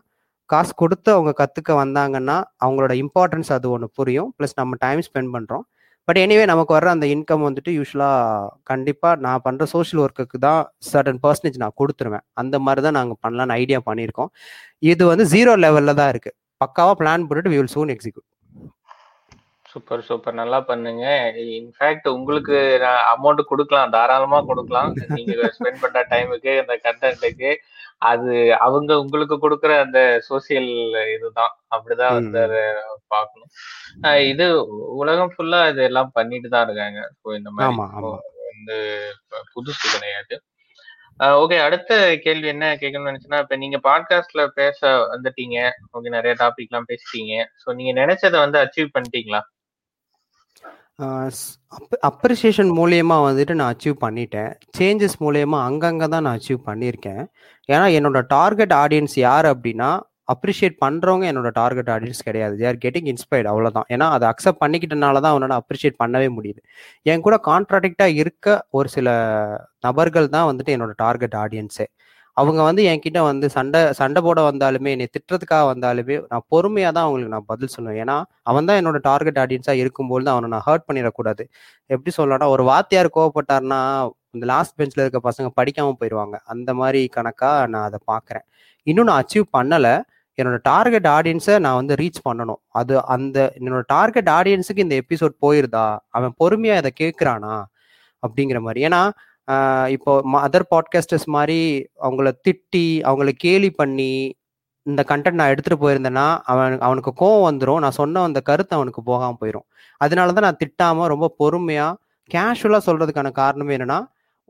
Speaker 2: காசு கொடுத்து அவங்க கற்றுக்க வந்தாங்கன்னா அவங்களோட இம்பார்ட்டன்ஸ் அது ஒன்று புரியும். ப்ளஸ் நம்ம டைம் ஸ்பெண்ட் பண்ணுறோம் பட் எனிவே நமக்கு வர்ற அந்த இன்கம் வந்துட்டு யூஸ்வலாக கண்டிப்பாக நான் பண்ணுற சோஷியல் ஒர்க்குக்கு தான் சர்டன் பர்சன்டேஜ் நான் கொடுத்துருவேன். அந்த மாதிரி தான் நாங்கள் பண்ணலான்னு ஐடியா பண்ணியிருக்கோம். இது வந்து ஜீரோ லெவலில் தான் இருக்குது பக்காவாக பிளான் போட்டுட்டு we will soon execute
Speaker 1: super super. நல்லா பண்ணுங்க. இன்ஃபேக்ட் உங்களுக்கு அமௌண்ட் கொடுக்கலாம். தாராளமா கொடுக்கலாம். நீங்க ஸ்பெண்ட் பண்ற டைமுக்கு அந்த கண்டென்ட்டுக்கு அது அவங்க உங்களுக்கு கொடுக்குற அந்த சோசியல் இதுதான். அப்படிதான் வந்து அதை பார்க்கணும். இது உலகம் ஃபுல்லா இது எல்லாம் பண்ணிட்டு தான் இருக்காங்க. ஸோ இந்த மாதிரி வந்து புதுசு கிடையாது. ஓகே அடுத்த கேள்வி என்ன கேட்கணும்னு நினைச்சுன்னா இப்ப நீங்க பாட்காஸ்ட்ல பேச வந்துட்டீங்க. ஓகே நிறைய டாபிக் எல்லாம் பேசிட்டீங்க. ஸோ நீங்க நினைச்சதை வந்து அச்சீவ் பண்ணிட்டீங்களா?
Speaker 2: அப்ரிசியேஷன் மூலியமாக வந்துட்டு நான் அச்சீவ் பண்ணிட்டேன். சேஞ்சஸ் மூலியமாக அங்கங்கே தான் நான் அச்சீவ் பண்ணியிருக்கேன். ஏன்னா என்னோட டார்கெட் ஆடியன்ஸ் யார் அப்படின்னா அப்ரிஷியேட் பண்ணுறவங்க என்னோட டார்கெட் ஆடியன்ஸ் கிடையாது. தே ஆர் கெட்டிங் இன்ஸ்பைர்ட் அவ்வளோதான் ஏன்னா அதை அக்செப்ட் பண்ணிக்கிட்டனால தான் அவனால் அப்ரிஷியேட் பண்ணவே முடியுது. என் கூட கான்ட்ராடிக்டாக இருக்க ஒரு சில நபர்கள் தான் வந்துட்டு என்னோட டார்கெட் ஆடியன்ஸே அவங்க வந்து என்கிட்ட வந்து சண்டை சண்டை போட வந்தாலுமே என்னை திட்டுறதுக்காக வந்தாலுமே நான் பொறுமையாக தான் அவங்களுக்கு நான் பதில் சொல்லுவேன். ஏன்னா அவன் தான் என்னோட டார்கெட் ஆடியன்ஸாக இருக்கும்போது தான் அவனை நான் ஹர்ட் பண்ணிடக்கூடாது. எப்படி சொல்லலாம்னா ஒரு வாத்தியார் கோவப்பட்டார்னா இந்த லாஸ்ட் பெஞ்சில் இருக்க பசங்க படிக்காமல் போயிடுவாங்க அந்த மாதிரி கணக்காக நான் அதை பார்க்குறேன். இன்னும் நான் அச்சீவ் பண்ணலை. என்னோட டார்கெட் ஆடியன்ஸை நான் வந்து ரீச் பண்ணணும். அது அந்த என்னோட டார்கெட் ஆடியன்ஸுக்கு இந்த எபிசோட் போயிருதா? அவன் பொறுமையாக இதை கேட்குறானா அப்படிங்கிற மாதிரி. ஏன்னா இப்போ அதர் பாட்காஸ்டர்ஸ் மாதிரி அவங்கள திட்டி அவங்கள கேலி பண்ணி இந்த கண்டென்ட் நான் எடுத்துட்டு போயிருந்தேன்னா அவன் அவனுக்கு கோவம் வந்துடும் நான் சொன்ன அந்த கருத்து அவனுக்கு போகாம போயிடும் அதனால தான் நான் திட்டாம ரொம்ப பொறுமையா கேஷுவலா சொல்றதுக்கான காரணம் என்னன்னா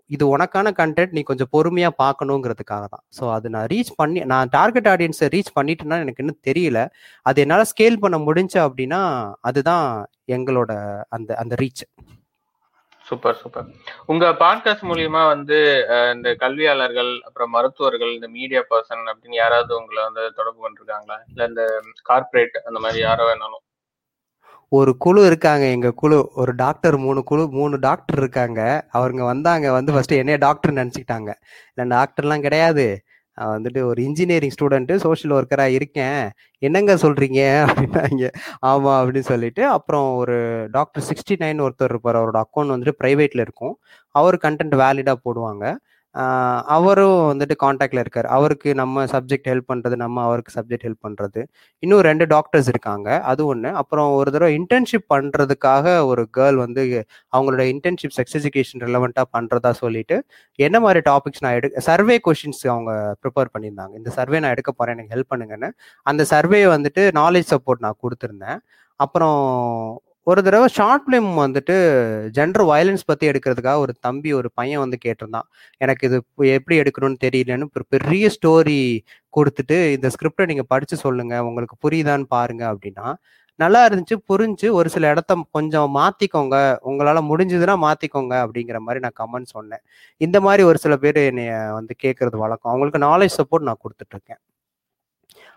Speaker 2: இது உனக்கான கண்டென்ட் நீ கொஞ்சம் பொறுமையா பார்க்கணுங்கிறதுக்காக தான். ஸோ அது நான் ரீச் பண்ணி நான் டார்கெட் ஆடியன்ஸை ரீச் பண்ணிட்டேன்னா எனக்கு இன்னும் தெரியல. அது என்னால் ஸ்கேல் பண்ண முடிஞ்ச அப்படின்னா அதுதான் எங்களோட அந்த அந்த ரீச்
Speaker 1: சூப்பர் சூப்பர் உங்க பாட்காஸ்ட் மூலியமா வந்து இந்த கல்வியாளர்கள் அப்புறம் மருத்துவர்கள் இந்த மீடியா பர்சன் அப்படின்னு யாராவது உங்களை வந்து தொடர்பு பண்ணிருக்காங்களா? இல்ல இந்த கார்ப்பரேட் அந்த மாதிரி யாரோ வேணாலும்.
Speaker 2: ஒரு குழு இருக்காங்க. எங்க குழு ஒரு டாக்டர் மூணு குழு மூணு டாக்டர் இருக்காங்க. அவங்க வந்தாங்க வந்து ஃபர்ஸ்ட் என்னைய டாக்டர் நினைச்சுக்கிட்டாங்க. இல்லை டாக்டர்லாம் கிடையாது. வந்துட்டு ஒரு இன்ஜினியரிங் ஸ்டூடெண்ட்டு சோஷியல் ஒர்க்கராக இருக்கேன். என்னங்க சொல்கிறீங்க அப்படின்னாங்க. ஆமாம் அப்படின்னு சொல்லிட்டு அப்புறம் ஒரு டாக்டர் சிக்ஸ்டி நைன் ஒருத்தர் இருப்பார். அவரோட அக்கௌண்ட் வந்துட்டு ப்ரைவேட்டில் இருக்கும். அவர் கண்டென்ட் வேலிடாக போடுவாங்க. அவரும் வந்துட்டு காண்டாக்டில் இருக்கார். அவருக்கு நம்ம சப்ஜெக்ட் ஹெல்ப் பண்ணுறது நம்ம அவருக்கு சப்ஜெக்ட் ஹெல்ப் பண்ணுறது இன்னும் ரெண்டு டாக்டர்ஸ் இருக்காங்க. அது ஒன்று அப்புறம் ஒரு தடவை இன்டர்ன்ஷிப் பண்ணுறதுக்காக ஒரு கேர்ள் வந்து அவங்களோட இன்டர்ன்ஷிப் செக்ஸ் எஜுகேஷன் ரிலவெண்ட்டாக பண்ணுறதா சொல்லிட்டு என்ன மாதிரி டாபிக்ஸ் நான் எடு சர்வே கொஷின்ஸ் அவங்க ப்ரிப்பேர் பண்ணியிருந்தாங்க. இந்த சர்வே நான் எடுக்க போகிறேன் எனக்கு ஹெல்ப் பண்ணுங்கன்னு. அந்த சர்வே வந்துட்டு நாலேஜ் சப்போர்ட் நான் கொடுத்துருந்தேன். அப்புறம் ஒரு தடவை ஷார்ட் ஃபிலிம் வந்துட்டு ஜெண்டர் வயலன்ஸ் பற்றி எடுக்கிறதுக்காக ஒரு தம்பி ஒரு பையன் வந்து கேட்டிருந்தான். எனக்கு இது எப்படி எடுக்கணும்னு தெரியலன்னு ஒரு பெரிய ஸ்டோரி கொடுத்துட்டு இந்த ஸ்கிரிப்டை நீங்கள் படித்து சொல்லுங்கள் உங்களுக்கு புரியுதான்னு பாருங்க அப்படின்னா நல்லா இருந்துச்சு புரிஞ்சு ஒரு சில இடத்த கொஞ்சம் மாத்திக்கோங்க உங்களால முடிஞ்சதுன்னா மாத்திக்கோங்க அப்படிங்கிற மாதிரி நான் கமெண்ட் சொன்னேன். இந்த மாதிரி ஒரு சில பேர் என்னைய வந்து கேட்கறது வழக்கம். அவங்களுக்கு நாலேஜ் சப்போர்ட் நான் கொடுத்துட்டு இருக்கேன்.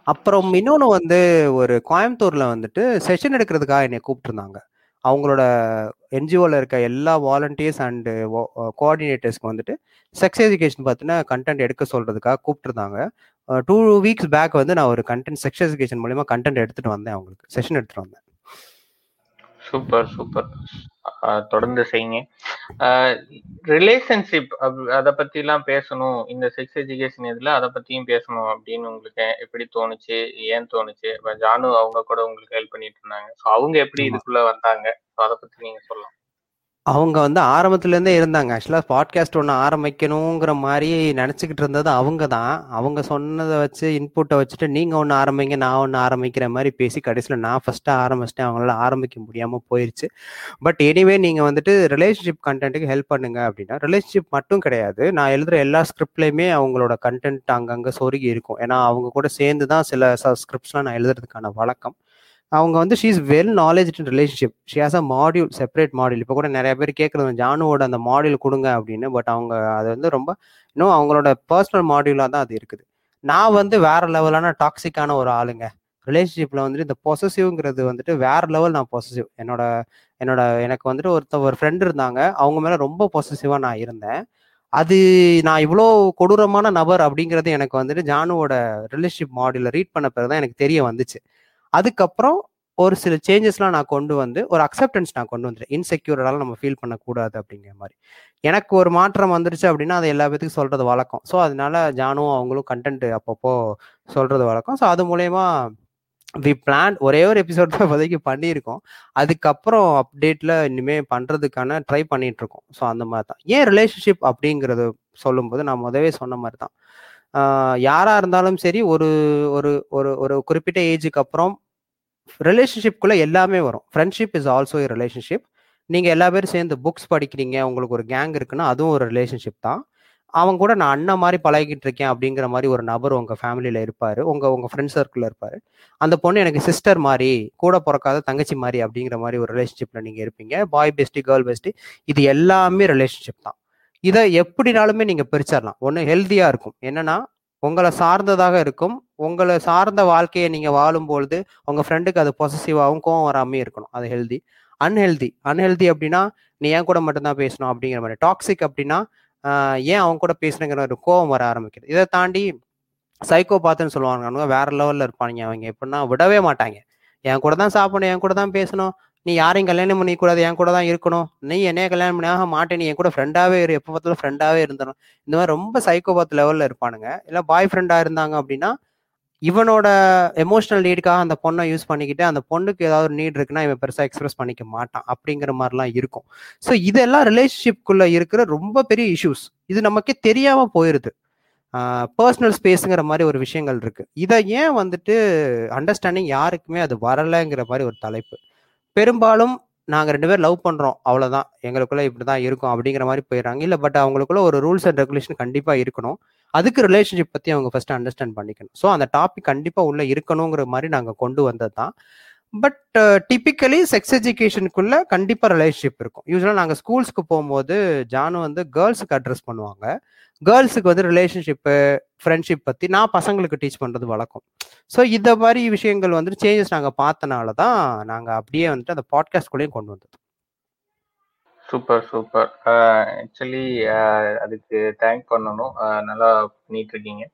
Speaker 2: அப்புறம் இன்னொன்று வந்து ஒரு கோயம்புத்தூர்ல வந்துட்டு செஷன் எடுக்கிறதுக்காக என்னை கூப்பிட்டுருந்தாங்க. அவங்களோட என்ஜிஓவில் இருக்க எல்லா வாலண்டியர்ஸ் அண்டு கோஆர்டினேட்டர்ஸ்க்கு வந்துட்டு செக்ஸ் எஜுகேஷன் பார்த்தினா கண்டென்ட் எடுக்க சொல்கிறதுக்காக கூப்பிட்டுருந்தாங்க. டூ வீக்ஸ் பேக் வந்து நான் ஒரு கண்டென்ட் செக்ஸ் எஜுகேஷன் மூலிமா கண்டென்ட் எடுத்துகிட்டு வந்தேன் அவங்களுக்கு. செஷன் எடுத்துகிட்டு வந்தேன்.
Speaker 1: சூப்பர் சூப்பர் தொடர்ந்து செய்யுங்க. ரிலேஷன்ஷிப் அதை பத்தி எல்லாம் பேசணும். இந்த செக்ஸ் எஜுகேஷன் இதுல அதை பத்தியும் பேசணும் அப்படின்னு உங்களுக்கு எப்படி தோணுச்சு? ஏன் தோணுச்சு? இப்ப ஜானு அவங்க கூட உங்களுக்கு ஹெல்ப் பண்ணிட்டு இருந்தாங்க. ஸோ அவங்க எப்படி இதுக்குள்ள வந்தாங்க? அதை பத்தி நீங்க சொல்லலாம்
Speaker 2: அவங்க வந்து ஆரம்பத்துலேருந்தே இருந்தாங்க. ஆக்சுவலாக பாட்காஸ்ட் ஒன்று ஆரம்பிக்கணுங்கிற மாதிரி நினச்சிக்கிட்டு இருந்தது அவங்க தான். அவங்க சொன்னதை வச்சு இன்புட்டை வச்சுட்டு நீங்கள் ஒன்று ஆரம்பிங்க நான் ஒன்று ஆரம்பிக்கிற மாதிரி பேசி கடைசியில் நான் ஃபஸ்ட்டாக ஆரம்பிச்சிட்டேன். அவங்களால ஆரம்பிக்க முடியாமல் போயிடுச்சு பட் எனிவே நீங்கள் வந்துட்டு ரிலேஷன்ஷிப் கண்டென்ட்டுக்கு ஹெல்ப் பண்ணுங்க அப்படின்னா ரிலேஷன்ஷிப் மட்டும் கிடையாது. நான் எழுதுகிற எல்லா ஸ்கிரிப்ட்லேயுமே அவங்களோட கண்டென்ட் அங்கங்கே சொருகி இருக்கும். ஏன்னா அவங்க கூட சேர்ந்து தான் சில ஸ்கிரிப்ட்ஸ்லாம் நான் எழுதுறதுக்கான வழக்கம். அவங்க வந்து she is well knowledge in relationship she has a module separate module இப்போ கூட நிறைய பேர் கேட்குறது ஜானுவோட அந்த மாடியூல் கொடுங்க அப்படின்னு. பட் அவங்க அது வந்து ரொம்ப இன்னும் அவங்களோட பர்சனல் மாடியூலாக தான் அது இருக்குது. நான் வந்து வேற லெவலான டாக்ஸிக்கான ஒரு ஆளுங்க. ரிலேஷன்ஷிப்பில் வந்துட்டு இந்த பொசசிவ்ங்கிறது வந்துட்டு வேற லெவல் நான் பொசசிவ் என்னோட என்னோட எனக்கு வந்துட்டு ஒருத்த ஒரு ஃப்ரெண்டு இருந்தாங்க. அவங்க மேலே ரொம்ப பொசசிவாக நான் இருந்தேன். அது நான் இவ்வளோ கொடூரமான நபர் அப்படிங்கிறது எனக்கு வந்துட்டு ஜானுவோட ரிலேஷன்ஷிப் மாடியூல ரீட் பண்ண பிறகு தான் எனக்கு தெரிய வந்துச்சு. அதுக்கப்புறம் ஒரு சில சேஞ்சஸ்லாம் நான் கொண்டு வந்து ஒரு அக்செப்டன்ஸ் நான் கொண்டு வந்துட்டேன். இன்செக்யூர்டால நம்ம ஃபீல் பண்ணக்கூடாது அப்படிங்கிற மாதிரி. எனக்கு ஒரு மாற்றம் வந்துருச்சு அப்படின்னா அதை எல்லா பேத்துக்கும் சொல்றது வழக்கம். ஸோ அதனால ஜானும் அவங்களும் கண்டென்ட் அப்பப்போ சொல்றது வழக்கம். ஸோ அது மூலயமா வி பிளான் ஒரே ஒரு எபிசோட் தான் இப்போதைக்கு பண்ணியிருக்கோம். அதுக்கப்புறம் அப்டேட்ல இனிமே பண்றதுக்கான ட்ரை பண்ணிட்டு இருக்கோம். ஸோ அந்த மாதிரி தான். ஏன் ரிலேஷன்ஷிப் அப்படிங்கிறது சொல்லும்போது நான் முதவே சொன்ன மாதிரி தான். யாரா இருந்தாலும் சரி ஒரு ஒரு ஒரு ஒரு குறிப்பிட்ட ஏஜுக்கு அப்புறம் ரிலேஷன்ஷிப்குள்ள எல்லாமே வரும். Friendship is also a relationship நீங்க எல்லா பேரும் சேர்ந்து புக்ஸ் படிக்கிறீங்க உங்களுக்கு ஒரு கேங் இருக்குன்னா அதுவும் ஒரு ரிலேஷன்ஷிப் தான். அவங்க கூட நான் அண்ணன் மாதிரி பழகிட்டு இருக்கேன் அப்படிங்கிற மாதிரி ஒரு நபர் உங்க ஃபேமிலியில இருப்பாரு. உங்க உங்க ஃப்ரெண்ட் சர்க்கிள்ல இருப்பாரு. அந்த பொண்ணு எனக்கு சிஸ்டர் மாதிரி கூட பிறக்காத தங்கச்சி மாதிரி அப்படிங்கிற மாதிரி ஒரு ரிலேஷன்ஷிப்ல நீங்க இருப்பீங்க. பாய் பெஸ்டி கேர்ள் பெஸ்டி இது எல்லாமே ரிலேஷன்ஷிப் தான். இதை எப்படினாலுமே நீங்க பிரிச்சிடலாம் ஒன்று ஹெல்த்தியா இருக்கும். என்னன்னா உங்களை சார்ந்ததாக இருக்கும். உங்களை சார்ந்த வாழ்க்கையை நீங்க வாழும்பொழுது உங்க ஃப்ரெண்டுக்கு அது பொசசிவாகவும் கோவம் வராமையும் இருக்கணும். அது ஹெல்தி அன்ஹெல்தி அன்ஹெல்தி அப்படின்னா நீ ஏன் கூட மட்டும்தான் பேசணும் அப்படிங்கிற மாதிரி. டாக்ஸிக் அப்படின்னா ஏன் அவங்க கூட பேசணுங்கிற ஒரு கோவம் வர ஆரம்பிக்கிறது இதை தாண்டி சைக்கோ பார்த்துன்னு சொல்லுவாங்க வேற லெவல்ல இருப்பாங்க அவங்க எப்படின்னா விடவே மாட்டாங்க. என் கூட தான் சாப்பிடணும் என் கூட தான் பேசணும். நீ யாரையும் கல்யாணம் பண்ணிக்கூடாது என் கூட தான் இருக்கணும். நீ என்னைய கல்யாணம் பண்ணியாக மாட்டேன். நீ என் கூட ஃப்ரெண்டாகவே இரு. எப்போ பார்த்தாலும் ஃப்ரெண்டாகவே இருந்துடும் இந்த மாதிரி ரொம்ப சைக்கோபாத் லெவலில் இருப்பானுங்க. இல்லை பாய் ஃப்ரெண்டாக இருந்தாங்க அப்படின்னா இவனோட எமோஷனல் நீடுக்காக அந்த பொண்ணை யூஸ் பண்ணிக்கிட்டு அந்த பொண்ணுக்கு ஏதாவது ஒரு நீட் இருக்குன்னா இவன் பெருசாக எக்ஸ்பிரஸ் பண்ணிக்க மாட்டான் அப்படிங்கிற மாதிரிலாம் இருக்கும். ஸோ இதெல்லாம் ரிலேஷன்ஷிப்குள்ளே இருக்கிற ரொம்ப பெரிய இஷ்யூஸ் இது நமக்கே தெரியாமல் போயிருது. பர்சனல் ஸ்பேஸுங்கிற மாதிரி ஒரு விஷயங்கள் இருக்குது இதை ஏன் வந்துட்டு அண்டர்ஸ்டாண்டிங் யாருக்குமே அது வரலைங்கிற மாதிரி ஒரு தலைப்பு. பெரும்பாலும் நாங்கள் ரெண்டு பேரும் லவ் பண்ணுறோம் அவ்வளோதான் எங்களுக்குள்ளே இப்படி தான் இருக்கும் அப்படிங்கிற மாதிரி போயிடுறாங்க. இல்லை பட் அவங்களுக்குள்ள ஒரு ரூல்ஸ் அண்ட் ரெகுலேஷன் கண்டிப்பாக இருக்கணும். அதுக்கு ரிலேஷன்ஷிப் பற்றி அவங்க ஃபஸ்ட்டு அண்டர்ஸ்டாண்ட் பண்ணிக்கணும். ஸோ அந்த டாபிக் கண்டிப்பாக உள்ளே இருக்கணுங்கிற மாதிரி நாங்கள் கொண்டு வந்தது தான் பட் டிப்பிக்கலி செக்ஸ் எஜுகேஷனுக்குள்ள கண்டிப்பாக ரிலேஷன்ஷிப் இருக்கும். யூஸ்வலாக நாங்கள் ஸ்கூல்ஸ்க்கு போகும்போது ஜானு வந்து கேர்ள்ஸுக்கு அட்ரஸ் பண்ணுவாங்க. கேர்ள்ஸுக்கு வந்து ரிலேஷன்ஷிப்பு ஃப்ரெண்ட்ஷிப் பற்றி நான் பசங்களுக்கு டீச் பண்ணுறது வழக்கம். ஸோ இந்த மாதிரி விஷயங்கள் வந்துட்டு சேஞ்சஸ் நாங்கள் பார்த்தனால தான் நாங்கள் அப்படியே வந்துட்டு அந்த பாட்காஸ்ட்குள்ளேயும் கொண்டு வந்தது.
Speaker 1: Super super. ஆக்சுவலி அதுக்கு தேங்க் பண்ணணும். நல்லா பண்ணிட்டு இருக்கீங்க.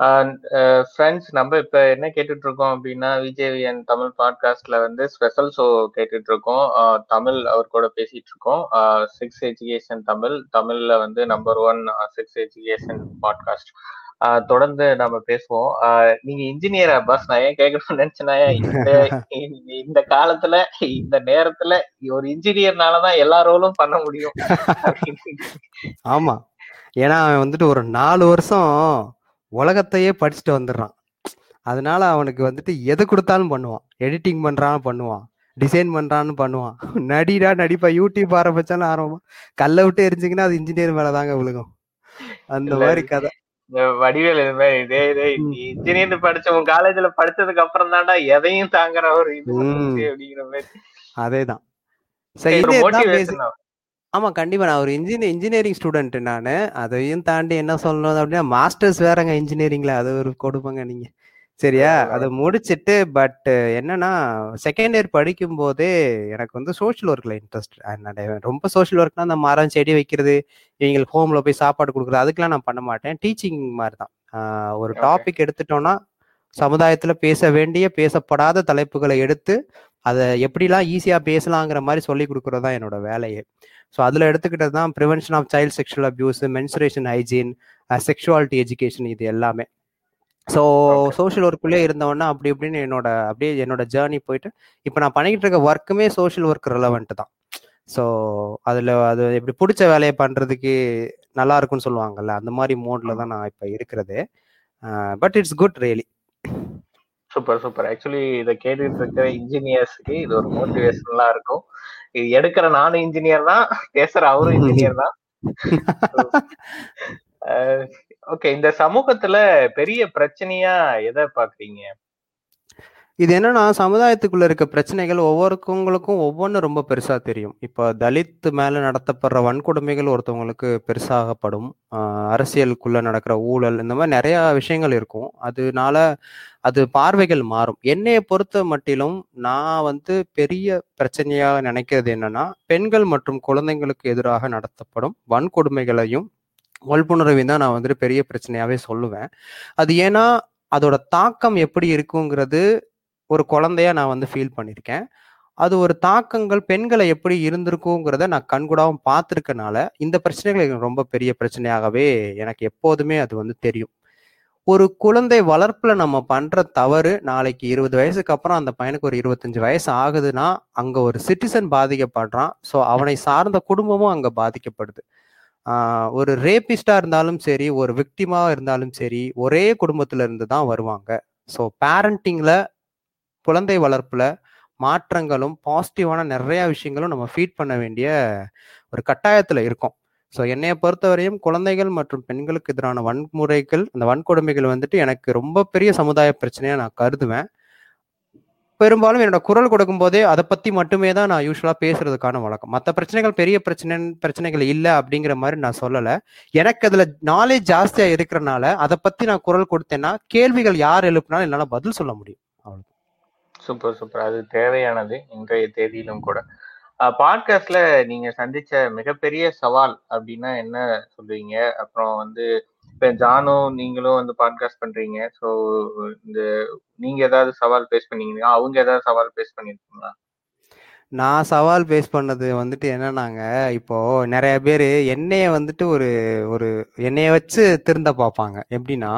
Speaker 1: ஃப்ரெண்ட்ஸ் uh, நம்ம இப்போ என்ன கேட்டுட்டு இருக்கோம் அப்படின்னா விஜேவிஎன் தமிழ் பாட்காஸ்ட்ல வந்து ஸ்பெஷல் ஷோ கேட்டுட்டு இருக்கோம் தமிழ் அவர் கூட பேசிட்டு இருக்கோம் சிக்ஸ் எஜுகேஷன் தமிழ் தமிழ்ல வந்து number one sex education podcast தொடர்ந்து நம்ம பேசுவோம். நீங்க இன்ஜினியர் அப்பாஸ் நான் ஏன் கேட்கணும்னு நினைச்சேன்னா இந்த இந்த காலத்துல இந்த நேரத்துல ஒரு இன்ஜினியர்னாலதான் எல்லா ரோலும் பண்ண முடியும்.
Speaker 2: ஆமா. ஏன்னா அவன் வந்துட்டு ஒரு நாலு வருஷம் உலகத்தையே படிச்சுட்டு வந்துடுறான். அதனால அவனுக்கு வந்துட்டு எது கொடுத்தாலும் பண்ணுவான். எடிட்டிங் பண்றான்னு பண்ணுவான். டிசைன் பண்றான்னு பண்ணுவான். நடிடா நடிப்பா யூடியூப் ஆரம்பிச்சாலும் ஆரம்பம். கல்ல விட்டு எரிஞ்சிங்கன்னா அது இன்ஜினியர் மேலதாங்க விழுகும். அந்த மாதிரி கதை.
Speaker 1: வடிவேல் இது மாதிரி இதே இதே இன்ஜினியர் படிச்ச உன் காலேஜ்ல படிச்சதுக்கு அப்புறம் தான்டா எதையும் தாங்குற ஒரு இது அப்படிங்கிற மாதிரி.
Speaker 2: அதேதான். ஆமா கண்டிப்பா. நான் ஒரு இன்ஜினியர் இன்ஜினியரிங் ஸ்டூடெண்ட் நான். அதையும் தாண்டி என்ன சொல்லணும் அப்படின்னா மாஸ்டர்ஸ் வேறங்க இன்ஜினியரிங்ல அது ஒரு கொடுப்பங்க நீங்க. சரியா? அதை முடிச்சிட்டு பட் என்னன்னா செகண்ட் இயர் படிக்கும் போதே எனக்கு வந்து சோஷியல் ஒர்க்ல இன்ட்ரெஸ்ட் ரொம்ப சோஷியல் ஒர்க்னா அந்த மரம் செடி வைக்கிறது இவங்களுக்கு ஹோம்ல போய் சாப்பாடு கொடுக்குறது அதுக்கெல்லாம் நான் பண்ண மாட்டேன். டீச்சிங் மாதிரி தான் ஒரு டாபிக் எடுத்துட்டோம்னா சமுதாயத்துல பேச வேண்டிய பேசப்படாத தலைப்புகளை எடுத்து அதை எப்படிலாம் ஈஸியா பேசலாங்கிற மாதிரி சொல்லி கொடுக்குறது தான் என்னோட வேலையே. ஸோ அதில் எடுத்துக்கிட்டது தான் prevention of child sexual abuse menstruation hygiene sexuality education இது எல்லாமே. ஸோ சோஷியல் ஒர்க்குள்ளே இருந்தவொடனே அப்படி இப்படின்னு என்னோட அப்படியே என்னோட ஜேர்னி போயிட்டு இப்போ நான் பண்ணிக்கிட்டு இருக்க ஒர்க்குமே சோஷியல் ஒர்க் ரெலவெண்ட் தான். ஸோ அதில் அது எப்படி பிடிச்ச வேலையை பண்ணுறதுக்கு நல்லா இருக்கும்னு சொல்லுவாங்கல்ல அந்த மாதிரி மோட்ல தான் நான் இப்போ இருக்கிறது. But it's good really
Speaker 1: super super actually இதை கேட்டுட்டு இருக்கிற இன்ஜினியர்ஸ்க்கு இது ஒரு மோட்டிவேஷனலா இருக்கும். இது எடுக்கிற நானும் இன்ஜினியர் தான் பேசுற அவரும் இன்ஜினியர் தான். [laughs] ஓகே இந்த சமூகத்துல பெரிய பிரச்சனையா எதை பாக்குறீங்க?
Speaker 2: இது என்னன்னா சமுதாயத்துக்குள்ள இருக்க பிரச்சனைகள் ஒவ்வொருத்தவங்களுக்கும் ஒவ்வொன்றும் ரொம்ப பெருசா தெரியும். இப்போ தலித் மேல நடத்தப்படுற வன்கொடுமைகள் ஒருத்தவங்களுக்கு பெருசாகப்படும். அரசியலுக்குள்ள நடக்கிற ஊழல் இந்த மாதிரி நிறைய விஷயங்கள் இருக்கும். அதனால அது பார்வைகள் மாறும். என்னைய பொறுத்த மட்டிலும் நான் வந்து பெரிய பிரச்சனையாக நினைக்கிறது என்னன்னா பெண்கள் மற்றும் குழந்தைங்களுக்கு எதிராக நடத்தப்படும் வன்கொடுமைகளையும் வல்புணர்வையும் தான் நான் வந்துட்டு பெரிய பிரச்சனையாவே சொல்லுவேன். அது ஏன்னா அதோட தாக்கம் எப்படி இருக்குங்கிறது ஒரு குழந்தையா நான் வந்து ஃபீல் பண்ணியிருக்கேன். அது ஒரு தாக்கங்கள் பெண்களை எப்படி இருந்திருக்குங்கிறத நான் கண்கூடாவும் பார்த்துருக்கனால இந்த பிரச்சனைகள் எனக்கு ரொம்ப பெரிய பிரச்சனையாகவே எனக்கு எப்போதுமே அது வந்து தெரியும். ஒரு குழந்தை வளர்ப்புல நம்ம பண்ற தவறு நாளைக்கு இருபது வயசுக்கு அப்புறம் அந்த பையனுக்கு ஒரு இருபத்தஞ்சு வயசு ஆகுதுன்னா அங்க ஒரு சிட்டிசன் பாதிக்கப்படுறான். ஸோ அவனை சார்ந்த குடும்பமும் அங்க பாதிக்கப்படுது. ஒரு ரேபிஸ்டா இருந்தாலும் சரி ஒரு விக்டிமா இருந்தாலும் சரி ஒரே குடும்பத்துல இருந்து தான் வருவாங்க. ஸோ பேரண்டிங்ல குழந்தை வளர்ப்புல மாற்றங்களும் பாசிட்டிவான நிறைய விஷயங்களும் நம்ம ஃபீட் பண்ண வேண்டிய ஒரு கட்டாயத்துல இருக்கோம். ஸோ என்னைய பொறுத்தவரையும் குழந்தைகள் மற்றும் பெண்களுக்கு எதிரான வன்முறைகள் அந்த வன்கொடுமைகள் வந்துட்டு எனக்கு ரொம்ப பெரிய சமுதாய பிரச்சனையா நான் கருதுவேன். பெரும்பாலும் என்னோட குரல் கொடுக்கும் போதே அதை பத்தி மட்டுமே தான் நான் யூஸ்வலா பேசுறதுக்கான வழக்கம். மற்ற பிரச்சனைகள் பெரிய பிரச்சனை பிரச்சனைகள் இல்லை அப்படிங்கிற மாதிரி நான் சொல்லலை. எனக்கு அதுல நாலேஜ் ஜாஸ்தியா இருக்கிறனால அதை பத்தி நான் குரல் கொடுத்தேன்னா கேள்விகள் யார் எழுப்பினாலும் என்னால பதில் சொல்ல முடியும்.
Speaker 1: சூப்பர் சூப்பர் அது தேவையானது இன்றைய தேதியிலும் கூட. பாட்காஸ்ட்ல நீங்க சந்திச்ச மிகப்பெரிய சவால் அப்படின்னா என்ன சொல்றீங்க அப்புறம் வந்து இப்ப ஜானும் நீங்களும் வந்து பாட்காஸ்ட் பண்றீங்க. ஸோ இந்த நீங்க ஏதாவது சவால் பேஸ் பண்ணீங்களா? அவங்க ஏதாவது சவால் பேஸ் பண்ணிருக்கீங்களா?
Speaker 2: நான் சவால் பேஸ் பண்ணது வந்துட்டு என்னன்னாங்க இப்போ நிறைய பேர் என்னைய வந்துட்டு ஒரு ஒரு என்னைய வச்சு திருந்த பார்ப்பாங்க. எப்படின்னா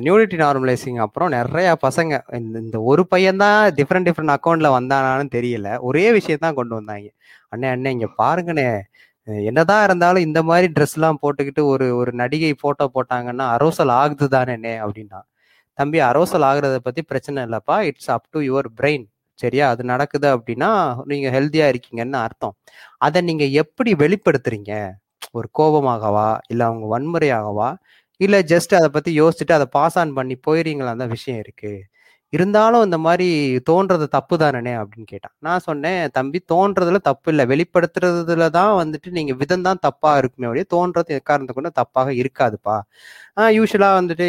Speaker 2: நியூனிட்டி நார்மலைசிங் அப்புறம் நிறைய பசங்க இந்த இந்த ஒரு பையன் தான் டிஃப்ரெண்ட் டிஃப்ரெண்ட் அக்கௌண்ட்ல வந்தானான்னு தெரியல. ஒரே விஷயத்தான் கொண்டு வந்தாங்க. அண்ணே அண்ணே இங்க பாருங்கண்ணே. என்னதான் இருந்தாலும் இந்த மாதிரி ட்ரெஸ் எல்லாம் போட்டுக்கிட்டு ஒரு ஒரு நடிகை போட்டோ போட்டாங்கன்னா அரோசல் ஆகுது தானே அப்படின்னா தம்பி அரோசல் ஆகுறத பத்தி பிரச்சனை இல்லப்பா. It's up to your brain சரியா? அது நடக்குது அப்படின்னா நீங்க ஹெல்த்தியா இருக்கீங்கன்னு அர்த்தம். அதை நீங்க எப்படி வெளிப்படுத்துறீங்க? ஒரு கோபமாகவா? இல்ல அவங்க வன்முறையாகவா? இல்லை ஜஸ்ட் அதை பற்றி யோசிச்சுட்டு அதை பாஸ் ஆன் பண்ணி போயிடுறீங்களா தான் விஷயம் இருக்கு. இருந்தாலும் இந்த மாதிரி தோன்றது தப்பு தானே அப்படின்னு கேட்டான். நான் சொன்னேன் தம்பி தோன்றதுல தப்பு இல்லை. வெளிப்படுத்துறதுல தான் வந்துட்டு நீங்க விதம் தான் தப்பா இருக்குமே அப்படியே தோன்றது எக்காரணத்தை கொண்டு தப்பாக இருக்காதுப்பா. ஆஹ் யூஸ்வலா வந்துட்டு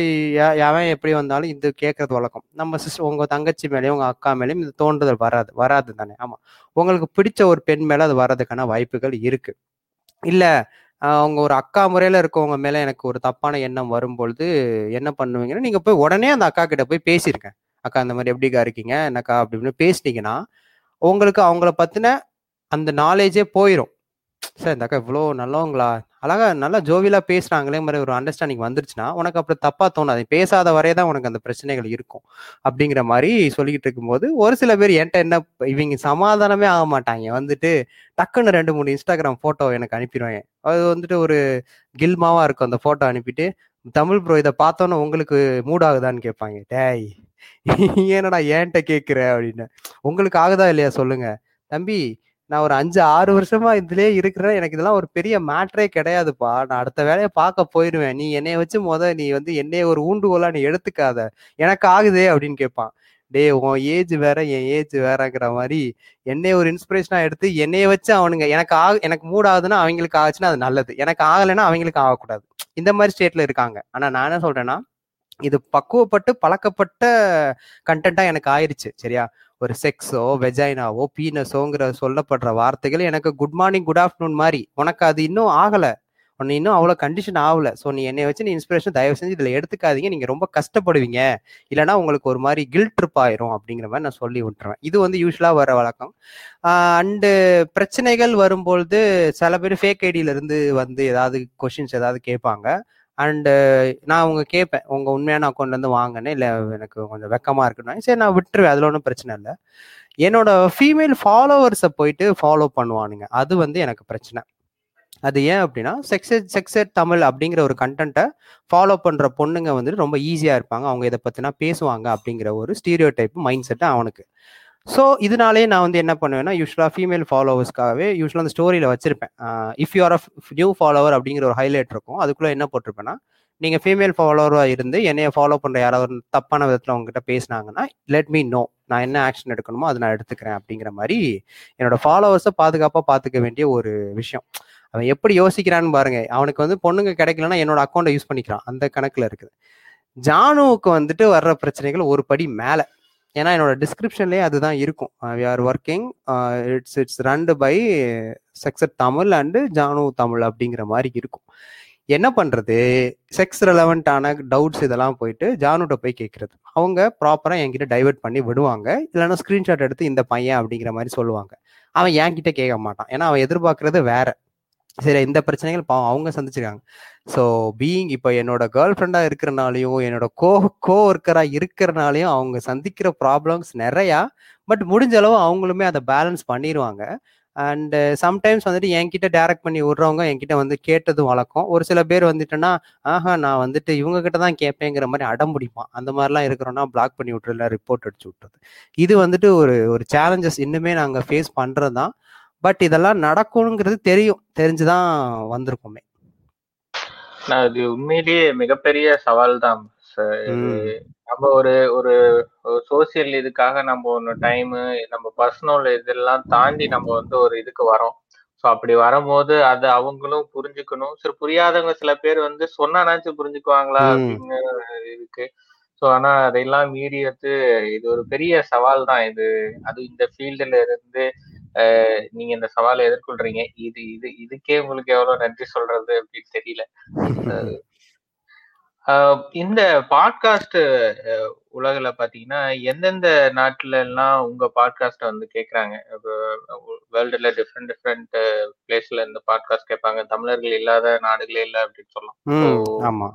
Speaker 2: எவன் எப்படி வந்தாலும் இது கேட்கறது வழக்கம். நம்ம சிஸ்டர் உங்க தங்கச்சி மேலேயும் உங்க அக்கா மேலேயும் இது தோன்றுதல் வராது வராது தானே ஆமா. உங்களுக்கு பிடிச்ச ஒரு பெண் மேல அது வர்றதுக்கான வாய்ப்புகள் இருக்கு. இல்லை அவங்க ஒரு அக்கா முறையில இருக்கவங்க மேல எனக்கு ஒரு தப்பான எண்ணம் வரும்பொழுது என்ன பண்ணுவீங்கன்னா நீங்க போய் உடனே அந்த அக்கா கிட்ட போய் பேசியிருக்கேன் அக்கா இந்த மாதிரி எப்படிக்கா இருக்கீங்க? என்னக்கா? அப்படின்னு பேசிட்டீங்கன்னா உங்களுக்கு அவங்கள பத்தின அந்த நாலேஜே போயிடும் சார் இந்த அக்கா இவ்வளோ நல்லவங்களா? அழகா நல்லா ஜோவிலா பேசுறாங்களே மாதிரி ஒரு அண்டர்ஸ்டாண்டிங் வந்துருச்சுன்னா உனக்கு அப்புறம் தப்பா தோணாது. பேசாத வரையே தான் உனக்கு அந்த பிரச்சனைகள் இருக்கும். அப்படிங்கிற மாதிரி சொல்லிக்கிட்டு இருக்கும்போது ஒரு சில பேர் என்கிட்ட என்ன இவங்க சமாதானமே ஆக மாட்டாங்க. வந்துட்டு டக்குன்னு ரெண்டு மூணு இன்ஸ்டாகிராம் போட்டோ எனக்கு அனுப்பிடுவாங்க. அது வந்துட்டு ஒரு கில்மாவா இருக்கும் அந்த போட்டோ அனுப்பிட்டு தமிழ் ப்ரோ இதை பார்த்தோன்னே உங்களுக்கு மூட் ஆகுதான்னு கேட்பாங்க. டேய் [laughs] ஏன்னடா ஏன்ட்ட கேட்குற? அப்படின்னு. உங்களுக்கு ஆகுதா இல்லையா? சொல்லுங்க. தம்பி நான் ஒரு அஞ்சு ஆறு வருஷமா இதுலயே இருக்கிறேன். எனக்கு இதெல்லாம் ஒரு பெரிய மேட்ரே கிடையாதுப்பா. நான் அடுத்த வேலையை பார்க்க போயிடுவேன் நீ என்னைய வச்சு முத நீ வந்து என்னைய ஒரு ஊண்டுகோலா நீ எடுத்துக்காத. எனக்கு ஆகுதே அப்படின்னு கேட்பான் டே உன் ஏஜ் வேற என் ஏஜ் வேறங்கிற மாதிரி என்னைய ஒரு இன்ஸ்பிரேஷனா எடுத்து என்னைய வச்சு அவனுங்க எனக்கு ஆகு எனக்கு மூட் ஆகுதுன்னா அவங்களுக்கு ஆச்சுன்னா அது நல்லது. எனக்கு ஆகலைன்னா அவங்களுக்கு ஆகக்கூடாது. இந்த மாதிரி ஸ்டேட்ல இருக்காங்க. ஆனா நான் என்ன சொல்றேன்னா இது பக்குவப்பட்டு பழக்கப்பட்ட கண்டென்ட்டா எனக்கு ஆயிருச்சு சரியா? ஒரு செக்ஸோ வெஜைனாவோ பீனஸோங்கிற சொல்லப்படுற வார்த்தைகள் எனக்கு குட் மார்னிங் குட் ஆஃப்டர்நூன் மாதிரி. உனக்கு அது இன்னும் ஆகலை. உன்னை இன்னும் அவ்வளோ கண்டிஷன் ஆகல. ஸோ நீ என்னை வச்சு நீ இன்ஸ்பிரேஷன் தயவு செஞ்சு இதில் எடுத்துக்காதீங்க. நீங்கள் ரொம்ப கஷ்டப்படுவீங்க. இல்லைன்னா உங்களுக்கு ஒரு மாதிரி கில்ட் ட்ரிப் ஆயிரும் அப்படிங்கிற மாதிரி நான் சொல்லி விட்டுருவேன். இது வந்து யூஸ்வலாக வர வழக்கம். அண்டு பிரச்சனைகள் வரும்பொழுது சில பேர் ஃபேக் ஐடியில இருந்து வந்து ஏதாவது கொஷின்ஸ் ஏதாவது கேட்பாங்க. அண்டு uh, நான் அவங்க கேட்பேன் உங்கள் உண்மையான அக்கௌண்ட்லேருந்து வாங்கினேன் இல்லை எனக்கு கொஞ்சம் வெக்கமாக இருக்குன்னு. சரி நான் விட்டுருவேன் அதில் ஒன்றும் பிரச்சனை இல்லை. என்னோட ஃபீமேல் ஃபாலோவர்ஸை போயிட்டு ஃபாலோ பண்ணுவானுங்க. அது வந்து எனக்கு பிரச்சனை. அது ஏன் அப்படின்னா செக்ஸ் செக்ஸட் தமிழ் அப்படிங்கிற ஒரு கண்டென்ட்டை ஃபாலோ பண்ணுற பொண்ணுங்க வந்துட்டு ரொம்ப ஈஸியாக இருப்பாங்க. அவங்க இதை பற்றினா பேசுவாங்க அப்படிங்கிற ஒரு ஸ்டீரியோ டைப் மைண்ட் செட் அவனுக்கு. ஸோ இதனாலே நான் வந்து என்ன பண்ணுவேன்னா யூஸ்வலாக ஃபீமேல் ஃபாலோவர்ஸ்க்காகவே யூஸ்வலாக அந்த ஸ்டோரியில் வச்சிருப்பேன். If you're a new follower அப்படிங்கிற ஒரு ஹைலைட் இருக்கும் அதுக்குள்ளே என்ன போட்டிருப்பேன்னா நீங்கள் ஃபீமேல் ஃபாலோவராக இருந்து என்னைய ஃபாலோ பண்ணுற யாராவது தப்பான விதத்தில் உங்ககிட்ட பேசினாங்கன்னா லெட் மீ நோ நான் என்ன ஆக்ஷன் எடுக்கணுமோ அதை நான் எடுத்துக்கிறேன் அப்படிங்கிற மாதிரி என்னோட ஃபாலோவர்ஸை பாதுகாப்பாக பார்த்துக்க வேண்டிய ஒரு விஷயம். அவன் எப்படி யோசிக்கிறான்னு பாருங்க. அவனுக்கு வந்து பொண்ணுங்க கிடைக்கலன்னா என்னோட அக்கௌண்ட்டை யூஸ் பண்ணிக்கிறான். அந்த கணக்கில் இருக்குது. ஜானுவுக்கு வந்துட்டு வர்ற பிரச்சனைகள் ஒரு படி மேலே. ஏன்னா என்னோட டிஸ்கிரிப்ஷன்லேயே அதுதான் இருக்கும். We are working it's it's run by SexEd Tamil and Janu Tamil அப்படிங்கிற மாதிரி இருக்கும். என்ன பண்றது? செக்ஸ் ரெலவெண்ட்டான டவுட்ஸ் இதெல்லாம் போயிட்டு ஜானுட்ட போய் கேட்கறது அவங்க ப்ராப்பரா என்கிட்ட டைவர்ட் பண்ணி விடுவாங்க. இல்லைன்னா ஸ்கிரீன்ஷாட் எடுத்து இந்த பையன் அப்படிங்கிற மாதிரி சொல்லுவாங்க. அவன் என்கிட்ட கேட்க மாட்டான். ஏன்னா அவன் எதிர்பார்க்கறது வேற. சரி இந்த பிரச்சனைகள் பாவம் அவங்க சந்திச்சிருக்காங்க. ஸோ பீயிங் இப்போ என்னோட கேர்ள் ஃப்ரெண்டாக இருக்கிறனாலையும் என்னோட கோ கோ ஒர்க்கராக இருக்கிறனாலையும் அவங்க சந்திக்கிற ப்ராப்ளம்ஸ் நிறையா பட் முடிஞ்ச அளவு அவங்களுமே அதை பேலன்ஸ் பண்ணிடுவாங்க அண்டு சம்டைம்ஸ் வந்துட்டு என்கிட்ட டேரக்ட் பண்ணி விடுறவங்க என்கிட்ட வந்து கேட்டதும் வழக்கம். ஒரு சில பேர் வந்துட்டுன்னா ஆஹா நான் வந்துட்டு இவங்க கிட்ட தான் கேட்பேங்கிற மாதிரி அடம் பிடிப்பான். அந்த மாதிரிலாம் இருக்கிறோன்னா பிளாக் பண்ணி விட்டுறதுல ரிப்போர்ட் அடிச்சு விட்டுறது. இது வந்துட்டு ஒரு ஒரு சேலஞ்சஸ் இன்னுமே நாங்கள் ஃபேஸ் பண்ணுறது தான் பட் இதெல்லாம் நடக்கும்ங்கிறது தெரியும். தெரிஞ்சுதான் வந்திருக்கோமே.
Speaker 1: இது உண்மையிலேயே மிகப்பெரிய சவால் தான் நம்ம ஒரு ஒரு சோசியல் இதுக்காக நம்ம ஒன்று டைமு நம்ம பர்சனல் இதெல்லாம் தாண்டி நம்ம வந்து ஒரு இதுக்கு வரோம். ஸோ அப்படி வரும்போது அது அவங்களும் புரிஞ்சுக்கணும். சரி புரியாதவங்க சில பேர் வந்து சொன்னானாச்சும் புரிஞ்சுக்குவாங்களா அப்படின்னு இருக்கு ஸோ ஆனா அதையெல்லாம் மீறி வந்து இது ஒரு பெரிய சவால் தான் இது அது இந்த ஃபீல்டுல இருந்து நீங்க இந்த சவாலை எதிர்கொள்றீங்க. இது இது இதுக்கே உங்களுக்கு எவ்வளவு நன்றி சொல்றது அப்படின்னு தெரியல. இந்த பாட்காஸ்ட் உலகில பாத்தீங்கன்னா எந்தெந்த நாட்டுல எல்லாம் உங்க பாட்காஸ்ட வந்து கேக்குறாங்க? வேர்ல்டுல டிஃப்ரெண்ட் டிஃப்ரெண்ட் பிளேஸ்ல இந்த பாட்காஸ்ட் கேட்பாங்க. தமிழர்கள் இல்லாத நாடுகளே இல்ல அப்படின்னு சொல்லலாம்.
Speaker 2: ஆமா.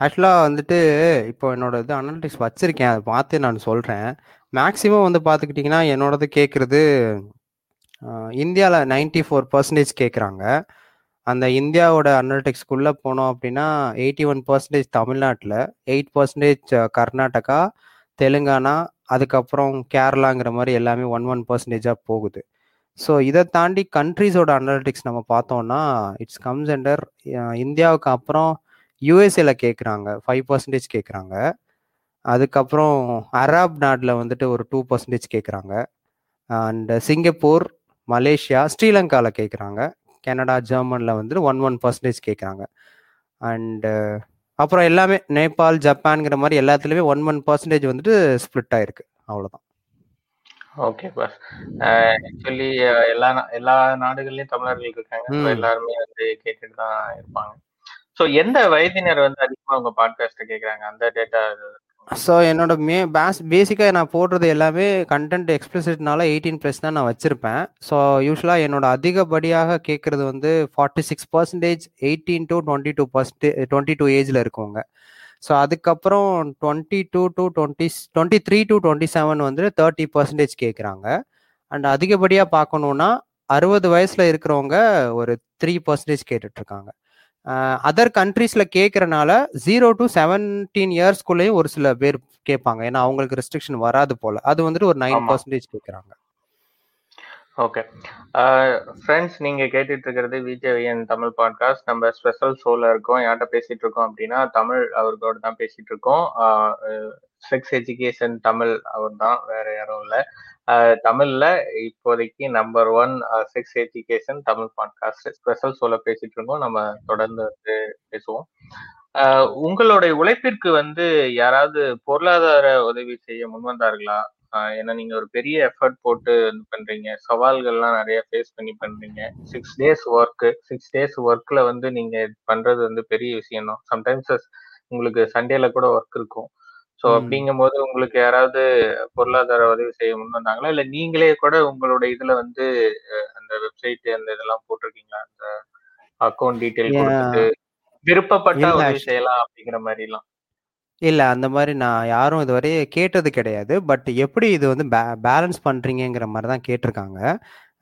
Speaker 2: ஆக்சுவலாக வந்துட்டு இப்போ என்னோட இது அனாலிட்டிக்ஸ் வச்சிருக்கேன். அதை பார்த்து நான் சொல்கிறேன் மேக்ஸிமம் வந்து பார்த்துக்கிட்டிங்கன்னா என்னோடது கேட்குறது இந்தியாவில் நைன்டி ஃபோர் பர்சன்டேஜ் கேட்குறாங்க அந்த இந்தியாவோட அனாலிட்டிக்ஸ்குள்ளே போனோம் அப்படின்னா எயிட்டி ஒன் பர்சன்டேஜ் தமிழ்நாட்டில் எயிட் பர்சன்டேஜ் கர்நாடகா தெலுங்கானா அதுக்கப்புறம் கேரளாங்கிற மாதிரி எல்லாமே ஒன் ஒன் பர்சன்டேஜாக போகுது. ஸோ இதை தாண்டி கண்ட்ரீஸோட அனாலிட்டிக்ஸ் நம்ம பார்த்தோம்னா இட்ஸ் கம்ஸ் அண்டர் இந்தியாவுக்கு அப்புறம் யூஎஸ்ஏல கேட்குறாங்க ஃபைவ் பர்சன்டேஜ் கேட்குறாங்க அதுக்கப்புறம் அரப் நாட்டில் வந்துட்டு ஒரு டூ பர்சன்டேஜ் கேட்குறாங்க அண்ட் சிங்கப்பூர் மலேசியா ஸ்ரீலங்காவில் கேட்குறாங்க கனடா ஜெர்மனில் வந்துட்டு ஒன் ஒன் பர்சன்டேஜ் கேட்குறாங்க அண்டு அப்புறம் எல்லாமே நேபாள் ஜப்பான்ங்கிற மாதிரி எல்லாத்துலேயுமே ஒன் ஒன் பர்சன்டேஜ் வந்துட்டு ஸ்ப்ளிட் ஆயிருக்கு. அவ்வளோதான்
Speaker 1: ஓகே பாஸ் ஆக்சுவலி எல்லா எல்லா நாடுகள்லயும் தமிழர்கள் இருக்காங்க. எல்லாருமே வந்து கேட்டுட்டு தான் இருப்பாங்க. ஸோ எந்த வயதினர் வந்து அதிகமாக உங்க பாட்காஸ்ட் கேட்குறாங்க அந்த டேட்டா
Speaker 2: ஸோ என்னோட மே பேஸ் பேசிக்காக நான் போடுறது எல்லாமே கண்டென்ட் எக்ஸ்பிளிசிட்னால எயிட்டீன் ப்ளஸ் தான் நான் வச்சுருப்பேன். ஸோ யூஸ்வலாக என்னோட அதிகப்படியாக கேட்குறது வந்து forty six percentage eighteen to twenty two percent twenty two ஏஜில் இருக்கவங்க. ஸோ அதுக்கப்புறம் twenty two to twenty twenty three to twenty seven வந்து தேர்ட்டி பர்சன்டேஜ் கேட்குறாங்க அண்ட் அதிகப்படியாக பார்க்கணுன்னா அறுபது வயசில் இருக்கிறவங்க ஒரு த்ரீ பர்சன்டேஜ் கேட்டுட்ருக்காங்க அதர் கண்ட்ரீஸில் கேட்குறனால ஜீரோ டு செவன்டீன் இயர்ஸ்குள்ளேயும் ஒரு சில பேர் கேட்பாங்க ஏன்னா அவங்களுக்கு ரெஸ்ட்ரிக்ஷன் வராது போல். அது வந்துட்டு ஒரு நைன் பர்சன்டேஜ் கேட்குறாங்க
Speaker 1: ஓகே ஃப்ரெண்ட்ஸ் நீங்க கேட்டுட்டு இருக்கிறது விஜயன் தமிழ் பாட்காஸ்ட் நம்ம ஸ்பெஷல் ஷோல இருக்கோம். யார்கிட்ட பேசிட்டு இருக்கோம் அப்படின்னா தமிழ் அவர்களோட தான் பேசிட்டு இருக்கோம் செக்ஸ் எஜுகேஷன் தமிழ் அவர் தான் வேற யாரும் இல்லை. தமிழ்ல இப்போதைக்கு number one sex education Tamil podcast special ஷோல பேசிட்டு இருக்கோம். நம்ம தொடர்ந்து வந்து பேசுவோம். உங்களுடைய உழைப்பிற்கு வந்து யாராவது பொருளாதார உதவி செய்ய முன்வந்தார்களா? ஏன்னா நீங்க ஒரு பெரிய எஃபர்ட் போட்டு பண்றீங்க. சவால்கள்லாம் நிறைய ஃபேஸ் பண்ணி பண்றீங்க. Six days work six days ஒர்க்ல வந்து நீங்க பண்றது வந்து பெரிய விஷயம் தான் சம்டைம்ஸ் உங்களுக்கு சண்டேல கூட ஒர்க் இருக்கும். ஸோ அப்படிங்கும் போது உங்களுக்கு யாராவது பொருளாதார உதவி செய்ய முன் வந்தாங்களா? இல்ல நீங்களே கூட உங்களோட இதுல வந்து அந்த வெப்சைட் அந்த இதெல்லாம் போட்டிருக்கீங்களா? அந்த அக்கௌண்ட் டீட்டெயில் கொடுத்துட்டு விருப்பப்பட்ட உதவி செய்யலாம் அப்படிங்கிற மாதிரி எல்லாம்
Speaker 2: இல்ல அந்த மாதிரி நான் யாரும் இதுவரை கேட்டது கிடையாது. பட் எப்படி இது வந்து பேலன்ஸ் பண்றீங்கிற மாதிரி தான் கேட்டிருக்காங்க.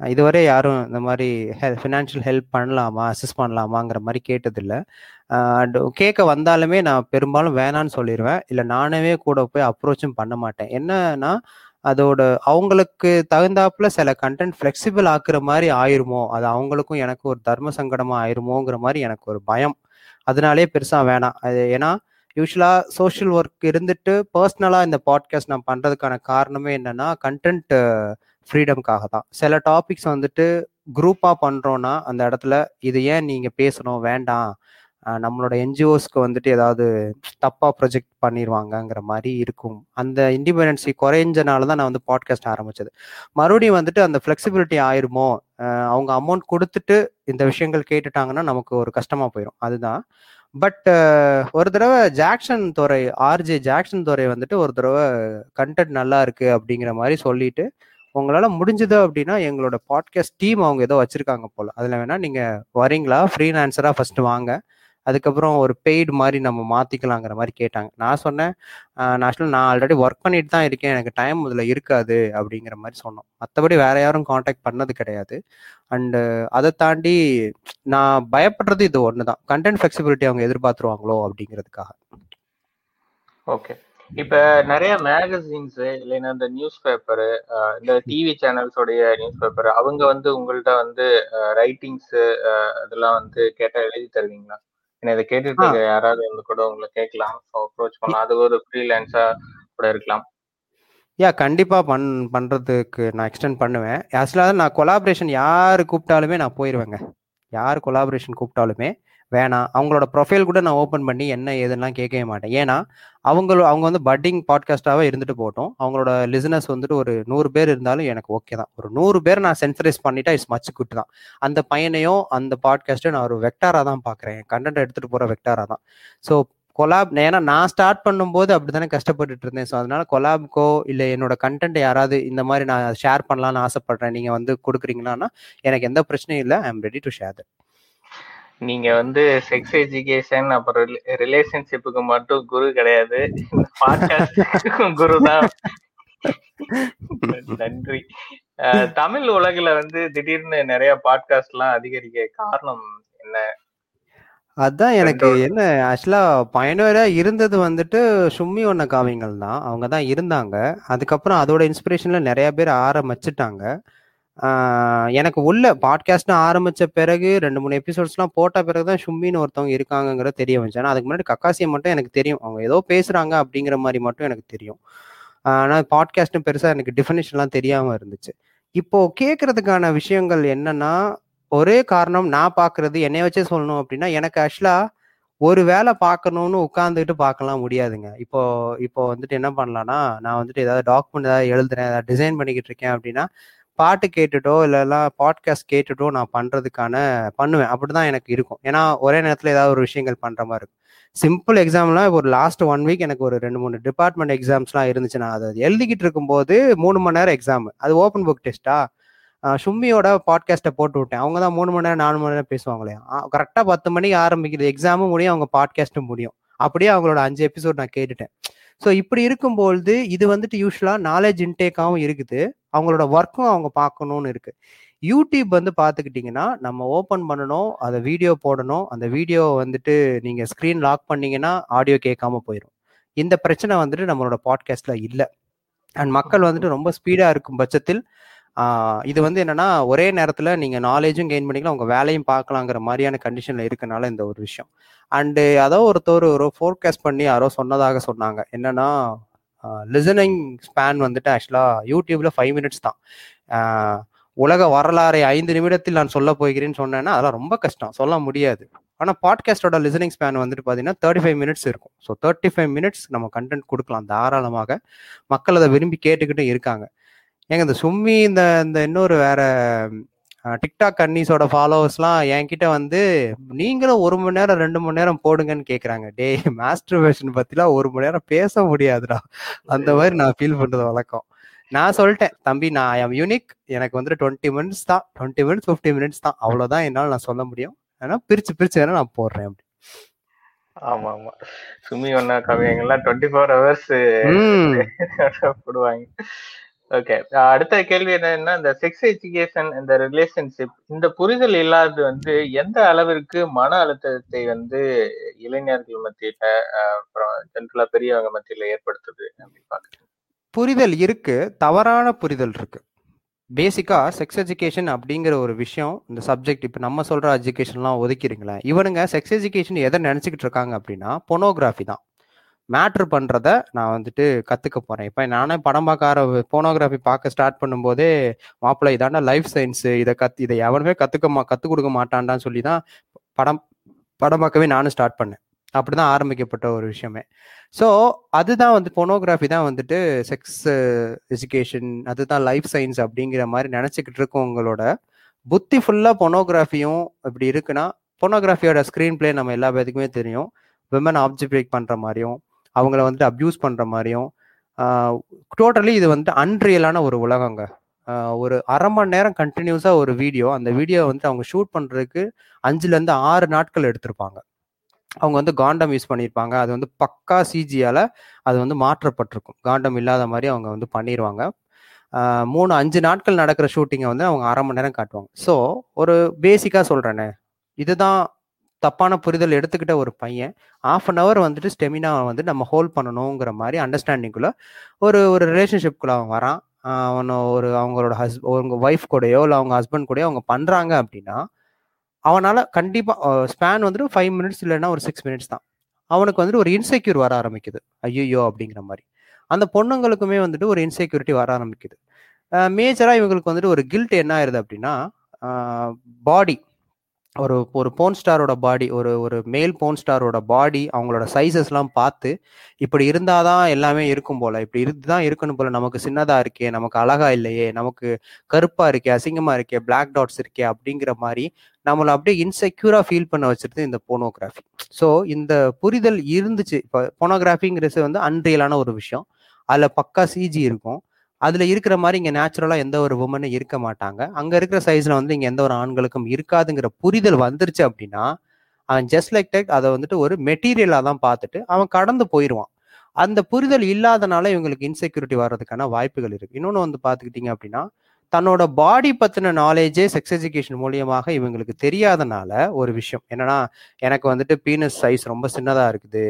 Speaker 2: இதுவரை யாரும் இந்த மாதிரி ஹெல் ஃபினான்ஷியல் ஹெல்ப் பண்ணலாமா அசிஸ்ட் பண்ணலாமாங்கிற மாதிரி கேட்டதில்லை. கேட்க வந்தாலுமே நான் பெரும்பாலும் வேணான்னு சொல்லிடுவேன் இல்லை நானே கூட போய் அப்ரோச்சும் பண்ண மாட்டேன். என்னன்னா அதோட அவங்களுக்கு தகுந்தாப்புல சில கண்டென்ட் ஃப்ளெக்சிபிள் ஆக்குற மாதிரி ஆயிருமோ அது அவங்களுக்கும் எனக்கு ஒரு தர்ம சங்கடமா ஆயிருமோங்கிற மாதிரி எனக்கு ஒரு பயம். அதனாலே பெருசா வேணாம். அது ஏன்னா யூஸ்வலாக சோஷியல் ஒர்க் இருந்துட்டு பர்சனலாக இந்த பாட்காஸ்ட் நான் பண்ணுறதுக்கான காரணமே என்னன்னா கண்டென்ட் ஃப்ரீடம்காக தான் சில டாபிக்ஸ் வந்துட்டு குரூப்பாக பண்ணுறோன்னா அந்த இடத்துல இது ஏன் நீங்கள் பேசணும்? வேண்டாம். நம்மளோட என்ஜிஓஸ்க்கு வந்துட்டு ஏதாவது தப்பாக ப்ரொஜெக்ட் பண்ணிடுவாங்கங்கிற மாதிரி இருக்கும். அந்த இண்டிபெண்டன்சி குறைஞ்சனால தான் நான் வந்து பாட்காஸ்ட் ஆரம்பித்தது மறுபடியும் வந்துட்டு அந்த ஃப்ளெக்சிபிலிட்டி ஆயிருமோ? அவங்க அமௌண்ட் கொடுத்துட்டு இந்த விஷயங்கள் கேட்டுட்டாங்கன்னா நமக்கு ஒரு கஷ்டமாக போயிடும் அதுதான். பட் ஒரு தடவை ஜாக்சன் துறை ஆர்ஜே ஜாக்சன் துறை வந்துட்டு ஒரு தடவை கண்டென்ட் நல்லா இருக்கு அப்படிங்கிற மாதிரி சொல்லிட்டு உங்களால் முடிஞ்சது அப்படின்னா எங்களோட பாட்காஸ்ட் டீம் அவங்க ஏதோ வச்சுருக்காங்க போல். அதில் வேணால் நீங்கள் வரீங்களா? ஃப்ரீலான்சராக ஃபஸ்ட்டு வாங்க. அதுக்கப்புறம் ஒரு பெய்டு மாதிரி நம்ம மாற்றிக்கலாங்கிற மாதிரி கேட்டாங்க. நான் சொன்னேன் நேஷனல் நான் ஆல்ரெடி ஒர்க் பண்ணிட்டு தான் இருக்கேன். எனக்கு டைம் இதில் இருக்காது அப்படிங்கிற மாதிரி சொன்னோம். மற்றபடி வேற யாரும் காண்டாக்ட் பண்ணது கிடையாது. அண்டு அதை தாண்டி நான் பயப்படுறது இது ஒன்று தான் கண்டென்ட் ஃப்ளெக்சிபிலிட்டி அவங்க எதிர்பார்த்துருவாங்களோ அப்படிங்கிறதுக்காக.
Speaker 1: ஓகே இப்ப நிறைய மேகசின்ஸ் இல்லைன்னா இந்த நியூஸ் பேப்பரு இந்த டிவி சேனல்ஸோடைய நியூஸ் பேப்பர் அவங்க வந்து உங்கள்கிட்ட வந்து ரைட்டிங்ஸ் அதெல்லாம் வந்து கேட்டா எழுதி தருவீங்களா? இதை கேட்டுட்டு யாராவது வந்து கூட உங்களை கேட்கலாம். அப்ரோச் பண்ணலாம். அது ஒரு ஃப்ரீலான்ஸா கூட இருக்கலாம்.
Speaker 2: யா கண்டிப்பா பண் பண்றதுக்கு நான் எக்ஸ்டெண்ட் பண்ணுவேன். ஆக்சுவலாக நான் கொலாபரேஷன் யார் கூப்பிட்டாலுமே நான் போயிடுவேங்க யார் கொலாபரேஷன் கூப்பிட்டாலுமே வேணாம். அவங்களோட ப்ரொஃபைல் கூட நான் ஓப்பன் பண்ணி என்ன ஏதுன்னா கேட்கவே மாட்டேன். ஏன்னா அவங்க அவங்க வந்து பட்டிங் பாட்காஸ்டாகவே இருந்துட்டு போட்டோம் அவங்களோட லிசனஸ் வந்துட்டு ஒரு நூறு பேர் இருந்தாலும் எனக்கு ஓகே தான். ஒரு நூறு பேர் நான் சென்சரைஸ் பண்ணிட்டா இட்ஸ் மச்சு குட்டு தான். அந்த பையனையும் அந்த பாட்காஸ்ட்டையும் நான் ஒரு வெக்டாராக தான் பார்க்குறேன். கண்டென்ட் எடுத்துகிட்டு போகிற வெக்டாராக தான். ஸோ கொலாப் ஏன்னா நான் ஸ்டார்ட் பண்ணும்போது அப்படி தானே கஷ்டப்பட்டுட்டு இருந்தேன். ஸோ அதனால கொலாப்க்கோ இல்லை என்னோட கண்டென்ட் யாராவது இந்த மாதிரி நான் ஷேர் பண்ணலாம்னு ஆசைப்படுறேன். நீங்கள் வந்து கொடுக்குறீங்களான்னா எனக்கு எந்த பிரச்சனையும் இல்லை. I am ready to share that
Speaker 1: நீங்க வந்து செக்ஸ் எஜுகேஷன் அப்புறம் ரிலேஷன்ஷிப்புக்கு மட்டும் குரு கிடையாது. குரு தான். [laughs] நன்றி. தமிழ் உலகுல வந்து திடீர்னு நிறைய பாட்காஸ்ட் எல்லாம் அதிகரிக்க காரணம் என்ன?
Speaker 2: அதான் எனக்கு என்ன ஆக்சுவலா பயனுவரா இருந்தது வந்துட்டு சும்மி ஒன்ன காவியங்கள் தான். அவங்க தான் இருந்தாங்க. அதுக்கப்புறம் அதோட இன்ஸ்பிரேஷன்ல நிறைய பேர் ஆரம்பிச்சிட்டாங்க. எனக்கு உள்ள பாட்காஸ்ட்னு ஆரம்பிச்ச பிறகு ரெண்டு மூணு எபிசோட்ஸ்லாம் போட்ட பிறகு தான் ஷும்மின்னு ஒருத்தவங்க இருக்காங்கிறத தெரிய வந்துச்சு. ஆனால் அதுக்கு முன்னாடி கக்காசியை மட்டும் எனக்கு தெரியும். அவங்க ஏதோ பேசுறாங்க அப்படிங்கிற மாதிரி மட்டும் எனக்கு தெரியும். ஆனால் பாட்காஸ்ட்னு பெருசாக எனக்கு டிஃபினேஷன்லாம் தெரியாமல் இருந்துச்சு. இப்போ கேட்கறதுக்கான விஷயங்கள் என்னன்னா ஒரே காரணம் நான் பார்க்கறது என்னைய வச்சே சொல்லணும் அப்படின்னா எனக்கு ஆக்சுவலாக ஒரு வேலை பார்க்கணும்னு உட்காந்துக்கிட்டு பார்க்கலாம் முடியாதுங்க. இப்போ இப்போ வந்துட்டு என்ன பண்ணலாம்னா நான் வந்துட்டு ஏதாவது டாக்குமெண்ட் ஏதாவது எழுதுறேன் ஏதாவது டிசைன் பண்ணிக்கிட்டு இருக்கேன் அப்படின்னா பாட்டு கேட்டுட்டோ இல்லைலாம் பாட்காஸ்ட் கேட்டுட்டோ நான் பண்ணுறதுக்கான பண்ணுவேன். அப்படிதான் எனக்கு இருக்கும். ஏன்னா ஒரே நேரத்தில் ஏதாவது ஒரு விஷயங்கள் பண்ணுற மாதிரி இருக்கும். சிம்பிள் எக்ஸாம்லாம் ஒரு லாஸ்ட் ஒன் வீக் எனக்கு ஒரு ரெண்டு மூணு டிபார்ட்மெண்ட் எக்ஸாம்ஸ்லாம் இருந்துச்சு. நான் அதை எழுதிக்கிட்டு இருக்கும்போது மூணு மணி நேரம் எக்ஸாம் அது ஓப்பன் புக் டெஸ்ட்டா சும்மியோட பாட்காஸ்ட்டை போட்டு விட்டேன். அவங்க தான் மூணு மணி நேரம் நாலு மணி நேரம் பேசுவாங்களே. கரெக்டாக பத்து மணிக்கு ஆரம்பிக்கிறது எக்ஸாமும் முடியும் அவங்க பாட்காஸ்ட்டும் முடியும். அப்படியே அவங்களோட அஞ்சு எபிசோட் நான் கேட்டுட்டேன். ஸோ இப்படி இருக்கும்பொழுது இது வந்துட்டு யூஸ்வலாக நாலேஜ் இன்டேக்காகவும் இருக்குது. அவங்களோட ஒர்க்கும் அவங்க பார்க்கணும்னு இருக்கு. யூடியூப் வந்து பார்த்துக்கிட்டிங்கன்னா நம்ம ஓப்பன் பண்ணணும் அதை வீடியோ போடணும். அந்த வீடியோ வந்துட்டு நீங்கள் ஸ்க்ரீன் லாக் பண்ணீங்கன்னா ஆடியோ கேட்காம போயிடும் இந்த பிரச்சனை வந்துட்டு நம்மளோட பாட்காஸ்ட்டில் இல்லை. அண்ட் மக்கள் வந்துட்டு ரொம்ப ஸ்பீடாக இருக்கும் பட்சத்தில் இது வந்து என்னன்னா ஒரே நேரத்தில் நீங்கள் நாலேஜும் கெயின் பண்ணிக்கலாம் உங்கள் வேலையும் பார்க்கலாங்கிற மாதிரியான கண்டிஷனில் இருக்கனால இந்த ஒரு விஷயம். அண்டு அதோ ஒருத்தர் ஒரு ஃபோர்காஸ்ட் பண்ணி யாரோ சொன்னதாக சொன்னாங்க. என்னன்னா லிசனிங் ஸ்பேன் வந்துட்டு ஆக்சுவலாக யூடியூப்ல ஃபைவ் மினிட்ஸ் தான். உலக வரலாறை ஐந்து நிமிடத்தில் நான் சொல்ல போகிறேன்னு சொன்னேன்னா அதெல்லாம் ரொம்ப கஷ்டம். சொல்ல முடியாது. ஆனால் பாட்காஸ்டோட லிசனிங் ஸ்பேன் வந்துட்டு பார்த்தீங்கன்னா தேர்ட்டி ஃபைவ் மினிட்ஸ் இருக்கும். ஸோ தேர்ட்டி ஃபைவ் மினிட்ஸ் நம்ம கண்டென்ட் கொடுக்கலாம் தாராளமாக. மக்கள் அதை விரும்பி கேட்டுக்கிட்டு இருக்காங்க. ஏங்க இந்த சும்மி இந்த இந்த இன்னொரு வேற டிக்டாக் கன்னிஸோட ஃபாலோவர்ஸ்லாம் என்கிட்ட வந்து நீங்களும் ஒரு மணி நேரம் ரெண்டு மணி நேரம் போடுங்கன்னு கேட்குறாங்க டே மாஸ்டர் வெர்ஷன் பற்றிலாம் ஒரு மணி நேரம் பேச முடியாதுடா. அந்த மாதிரி நான் ஃபீல் பண்ணுறது வழக்கம். நான் சொல்லிட்டேன் தம்பி நான் ஐம் யூனிக் எனக்கு வந்து டுவெண்ட்டி மினிட்ஸ் தான். டுவெண்ட்டி மினிட்ஸ் ஃபிஃப்டி மினிட்ஸ் தான். அவ்வளோதான் என்னால் நான் சொல்ல முடியும். ஆனால் பிரிச்சு பிரிச்சு வேணா நான் போடுறேன். அப்படி.
Speaker 1: ஆமா ஆமா. சுமி ஒன்னா கவியங்கள்லாம் டுவெண்ட்டி ஃபோர் ஹவர்ஸ் போடுவாங்க. ஓகே அடுத்த கேள்வி என்னன்னா இந்த செக்ஸ் எஜுகேஷன் இந்த ரிலேஷன்ஷிப் இந்த புரிதல் இல்லாதது வந்து எந்த அளவிற்கு மன அழுத்தத்தை வந்து இளைஞர்கள் மத்தியில அப்புறம் ஜென்ரலா பெரியவங்க மத்தியில ஏற்படுத்துது அப்படின்னு பாக்குறேன்
Speaker 2: புரிதல் இருக்கு தவறான புரிதல் இருக்கு. பேசிக்கா செக்ஸ் எஜுகேஷன் அப்படிங்கிற ஒரு விஷயம் இந்த சப்ஜெக்ட் இப்போ நம்ம சொல்ற எஜுகேஷன்லாம் ஒதுக்கிறீங்களேன் இவனுங்க செக்ஸ் எஜுகேஷன் எதை நினச்சிக்கிட்டு இருக்காங்க அப்படின்னா பொனோகிராஃபி தான். மேட்ரு பண்ணுறத நான் வந்துட்டு கற்றுக்க போகிறேன் இப்போ நானே படம் பார்க்க ஆர போனோகிராஃபி பார்க்க ஸ்டார்ட் பண்ணும்போதே மாப்பிள்ளை இதாண்டா லைஃப் சயின்ஸு இதை கத் இதை எவனுமே கற்றுக்க மா கற்றுக் கொடுக்க மாட்டான்டான்னு சொல்லி தான் படம் படம் பார்க்கவே நானும் ஸ்டார்ட் பண்ணேன். அப்படி தான் ஆரம்பிக்கப்பட்ட ஒரு விஷயமே. ஸோ அதுதான் வந்து பொனோகிராஃபி தான் வந்துட்டு செக்ஸ் எஜுகேஷன் அதுதான் லைஃப் சயின்ஸ் அப்படிங்கிற மாதிரி நினச்சிக்கிட்டு இருக்கவங்களோட புத்தி ஃபுல்லாக பொனோகிராஃபியும் இப்படி இருக்குன்னா பொனோகிராஃபியோட ஸ்க்ரீன் பிளே நம்ம எல்லா பேத்துக்குமே தெரியும். விமன் ஆப்ஜெக்ட் பண்ணுற மாதிரியும் அவங்கள வந்துட்டு அப்யூஸ் பண்ணுற மாதிரியும் டோட்டலி இது வந்துட்டு அன்ரியலான ஒரு உலகங்க. ஒரு அரை மணி நேரம் கண்டினியூஸாக ஒரு வீடியோ அந்த வீடியோ வந்து அவங்க ஷூட் பண்ணுறதுக்கு அஞ்சுலேருந்து ஆறு நாட்கள் எடுத்திருப்பாங்க. அவங்க வந்து காண்டம் யூஸ் பண்ணியிருப்பாங்க. அது வந்து பக்கா சிஜியால் அது வந்து மாற்றப்பட்டிருக்கும். காண்டம் இல்லாத மாதிரி அவங்க வந்து பண்ணிடுவாங்க மூணு அஞ்சு நாட்கள் நடக்கிற ஷூட்டிங்கை வந்து அவங்க அரை மணி நேரம் காட்டுவாங்க. ஸோ ஒரு பேசிக்காக சொல்கிறேனே இதுதான் தப்பான புரிதல் எடுத்துக்கிட்ட ஒரு பையன் ஆஃப் அன் அவர் வந்துட்டு ஸ்டெமினா வந்து நம்ம ஹோல்ட் பண்ணணுங்கிற மாதிரி அண்டர்ஸ்டாண்டிங்குள்ள ஒரு ஒரு ரிலேஷன்ஷிப்குள்ள அவன் வரான். அவனை ஒரு அவங்களோட ஹஸ் அவங்க ஒய்ஃப் கூடயோ இல்லை அவங்க ஹஸ்பண்ட் கூடயோ அவங்க பண்ணுறாங்க அப்படின்னா அவனால் கண்டிப்பாக ஸ்பேன் வந்துட்டு ஃபைவ் மினிட்ஸ் இல்லைன்னா ஒரு சிக்ஸ் மினிட்ஸ் தான். அவனுக்கு வந்துட்டு ஒரு இன்செக்யூர் வர ஆரம்பிக்குது. ஐயோ அப்படிங்கிற மாதிரி. அந்த பொண்ணுங்களுக்குமே வந்துட்டு ஒரு இன்செக்யூரிட்டி வர ஆரம்பிக்குது. மேஜராக இவங்களுக்கு வந்துட்டு ஒரு கில்ட் என்ன ஆயிருது அப்படின்னா பாடி ஒரு ஒரு போன் ஸ்டாரோட பாடி ஒரு ஒரு மேல் போன் ஸ்டாரோட பாடி அவங்களோட சைஸஸ்லாம் பார்த்து இப்படி இருந்தாதான் எல்லாமே இருக்கும் போல இப்படி இருந்து தான் இருக்கணும் போல நமக்கு சின்னதா இருக்கே நமக்கு அழகா இல்லையே நமக்கு கருப்பா இருக்கே அசிங்கமா இருக்கே பிளாக் டாட்ஸ் இருக்கே அப்படிங்கிற மாதிரி நம்மளை அப்படியே இன்செக்யூரா ஃபீல் பண்ண வச்சிருது இந்த போனோகிராஃபி ஸோ இந்த புரிதல் இருந்துச்சு. இப்போ போனோகிராஃபிங்கிறது வந்து அன்ரியலான ஒரு விஷயம். அதில் பக்கா சிஜி இருக்கும். அதில் இருக்கிற மாதிரி இங்கே நேச்சுரலாக எந்த ஒரு உமனும் இருக்க மாட்டாங்க. அங்கே இருக்கிற சைஸில் வந்து இங்கே எந்த ஒரு ஆண்களுக்கும் இருக்காதுங்கிற புரிதல் வந்துருச்சு அப்படின்னா அவன் ஜஸ்ட் லைக் டெக் அதை வந்துட்டு ஒரு மெட்டீரியலாக தான் பார்த்துட்டு அவன் கடந்து போயிடுவான் அந்த புரிதல் இல்லாதனால இவங்களுக்கு இன்செக்யூரிட்டி வர்றதுக்கான வாய்ப்புகள் இருக்குது இன்னொன்று வந்து பார்த்துக்கிட்டீங்க அப்படின்னா தன்னோட பாடி பற்றின நாலேஜே செக்ஸ் எஜுகேஷன் மூலியமாக இவங்களுக்கு தெரியாதனால ஒரு விஷயம். என்னன்னா எனக்கு வந்துட்டு பீனஸ் சைஸ் ரொம்ப சின்னதாக இருக்குது.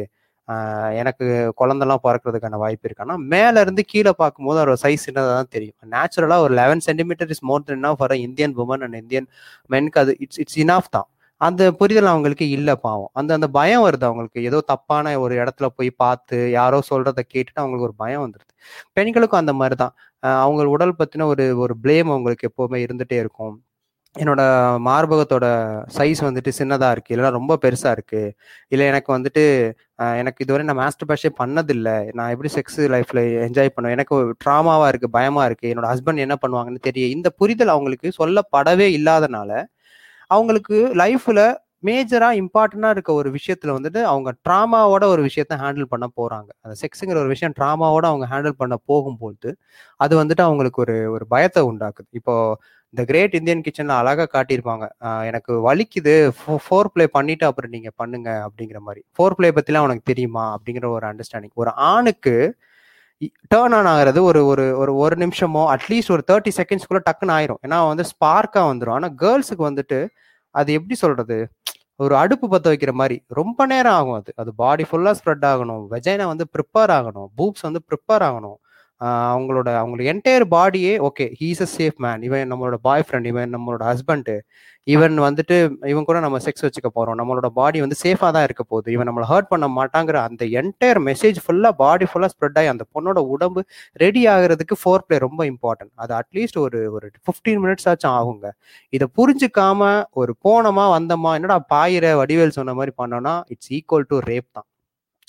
Speaker 2: எனக்கு குழந்தெல்லாம் பிறக்கிறதுக்கான வாய்ப்பு இருக்கு. ஆனா மேல இருந்து கீழே பார்க்கும்போது அவரோட சைஸ் சின்னதாக தான் தெரியும். நேச்சுரலா ஒரு eleven centimetre is more than for Indian women and Indian மென்க்கு அது இட்ஸ் இட்ஸ் இனாஃப் தான். அந்த புரிதல் அவங்களுக்கு இல்லை பாவம். அந்த அந்த பயம் வருது அவங்களுக்கு. ஏதோ தப்பான ஒரு இடத்துல போய் பார்த்து யாரோ சொல்றத கேட்டுட்டு அவங்களுக்கு ஒரு பயம் வந்துடுது பெண்களுக்கும் அந்த மாதிரி தான். அவங்க உடல் பத்தின ஒரு ஒரு பிளேம் அவங்களுக்கு எப்பவுமே இருந்துட்டே இருக்கும். என்னோட மார்பகத்தோட சைஸ் வந்துட்டு சின்னதா இருக்கு. இல்லைன்னா ரொம்ப பெருசா இருக்கு. இல்லை எனக்கு வந்துட்டு எனக்கு இதுவரை நான் மாஸ்டர் பேஷே பண்ணதில்லை. நான் எப்படி செக்ஸ் லைஃப்ல என்ஜாய் பண்ணுவேன்? எனக்கு ட்ராமாவா இருக்கு பயமா இருக்கு. என்னோட ஹஸ்பண்ட் என்ன பண்ணுவாங்கன்னு தெரியும் இந்த புரிதல் அவங்களுக்கு சொல்லப்படவே இல்லாதனால அவங்களுக்கு லைஃப்ல மேஜரா இம்பார்ட்டண்டா இருக்க ஒரு விஷயத்துல வந்துட்டு அவங்க ட்ராமாவோட ஒரு விஷயத்த ஹேண்டில் பண்ண போறாங்க. அந்த செக்ஸுங்கிற ஒரு விஷயம் ட்ராமாவோட அவங்க ஹேண்டில் பண்ண போகும்போது அது வந்துட்டு அவங்களுக்கு ஒரு ஒரு பயத்தை உண்டாக்குது. இப்போ இந்த கிரேட் இந்தியன் கிச்சன்ல அழகா காட்டியிருப்பாங்க. எனக்கு வலிக்குது. ஃபோர் பிளே பண்ணிட்டு அப்புறம் நீங்க பண்ணுங்க அப்படிங்கிற மாதிரி. ஃபோர் பிளே பத்திலாம் உனக்கு தெரியுமா? அப்படிங்கிற ஒரு அண்டர்ஸ்டாண்டிங் ஒரு ஆணுக்கு டேர்ன் ஆன் ஆகிறது ஒரு ஒரு ஒரு ஒரு நிமிஷமோ அட்லீஸ்ட் ஒரு தேர்ட்டி செகண்ட்ஸ்க்குள்ள டக்குன்னு ஆயிரும். ஏன்னா வந்து ஸ்பார்க்கா வந்துடும் ஆனா கேர்ள்ஸுக்கு வந்துட்டு அது எப்படி சொல்றது? ஒரு அடுப்பு பற்ற வைக்கிற மாதிரி. ரொம்ப நேரம் ஆகும் அது. அது பாடி ஃபுல்லாக ஸ்ப்ரெட் ஆகணும். வெஜைனா வந்து ப்ரிப்பேர் ஆகணும். பூப்ஸ் வந்து ப்ரிப்பேர் ஆகணும். அவங்களோட அவங்களோட என்டையர் பாடியே okay he's a safe man இவன் நம்மளோட பாய் ஃப்ரெண்ட் இவன் நம்மளோட ஹஸ்பண்டு இவன் வந்துட்டு இவன் கூட நம்ம செக்ஸ் வச்சுக்க போகிறோம் நம்மளோட பாடி வந்து சேஃபாக தான் இருக்க போகுது. இவன் நம்மளை ஹர்ட் பண்ண மாட்டாங்கிற அந்த என்டையர் மெசேஜ் ஃபுல்லாக பாடி ஃபுல்லாக ஸ்ப்ரெட் ஆகி அந்த பொண்ணோட உடம்பு ரெடி ஆகுறதுக்கு ஃபோர் பிளே ரொம்ப இம்பார்ட்டன்ட் அது அட்லீஸ்ட் ஒரு ஒரு ஃபிஃப்டீன் மினிட்ஸ் ஆச்சும் ஆகுங்க. இதை புரிஞ்சுக்காம ஒரு போனமா வந்தமா என்னடா பாயிர வடிவேல் சொன்ன மாதிரி பண்ணோம்னா இட்ஸ் ஈக்குவல் டு ரேப் தான்.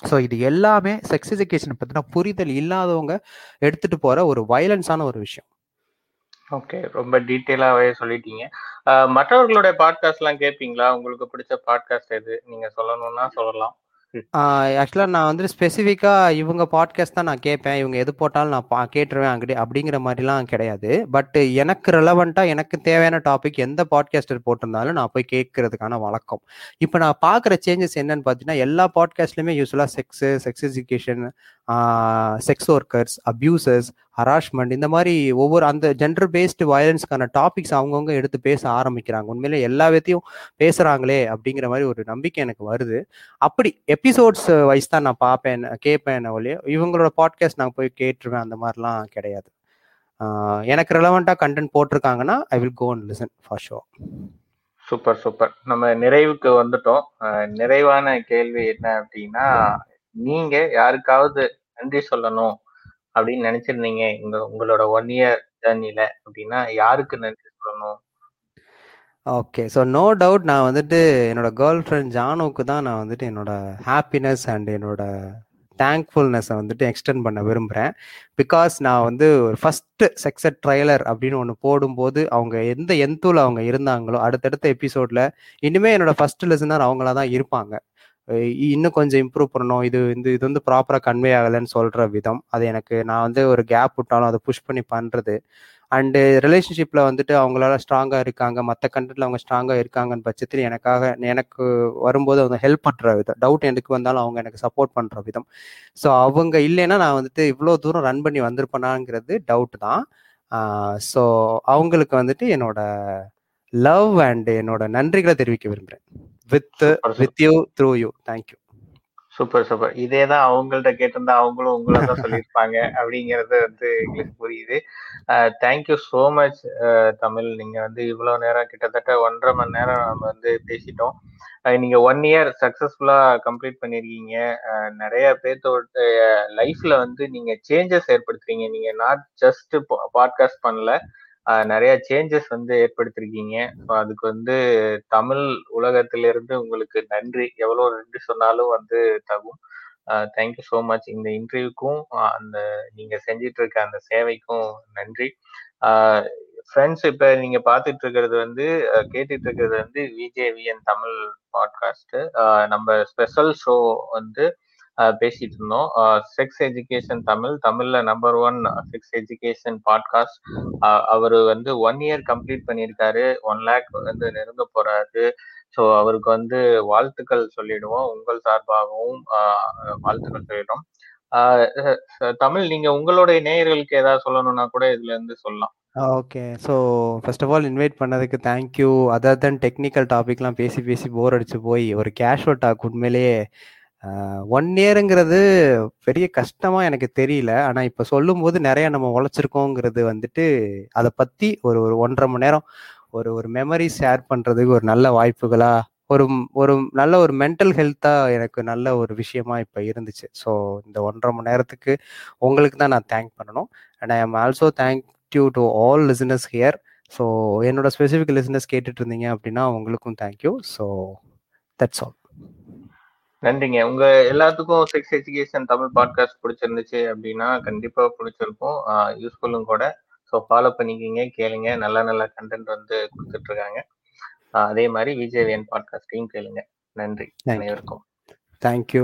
Speaker 2: ஸோ இது எல்லாமே செக்ஸ் எஜுகேஷன் பற்றின புரிதல் இல்லாதவங்க எடுத்துட்டு போற ஒரு வயலன்ஸான ஒரு விஷயம்.
Speaker 1: ஓகே ரொம்ப டீட்டெயிலாகவே சொல்லிட்டீங்க. மற்றவர்களுடைய பாட்காஸ்ட்லாம் கேட்பீங்களா உங்களுக்கு பிடிச்ச பாட்காஸ்ட் எது? நீங்கள் சொல்லணும்னா சொல்லலாம்.
Speaker 2: ஆக்சுவலாக நான் வந்து ஸ்பெசிஃபிக்காக இவங்க பாட்காஸ்ட் தான் நான் கேட்பேன். இவங்க எது போட்டாலும் நான் பா கேட்டுருவேன் அங்கே அப்படிங்கிற மாதிரிலாம் கிடையாது. பட் எனக்கு ரெலவெண்ட்டாக எனக்கு தேவையான டாபிக் எந்த பாட்காஸ்டர் போட்டிருந்தாலும் நான் போய் கேட்கறதுக்கான வழக்கம். இப்போ நான் பார்க்குற சேஞ்சஸ் என்னன்னு பார்த்தீங்கன்னா எல்லா பாட்காஸ்ட்லையுமே யூஸ்வலாக sex sex education sex workers abusers harassment இந்த மாதிரி ஒவ்வொரு அந்த ஜென்டர் பேஸ்டு வயலன்ஸ்க்கான டாபிக்ஸ் அவங்கவுங்க எடுத்து பேச ஆரம்பிக்கிறாங்க. உண்மையிலே எல்லா விதத்தையும் பேசுகிறாங்களே அப்படிங்கிற மாதிரி ஒரு நம்பிக்கை எனக்கு வருது. அப்படி எபிசோட்ஸ் வைஸ் தான் நான் பார்ப்பேன் கேட்பேன் ஒழிய. இவங்களோட பாட்காஸ்ட் நான் போய் கேட்டுருவேன் அந்த மாதிரிலாம் கிடையாது. எனக்கு ரெலவெண்ட்டாக content போட்டிருக்காங்கன்னா I will go and listen for show
Speaker 1: super super நம்ம நிறைவுக்கு வந்துட்டோம். நிறைவான கேள்வி என்ன அப்படின்னா நீங்க யாருக்காவது நன்றி சொல்லணும் அப்படின்னு நினைச்சிருந்தீங்க. இந்த உங்களோட ஒன் இயர் ஜேர்னில அப்படின்னா யாருக்கு நன்றி சொல்லணும்?
Speaker 2: ஓகே ஸோ நோ டவுட் நான் வந்துட்டு என்னோட கேர்ள் ஃப்ரெண்ட் ஜானுக்கு தான் நான் வந்துட்டு என்னோட ஹாப்பினஸ் அண்ட் என்னோட தேங்க்ஃபுல்னஸை வந்துட்டு எக்ஸ்டெண்ட் பண்ண விரும்புகிறேன் பிகாஸ் நான் வந்து ஒரு ஃபஸ்ட்டு செக்ஸட் ட்ரைலர் அப்படின்னு ஒன்று போடும்போது அவங்க எந்த எந்தூல் அவங்க இருந்தாங்களோ அடுத்தடுத்த எபிசோடில் இனிமேல் என்னோட ஃபஸ்ட்டு லெசனர் அவங்களா தான் இருப்பாங்க. இன்னும் கொஞ்சம் இம்ப்ரூவ் பண்ணணும். இது இந்த இது வந்து ப்ராப்பராக கன்வே ஆகலைன்னு சொல்கிற விதம். அது எனக்கு நான் வந்து ஒரு கேப் விட்டாலும் அதை புஷ் பண்ணி பண்ணுறது அண்டு ரிலேஷன்ஷிப்பில் வந்துட்டு அவங்களால ஸ்ட்ராங்காக இருக்காங்க. மற்ற கண்டென்ட்ல அவங்க ஸ்ட்ராங்காக இருக்காங்கன்னு பட்சத்தில் எனக்காக எனக்கு வரும்போது அவங்க ஹெல்ப் பண்ணுற விதம். டவுட் எனக்கு வந்தாலும் அவங்க எனக்கு சப்போர்ட் பண்ணுற விதம். ஸோ அவங்க இல்லைன்னா நான் வந்துட்டு இவ்வளோ தூரம் ரன் பண்ணி வந்திருப்பேனாங்கிறது டவுட் தான். ஸோ அவங்களுக்கு வந்துட்டு என்னோட லவ் அண்டு என்னோட நன்றிகளை தெரிவிக்க விரும்புகிறேன் with with you through you thank you
Speaker 1: super super இதே தான் அவங்கள்ட்ட கேட்டிருந்தா அவங்களும் உங்களை தான் சொல்லியிருப்பாங்க அப்படிங்கறது வந்து எங்களுக்கு புரியுது. Thank you so much Tamil. நீங்க வந்து இவ்வளவு நேரம் கிட்டத்தட்ட ஒன்றரை மணி நேரம் நம்ம வந்து பேசிட்டோம். நீங்க ஒன் இயர் சக்சஸ்ஃபுல்லா கம்ப்ளீட் பண்ணிருக்கீங்க. நிறைய பேர்த்தோட லைஃப்ல வந்து நீங்க சேஞ்சஸ் ஏற்படுத்துறீங்க. நீங்க நாட் ஜஸ்ட் பாட்காஸ்ட் பண்ணல. நிறைய சேஞ்சஸ் வந்து ஏற்படுத்திருக்கீங்க. ஸோ அதுக்கு வந்து தமிழ் உலகத்திலிருந்து உங்களுக்கு நன்றி. எவ்வளோ நன்றி சொன்னாலும் வந்து தகும். தேங்க்யூ ஸோ மச் இந்த இன்டர்வியூக்கும் அந்த நீங்க செஞ்சிட்டு இருக்க அந்த சேவைக்கும் நன்றி. ஃப்ரெண்ட்ஸ் இப்போ நீங்க பார்த்துட்டு இருக்கிறது வந்து கேட்டுட்டு இருக்கிறது வந்து விஜேவிஎன் தமிழ் பாட்காஸ்ட் நம்ம ஸ்பெஷல் ஷோ வந்து பேசிட்டு இருந்தோம். Sex education Tamil. தமிழ்ல number one sex education podcast அவர் வந்து ஒன் இயர் கம்ப்ளீட் பண்ணியிருக்காரு. ஒன் லேக் வந்து நெருங்க போறாரு. ஸோ அவருக்கு வந்து வாழ்த்துக்கள் சொல்லிடுவோம். உங்கள் சார்பாகவும் வாழ்த்துக்கள் சொல்லிடுவோம் தமிழ் நீங்க உங்களுடைய நேயர்களுக்கு ஏதாவது சொல்லணும்னா கூட இதுல இருந்து சொல்லலாம்.
Speaker 2: Okay. So first of all invite பண்ணதுக்கு thank you other than technical டாபிக்லாம் பேசி பேசி போர் அடிச்சு போய் ஒரு கேஷுவல் டாக் உண்மையிலேயே ஒன் இயருங்கிறது பெரிய கஷ்டமா எனக்கு தெரியல. ஆனா இப்ப சொல்லும் போது நிறைய நம்ம உழைச்சிருக்கோங்கிறது வந்துட்டு அதை பத்தி ஒரு ஒரு ஒன்றரை மணி நேரம் ஒரு ஒரு மெமரி ஷேர் பண்றதுக்கு ஒரு நல்ல வாய்ப்புகளா ஒரு ஒரு நல்ல ஒரு மென்டல் ஹெல்த்தா எனக்கு நல்ல ஒரு விஷயமா இப்ப இருந்துச்சு. ஸோ இந்த ஒன்றரை மணி நேரத்துக்கு உங்களுக்கு தான் நான் தேங்க் பண்ணணும். And I am also thank you to all listeners here so என்னோட ஸ்பெசிஃபிக் லிசனர்ஸ் கேட்டுட்டு இருந்தீங்க அப்படின்னா உங்களுக்கும் தேங்க்யூ ஸோ தட்ஸ் ஆல்
Speaker 1: நன்றிங்க. உங்க எல்லாத்துக்கும் செக்ஸ் எஜுகேஷன் தமிழ் பாட்காஸ்ட் பிடிச்சிருந்துச்சு அப்படின்னா கண்டிப்பா பிடிச்சிருக்கும். யூஸ்ஃபுல்லும் கூட. ஸோ ஃபாலோ பண்ணிக்கிங்க கேளுங்க. நல்ல நல்ல கண்டென்ட் வந்து கொடுத்துட்டு இருக்காங்க அதே மாதிரி விஜேவியன் பாட்காஸ்டையும் கேளுங்க. நன்றி. அனைவருக்கும்.
Speaker 2: தேங்க்யூ